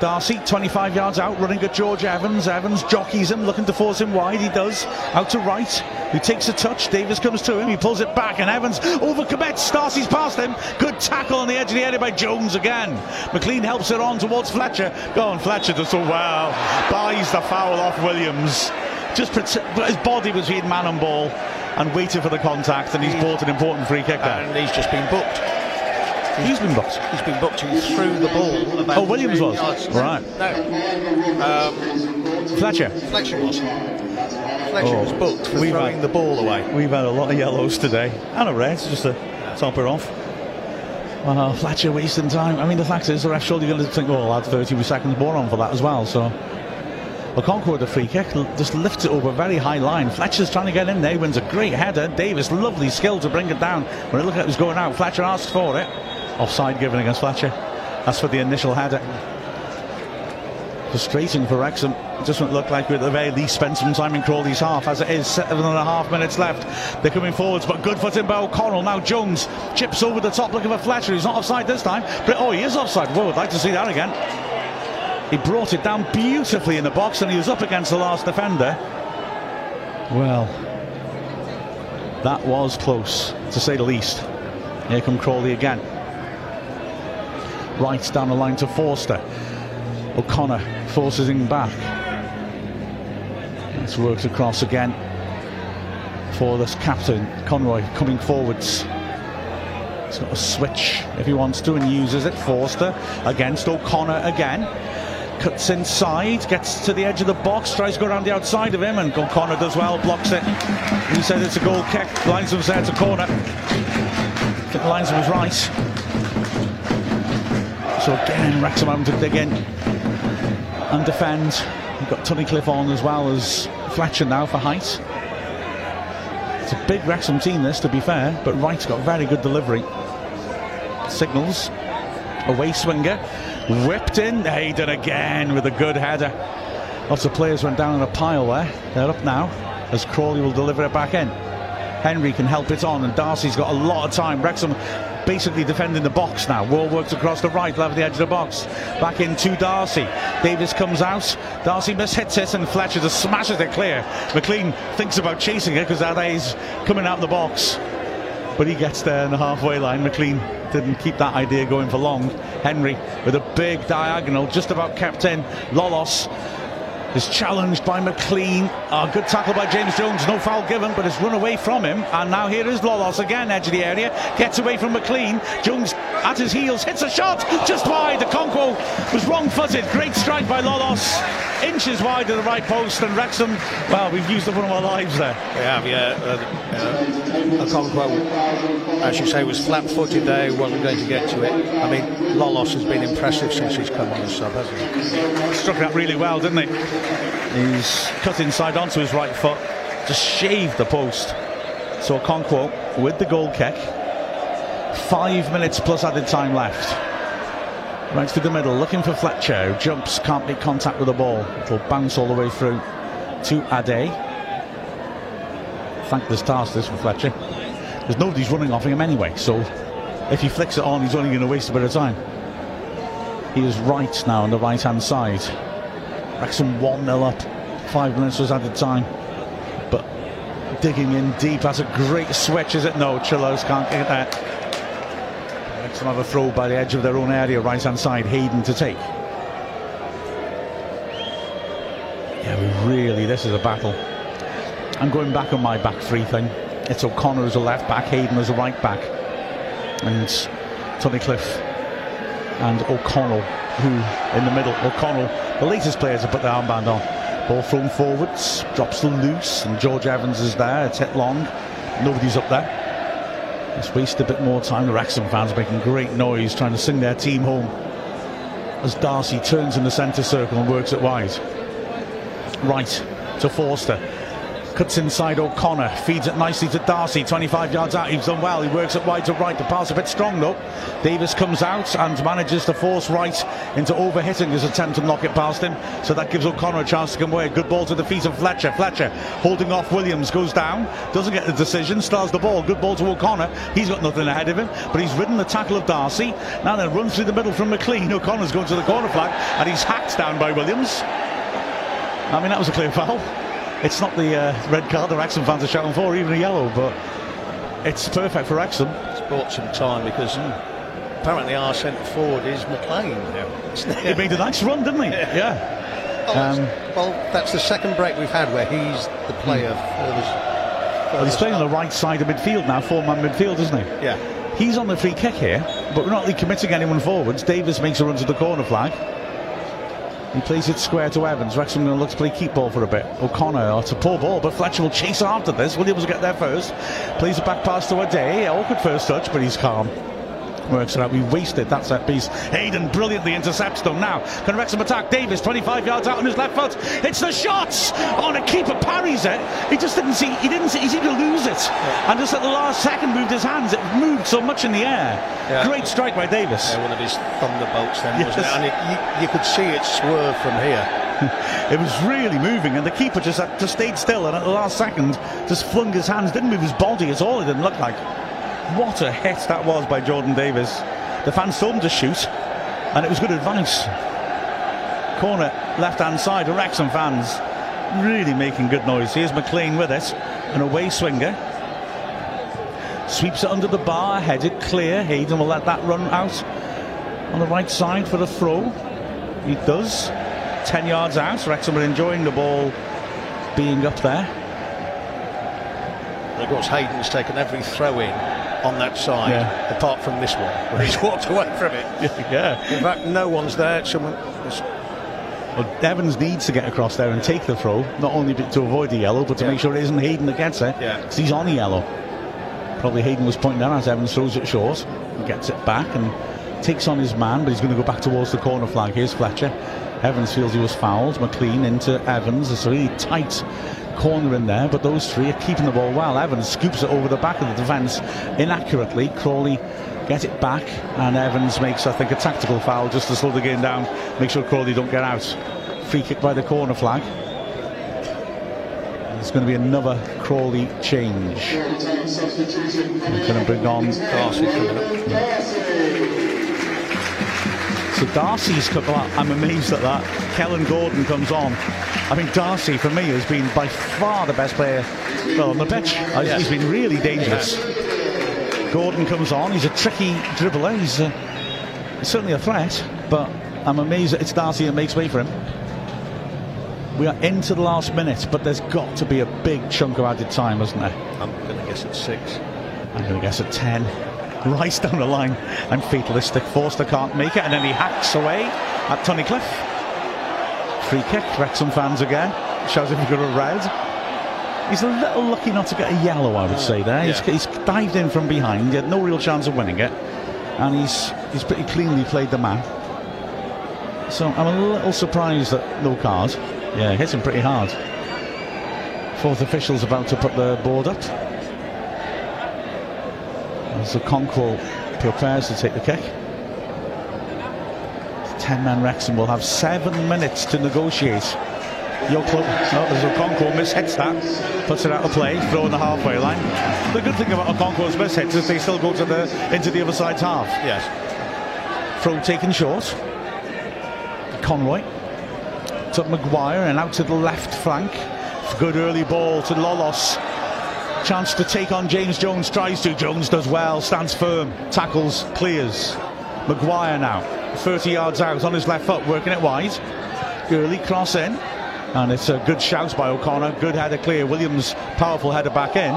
Darcy, 25 yards out, running at George Evans. Evans jockeys him, looking to force him wide. He does. Out to right. He takes a touch. Davies comes to him. He pulls it back, and Evans overcommits. Darcy's past him. Good tackle on the edge of the area by Jones again. McClean helps it on towards Fletcher. Go on, Fletcher does so well. Buys the foul off Williams. Just his body was between man and ball and waited for the contact, and he's bought an important free kick there. And he's just been booked. He's been booked. He's been booked. He threw the ball. oh, Williams was yards. right. No, um, Fletcher. Fletcher was. Fletcher oh, was booked for throwing had, the ball away. We've had a lot of yellows today and a red just to top her off. Well, Fletcher wasting time. I mean, the fact is, the ref surely going to think, oh, I'll add 30 seconds more on for that as well. So, Okonkwo with the free kick just lifts it over a very high line. Fletcher's trying to get in there. He wins a great header. Davies, lovely skill to bring it down. When I look at it, was going out. Fletcher asks for it. Offside given against Fletcher. That's for the initial header. Frustrating for Wrexham. It doesn't look like we at the very least spent some time in Crawley's half as it is seven and a half minutes left. They're coming forwards, but good for Timber O'Connell. Now Jones chips over the top looking for Fletcher. He's not offside this time. But oh, he is offside. Well, I'd like to see that again. He brought it down beautifully in the box and he was up against the last defender. Well, that was close, to say the least. Here come Crawley again. Right down the line to Forster. O'Connor forces him back. It's worked across again for this captain, Conroy, coming forwards. He's got a switch if he wants to and uses it. Forster against O'Connor again. Cuts inside, gets to the edge of the box, tries to go around the outside of him, and O'Connor does well, blocks it. He said it's a goal kick. Linesman said it's a corner. The linesman was right. So again, Wrexham having to dig in and defend. You've got Tunnicliffe on as well as Fletcher now for height. It's a big Wrexham team, this, to be fair, but Wright's got very good delivery. Signals. Away swinger. Whipped in. Hayden again with a good header. Lots of players went down in a pile there. They're up now as Crawley will deliver it back in. Henry can help it on, and Darcy's got a lot of time. Wrexham basically defending the box now. Wall works across the right, left the edge of the box. Back into Darcy. Davies comes out. Darcy mishits it, and Fletcher just smashes it clear. McClean thinks about chasing it because that is coming out of the box. But he gets there in the halfway line. McClean didn't keep that idea going for long. Henry with a big diagonal, just about kept in. Lolos is challenged by McClean. A good tackle by James Jones. No foul given, but it's run away from him. And now here is Lolos again, edge of the area. Gets away from McClean. Jones at his heels hits a shot just wide. The Okonkwo was wrong footed. Great strike by Lolos. Inches wide of the right post. And Wrexham, well, we've used up one of our lives there. We have, yeah. Uh, uh, Okonkwo, as you say, was flat footed there. Wasn't going to get to it. I mean, Lolos has been impressive since he's come on the sub, hasn't he? Struck that really well, didn't he? He's cut inside onto his right foot, just shaved the post. So Okonkwo with the goal kick. Five minutes plus added time left. Right to the middle, looking for Fletcher, jumps, can't make contact with the ball. It'll bounce all the way through to Addai. Thankless task this for Fletcher. There's nobody's running off him anyway, so if he flicks it on, he's only going to waste a bit of time. He is right now on the right hand side. Wrexham 1 0 up. Five minutes was added time. But digging in deep. That's a great switch, is it? No, Chilos can't get that. Wrexham have a throw by the edge of their own area, right hand side. Hayden to take. Yeah, we really, this is a battle. I'm going back on my back three thing. It's O'Connor as a left back, Hayden as a right back, and Tunnicliffe and O'Connell, who in the middle. O'Connell the latest players have put their armband on. Ball thrown forwards, drops them loose, and George Evans is there. It's hit long. Nobody's up there. Let's waste a bit more time. The Wrexham fans making great noise, trying to sing their team home. As Darcy turns in the centre circle and works it wide. Right to Forster. Cuts inside O'Connor, feeds it nicely to Darcy, 25 yards out. He's done well. He works it wide to right. The pass a bit strong though. Davies comes out and manages to force Wright into overhitting his attempt to knock it past him. So that gives O'Connor a chance to come away. Good ball to the feet of Fletcher. Fletcher holding off Williams, goes down, doesn't get the decision, stars the ball. Good ball to O'Connor. He's got nothing ahead of him, but he's ridden the tackle of Darcy. Now then runs through the middle from McClean. O'Connor's going to the corner flag, and he's hacked down by Williams. I mean, that was a clear foul. It's not the uh, red card the Wrexham fans are shouting for, even a yellow, but it's perfect for Wrexham. It's bought some time because apparently our centre forward is McClean he made a nice run, didn't he? Yeah. Oh, that's- um, well, that's the second break we've had where he's the hmm. player. furthest- Well, he's playing on the right side of midfield now, four-man midfield, isn't he? Yeah. He's on the free kick here, but we're not really committing anyone forwards. Davies makes a run to the corner flag. He plays it square to Evans. Wrexham going to look to play keep ball for a bit. O'Connor, oh, it's a poor ball, but Fletcher will chase after this. Williams will get there first. Plays it back pass to Addai. Awkward first touch, but he's calm. Works out. We wasted that set piece. Hayden brilliantly intercepts them. Now, can Wrexham attack? Davies, 25 yards out on his left foot. It's the shots! Oh, a keeper parries it. He just didn't see, he didn't see, he seemed to lose it. And just at the last second moved his hands. It moved so much in the air. Yeah. Great strike by Davies. Yeah, one of his thunderbolts then, wasn't it? And it, you, you could see it swerve from here. [LAUGHS] It was really moving, and the keeper just uh, just stayed still, and at the last second, just flung his hands, didn't move his body at all. It didn't look like. What a hit that was by Jordan Davies. The fans told him to shoot, and it was good advice. Corner left-hand side, the Wrexham fans really making good noise. Here's McClean with it, an away swinger. Sweeps it under the bar, headed clear. Hayden will let that run out on the right side for the throw. He does. 10 yards out. Wrexham are enjoying the ball being up there. Of course, Hayden's taken every throw in on that side, Yeah. apart from this one, where he's [LAUGHS] walked away from it. [LAUGHS] yeah. In fact, no one's there. Someone. Well, Evans needs to get across there and take the throw, not only to avoid the yellow, but to Yeah. make sure it isn't Hayden that gets it. Yeah. Because he's on the yellow. Probably Hayden was pointing down as Evans throws it short and gets it back and takes on his man, but he's going to go back towards the corner flag. Here's Fletcher. Evans feels he was fouled. McClean into Evans. It's a really tight corner in there, but those three are keeping the ball well. Evans scoops it over the back of the defence inaccurately. Crawley get it back, and Evans makes, I think, a tactical foul just to slow the game down, make sure Crawley don't get out. Free kick by the corner flag. There's going to be another Crawley change. We're going to bring on Darcy. So Darcy's come well, I'm amazed at that. Kellan Gordon comes on. I mean, Darcy for me has been by far the best player well, on the pitch. Uh, Yes. He's been really dangerous. Gordon comes on. He's a tricky dribbler. He's uh, certainly a threat, but I'm amazed that it's Darcy that makes way for him. We are into the last minute, but there's got to be a big chunk of added time, hasn't there? I'm going to guess at six. I'm going to guess at 10. Right down the line. I'm fatalistic. Forster can't make it, and then he hacks away at Tunnicliffe. Free kick. Wrexham fans again. Shows if he got a red. He's a little lucky not to get a yellow, I would say. There, he's, Yeah. he's dived in from behind. He had no real chance of winning it, and he's he's pretty cleanly played the man. So I'm a little surprised that no card. Yeah, hits him pretty hard. Fourth official's about to put the board up. As Okonkwo prepares to take the kick. 10 man Wrexham will have seven minutes to negotiate. Your club, no, there's Okonkwo mishits that, puts it out of play, throw in the halfway line. The good thing about Okonkwo's mishits is they still go to the into the other side's half. Yes. Throw taken short. Conroy to Maguire and out to the left flank. Good early ball to Lolos. Chance to take on James Jones. Tries to. Jones does well. Stands firm. Tackles. Clears. Maguire now. 30 yards out on his left foot. Working it wide. Early cross in. And it's a good shout by O'Connell. Good header clear. Williams powerful header back in.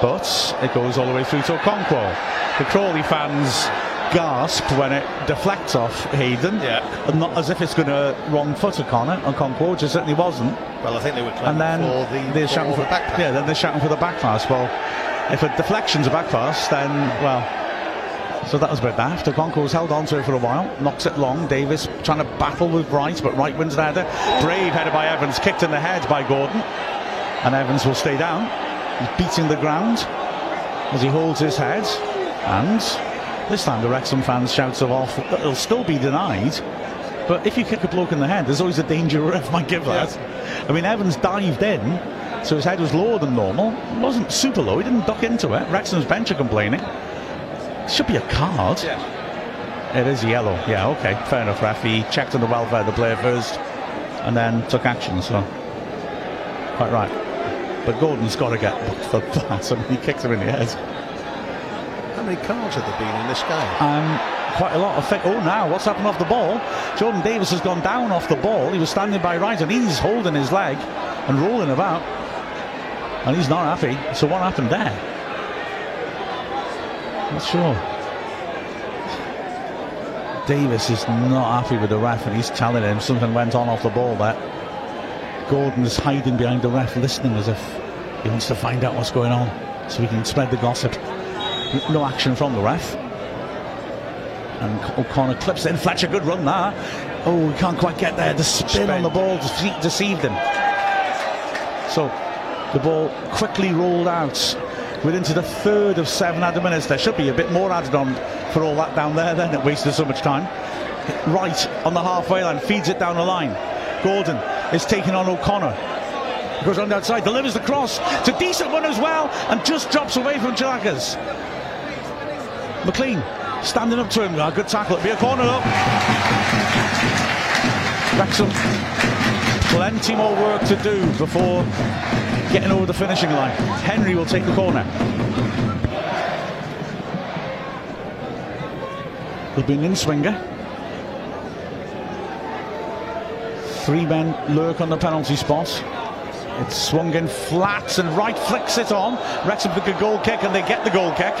But it goes all the way through to Okonkwo. The Crawley fans gasp when it deflects off Hayden. Yeah. And not as if it's going to wrong foot O'Connell. Okonkwo, which it certainly wasn't. Well, I think they were And then for the, they're for shouting for the back pass. Yeah, then they're shouting for the back pass. Well, if a deflection's a back pass, then well. So that was a bit daft. Okonkwo's held on to it for a while, knocks it long. Davies trying to battle with Wright, but Wright wins the header. Brave header by Evans, kicked in the head by Gordon. And Evans will stay down. He's beating the ground as he holds his head. And this time the Wrexham fans shouts of off. It'll still be denied. But if you kick a bloke in the head, there's always a danger a ref might give that. I mean, Evans dived in, so his head was lower than normal. It wasn't super low. He didn't duck into it. Wrexham's bench are complaining. Should be a card. It is yellow. Yeah, okay. Fair enough, ref. He checked on the welfare of the player first and then took action, so quite right. But Gordon's got to get booked for that. I mean, he kicked him in the head. How many cards have there been in this game? Um, quite a lot of think. Oh, now what's happened off the ball? Jordan Davies has gone down off the ball. He was standing by Wright, and he's holding his leg and rolling about, and he's not happy. So what happened there? Not sure. Davies is not happy with the ref, and he's telling him something went on off the ball there. Gordon's hiding behind the ref, listening as if he wants to find out what's going on, so he can spread the gossip. No action from the ref. And O'Connell clips in. Fletcher, good run there. Oh, he can't quite get there. The spin, on the ball dece- deceived him. So the ball quickly rolled out. We're into the third of seven added minutes. There should be a bit more added on for all that down there. Then it wasted so much time. Right on the halfway line, feeds it down the line. Gordon is taking on O'Connor. Goes on the outside, delivers the cross. It's a decent one as well, and just drops away from Chilakas. McClean standing up to him. A good tackle. It'll be a corner up. Wrexham, plenty more work to do before getting over the finishing line. Henry will take the corner. There'll be an in-swinger. Three men lurk on the penalty spot. It's swung in flat and Wright flicks it on. Wrexham pick a goal kick and they get the goal kick.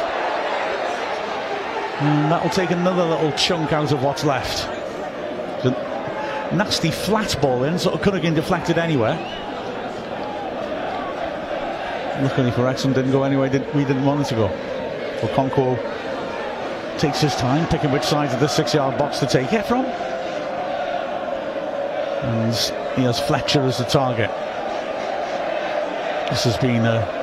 And that'll take another little chunk out of what's left. A nasty flat ball in, sort of could have been deflected anywhere. Luckily for Wrexham, didn't go anywhere did, we didn't want it to go. Okonkwo takes his time, picking which side of the six-yard box to take it from. And he has Fletcher as the target. This has been a,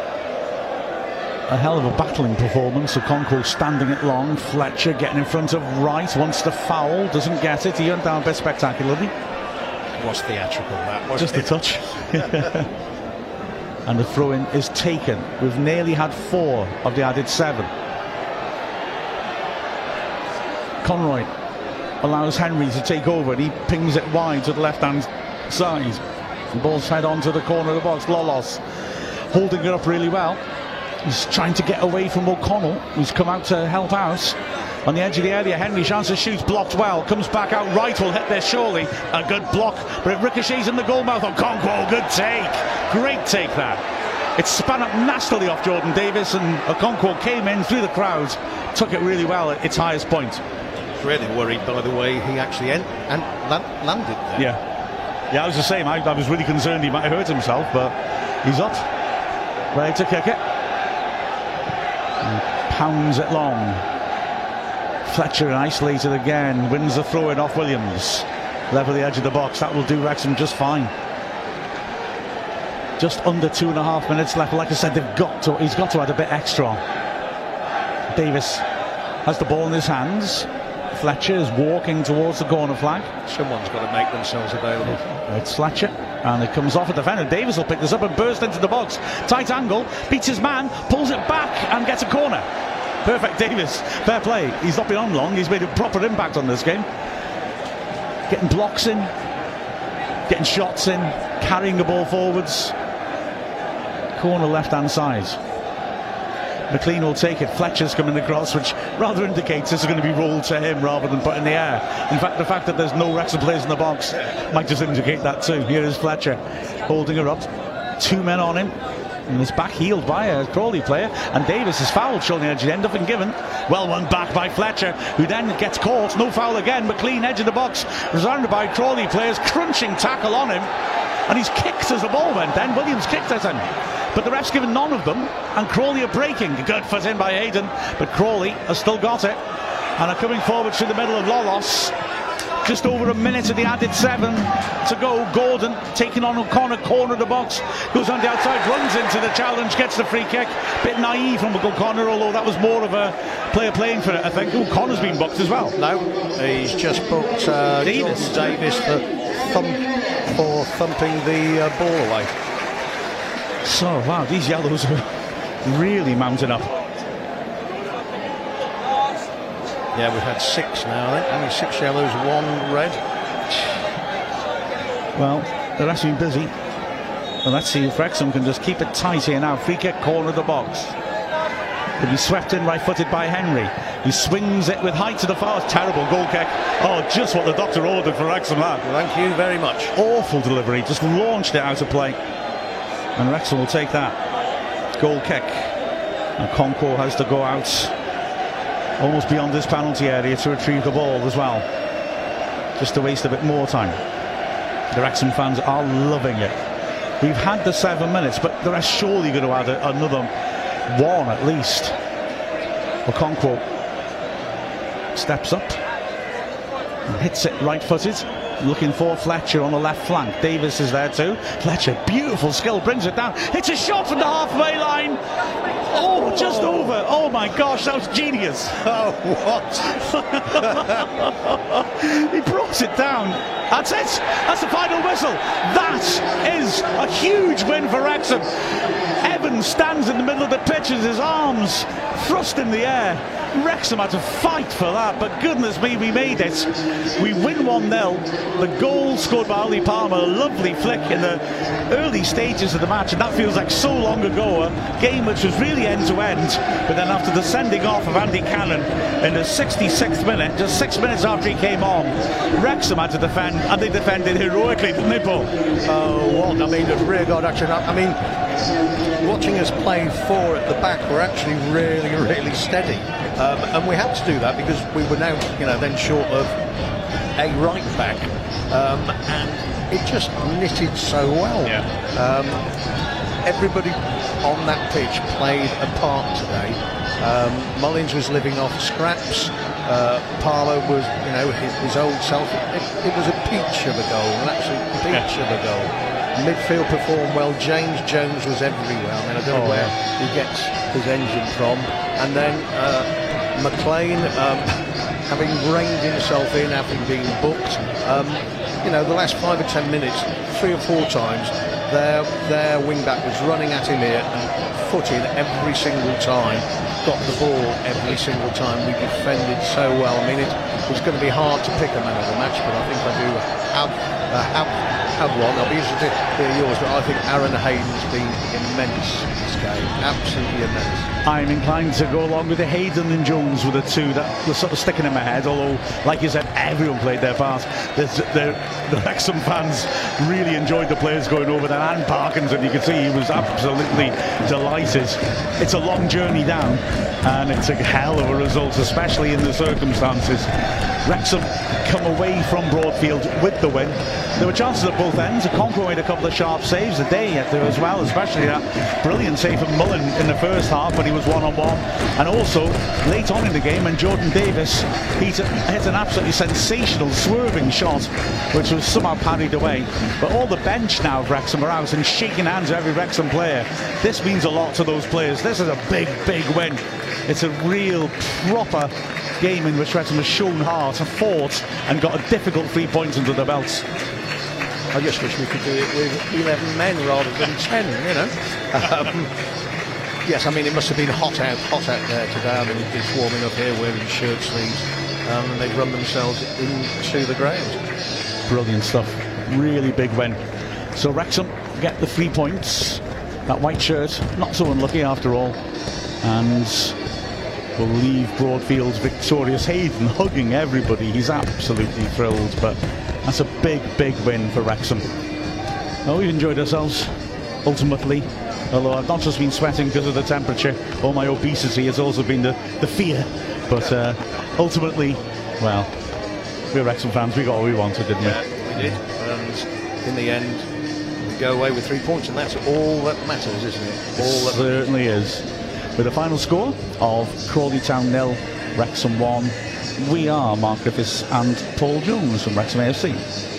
a hell of a battling performance. Okonkwo standing it long. Fletcher getting in front of Wright. Wants the foul. Doesn't get it. He went down a bit spectacularly. Was theatrical that was Just a touch. [LAUGHS] and the throw in is taken. We've nearly had four of the added seven. Conroy allows Henry to take over and he pings it wide to the left hand side. The ball's head on to the corner of the box. Lolos holding it up really well. He's trying to get away from O'Connell, who's come out to help out. On the edge of the area, Henry chances shoots, blocked well, comes back out right, will hit there surely. A good block, but it ricochets in the goal mouth. Okonkwo, good take. Great take that. It span up nastily off Jordan Davies, and Okonkwo came in through the crowd, took it really well at its highest point. really worried by the way he actually en- and lan- landed there. Yeah. Yeah, I was the same. I, I was really concerned he might have hurt himself, but he's up. Ready to kick it. Pounds it long. Fletcher isolated again. Wins the throw in off Williams. Level the edge of the box. That will do Wrexham just fine. Just under two and a half minutes left. Like I said, they've got to. He's got to add a bit extra. Davies has the ball in his hands. Fletcher is walking towards the corner flag. Someone's got to make themselves available. It's Fletcher, and it comes off a defender. Davies will pick this up and burst into the box. Tight angle, beats his man, pulls it back, and gets a corner. Perfect, Davies. Fair play. He's not been on long. He's made a proper impact on this game. Getting blocks in, getting shots in, carrying the ball forwards. Corner left hand side. McClean will take it. Fletcher's coming across, which rather indicates this is going to be rolled to him rather than put in the air. In fact, the fact that there's no Wrexham players in the box might just indicate that too. Here is Fletcher holding her up. Two men on him. And it's back heeled by a Crawley player. And Davies is fouled, showing edge end. Nothing given. Well won back by Fletcher, who then gets caught. No foul again. McClean edge of the box. Surrounded by Crawley players. Crunching tackle on him. And he's kicked as the ball went. Then Williams kicked at him. But the ref's given none of them, and Crawley are breaking. Good foot in by Hayden, but Crawley has still got it. And are coming forward through the middle of Lolos. Just over a minute of the added seven to go. Gordon taking on O'Connell, corner of the box, goes on the outside, runs into the challenge, gets the free kick. Bit naive from O'Connell, although that was more of a player playing for it, I think. Oh, Connor's been booked as well. No, he's just booked uh, Davies. Davies for, thump, for thumping the uh, ball away. So, wow, these yellows are really mounting up. Yeah, we've had six now, I think. Only six yellows, one red. Well, they're actually busy. Well, let's see if Wrexham can just keep it tight here now. Free kick, corner of the box. He'll be swept in right footed by Henry. He swings it with height to the far. Terrible goal kick. Oh, just what the doctor ordered for Wrexham, that. Thank you very much. Awful delivery. Just launched it out of play. And Wrexham will take that. Goal kick. And Okonkwo has to go out almost beyond this penalty area to retrieve the ball as well. Just to waste a bit more time. The Wrexham fans are loving it. We've had the seven minutes, but they're surely going to add a, another one at least. Okonkwo steps up hits it right footed. Looking for Fletcher on the left flank. Davies is there too. Fletcher, beautiful skill, brings it down. It's a shot from the halfway line. Oh, just over. Oh my gosh, that was genius. [LAUGHS] Oh, what? [LAUGHS] he brought it down. That's it. That's the final whistle. That is a huge win for Wrexham. Evans stands in the middle of the pitch with his arms thrust in the air. Wrexham had to fight for that, but goodness me, we made it. We win 1 0. The goal scored by Ollie Palmer, a lovely flick in the early stages of the match, and that feels like so long ago. A game which was really end to end, but then after the sending off of Andy Cannon in the 66th minute, just six minutes after he came on, Wrexham had to defend, and they defended heroically, didn't? Oh, what? I mean, rear guard action. I mean, watching us play four at the back, we're actually really, really steady. Um, and we had to do that because we were now, you know, then short of a right back. Um, and it just knitted so well. Yeah. Um, everybody on that pitch played a part today. Um, Mullins was living off scraps. Uh, Parlour was, you know, his, his old self. It, it was a peach of a goal, an absolute peach of a goal. Midfield performed well. James Jones was everywhere. I mean, I don't know Oh, where yeah. he gets his engine from. And then uh, McClean, um, having reined himself in, having been booked, um, you know, the last five or ten minutes, three or four times, their their wing back was running at him here and footed every single time, got the ball every single time. We defended so well. I mean, it, it's going to be hard to pick a man of the match, but I think I do have uh, have one. I'll be interested to hear yours, but I think Aaron Hayden's been immense this game, absolutely immense. I'm inclined to go along with the Hayden and Jones with the two that were sort of sticking in my head. Although, like you said, everyone played their part. The Wrexham fans really enjoyed the players going over there, and Parkinson. You could see he was absolutely delighted. It's a long journey down, and it's a hell of a result, especially in the circumstances. Wrexham come away from Broadfield with the win. There were chances at both ends. Okonkwo made a couple of sharp saves a day there as well, especially that brilliant save from Mullen in the first half when he was one-on-one. And also, late on in the game, when Jordan Davies he t- hit an absolutely sensational swerving shot, which was somehow parried away. But all the bench now of Wrexham are out and shaking hands with every Wrexham player. This means a lot to those players. This is a big, big win. It's a real proper game in which Wrexham has shown heart, have fought, and got a difficult three points under their belts. I just wish we could do it with 11 men rather than 10, you know. [LAUGHS] Um, yes, I mean, it must have been hot out, hot out there today. I mean, it's warming up here wearing shirt sleeves. Um, and they've run themselves into the ground. Brilliant stuff. Really big win. So Wrexham get the three points. That white shirt, not so unlucky after all. And will leave Broadfields victorious. Hayden hugging everybody. He's absolutely thrilled. But that's a big, big win for Wrexham. Well, we've enjoyed ourselves, ultimately. Although I've not just been sweating because of the temperature or my obesity, it's also been the, the fear. But uh, ultimately, well, we're Wrexham fans. We got what we wanted, didn't we? Yeah, we did. And in the end, we go away with three points, and that's all that matters, isn't it? All that certainly is. With a final score of Crawley Town nil, Wrexham 1. We are Mark Griffiths and Paul Jones from Wrexham AFC.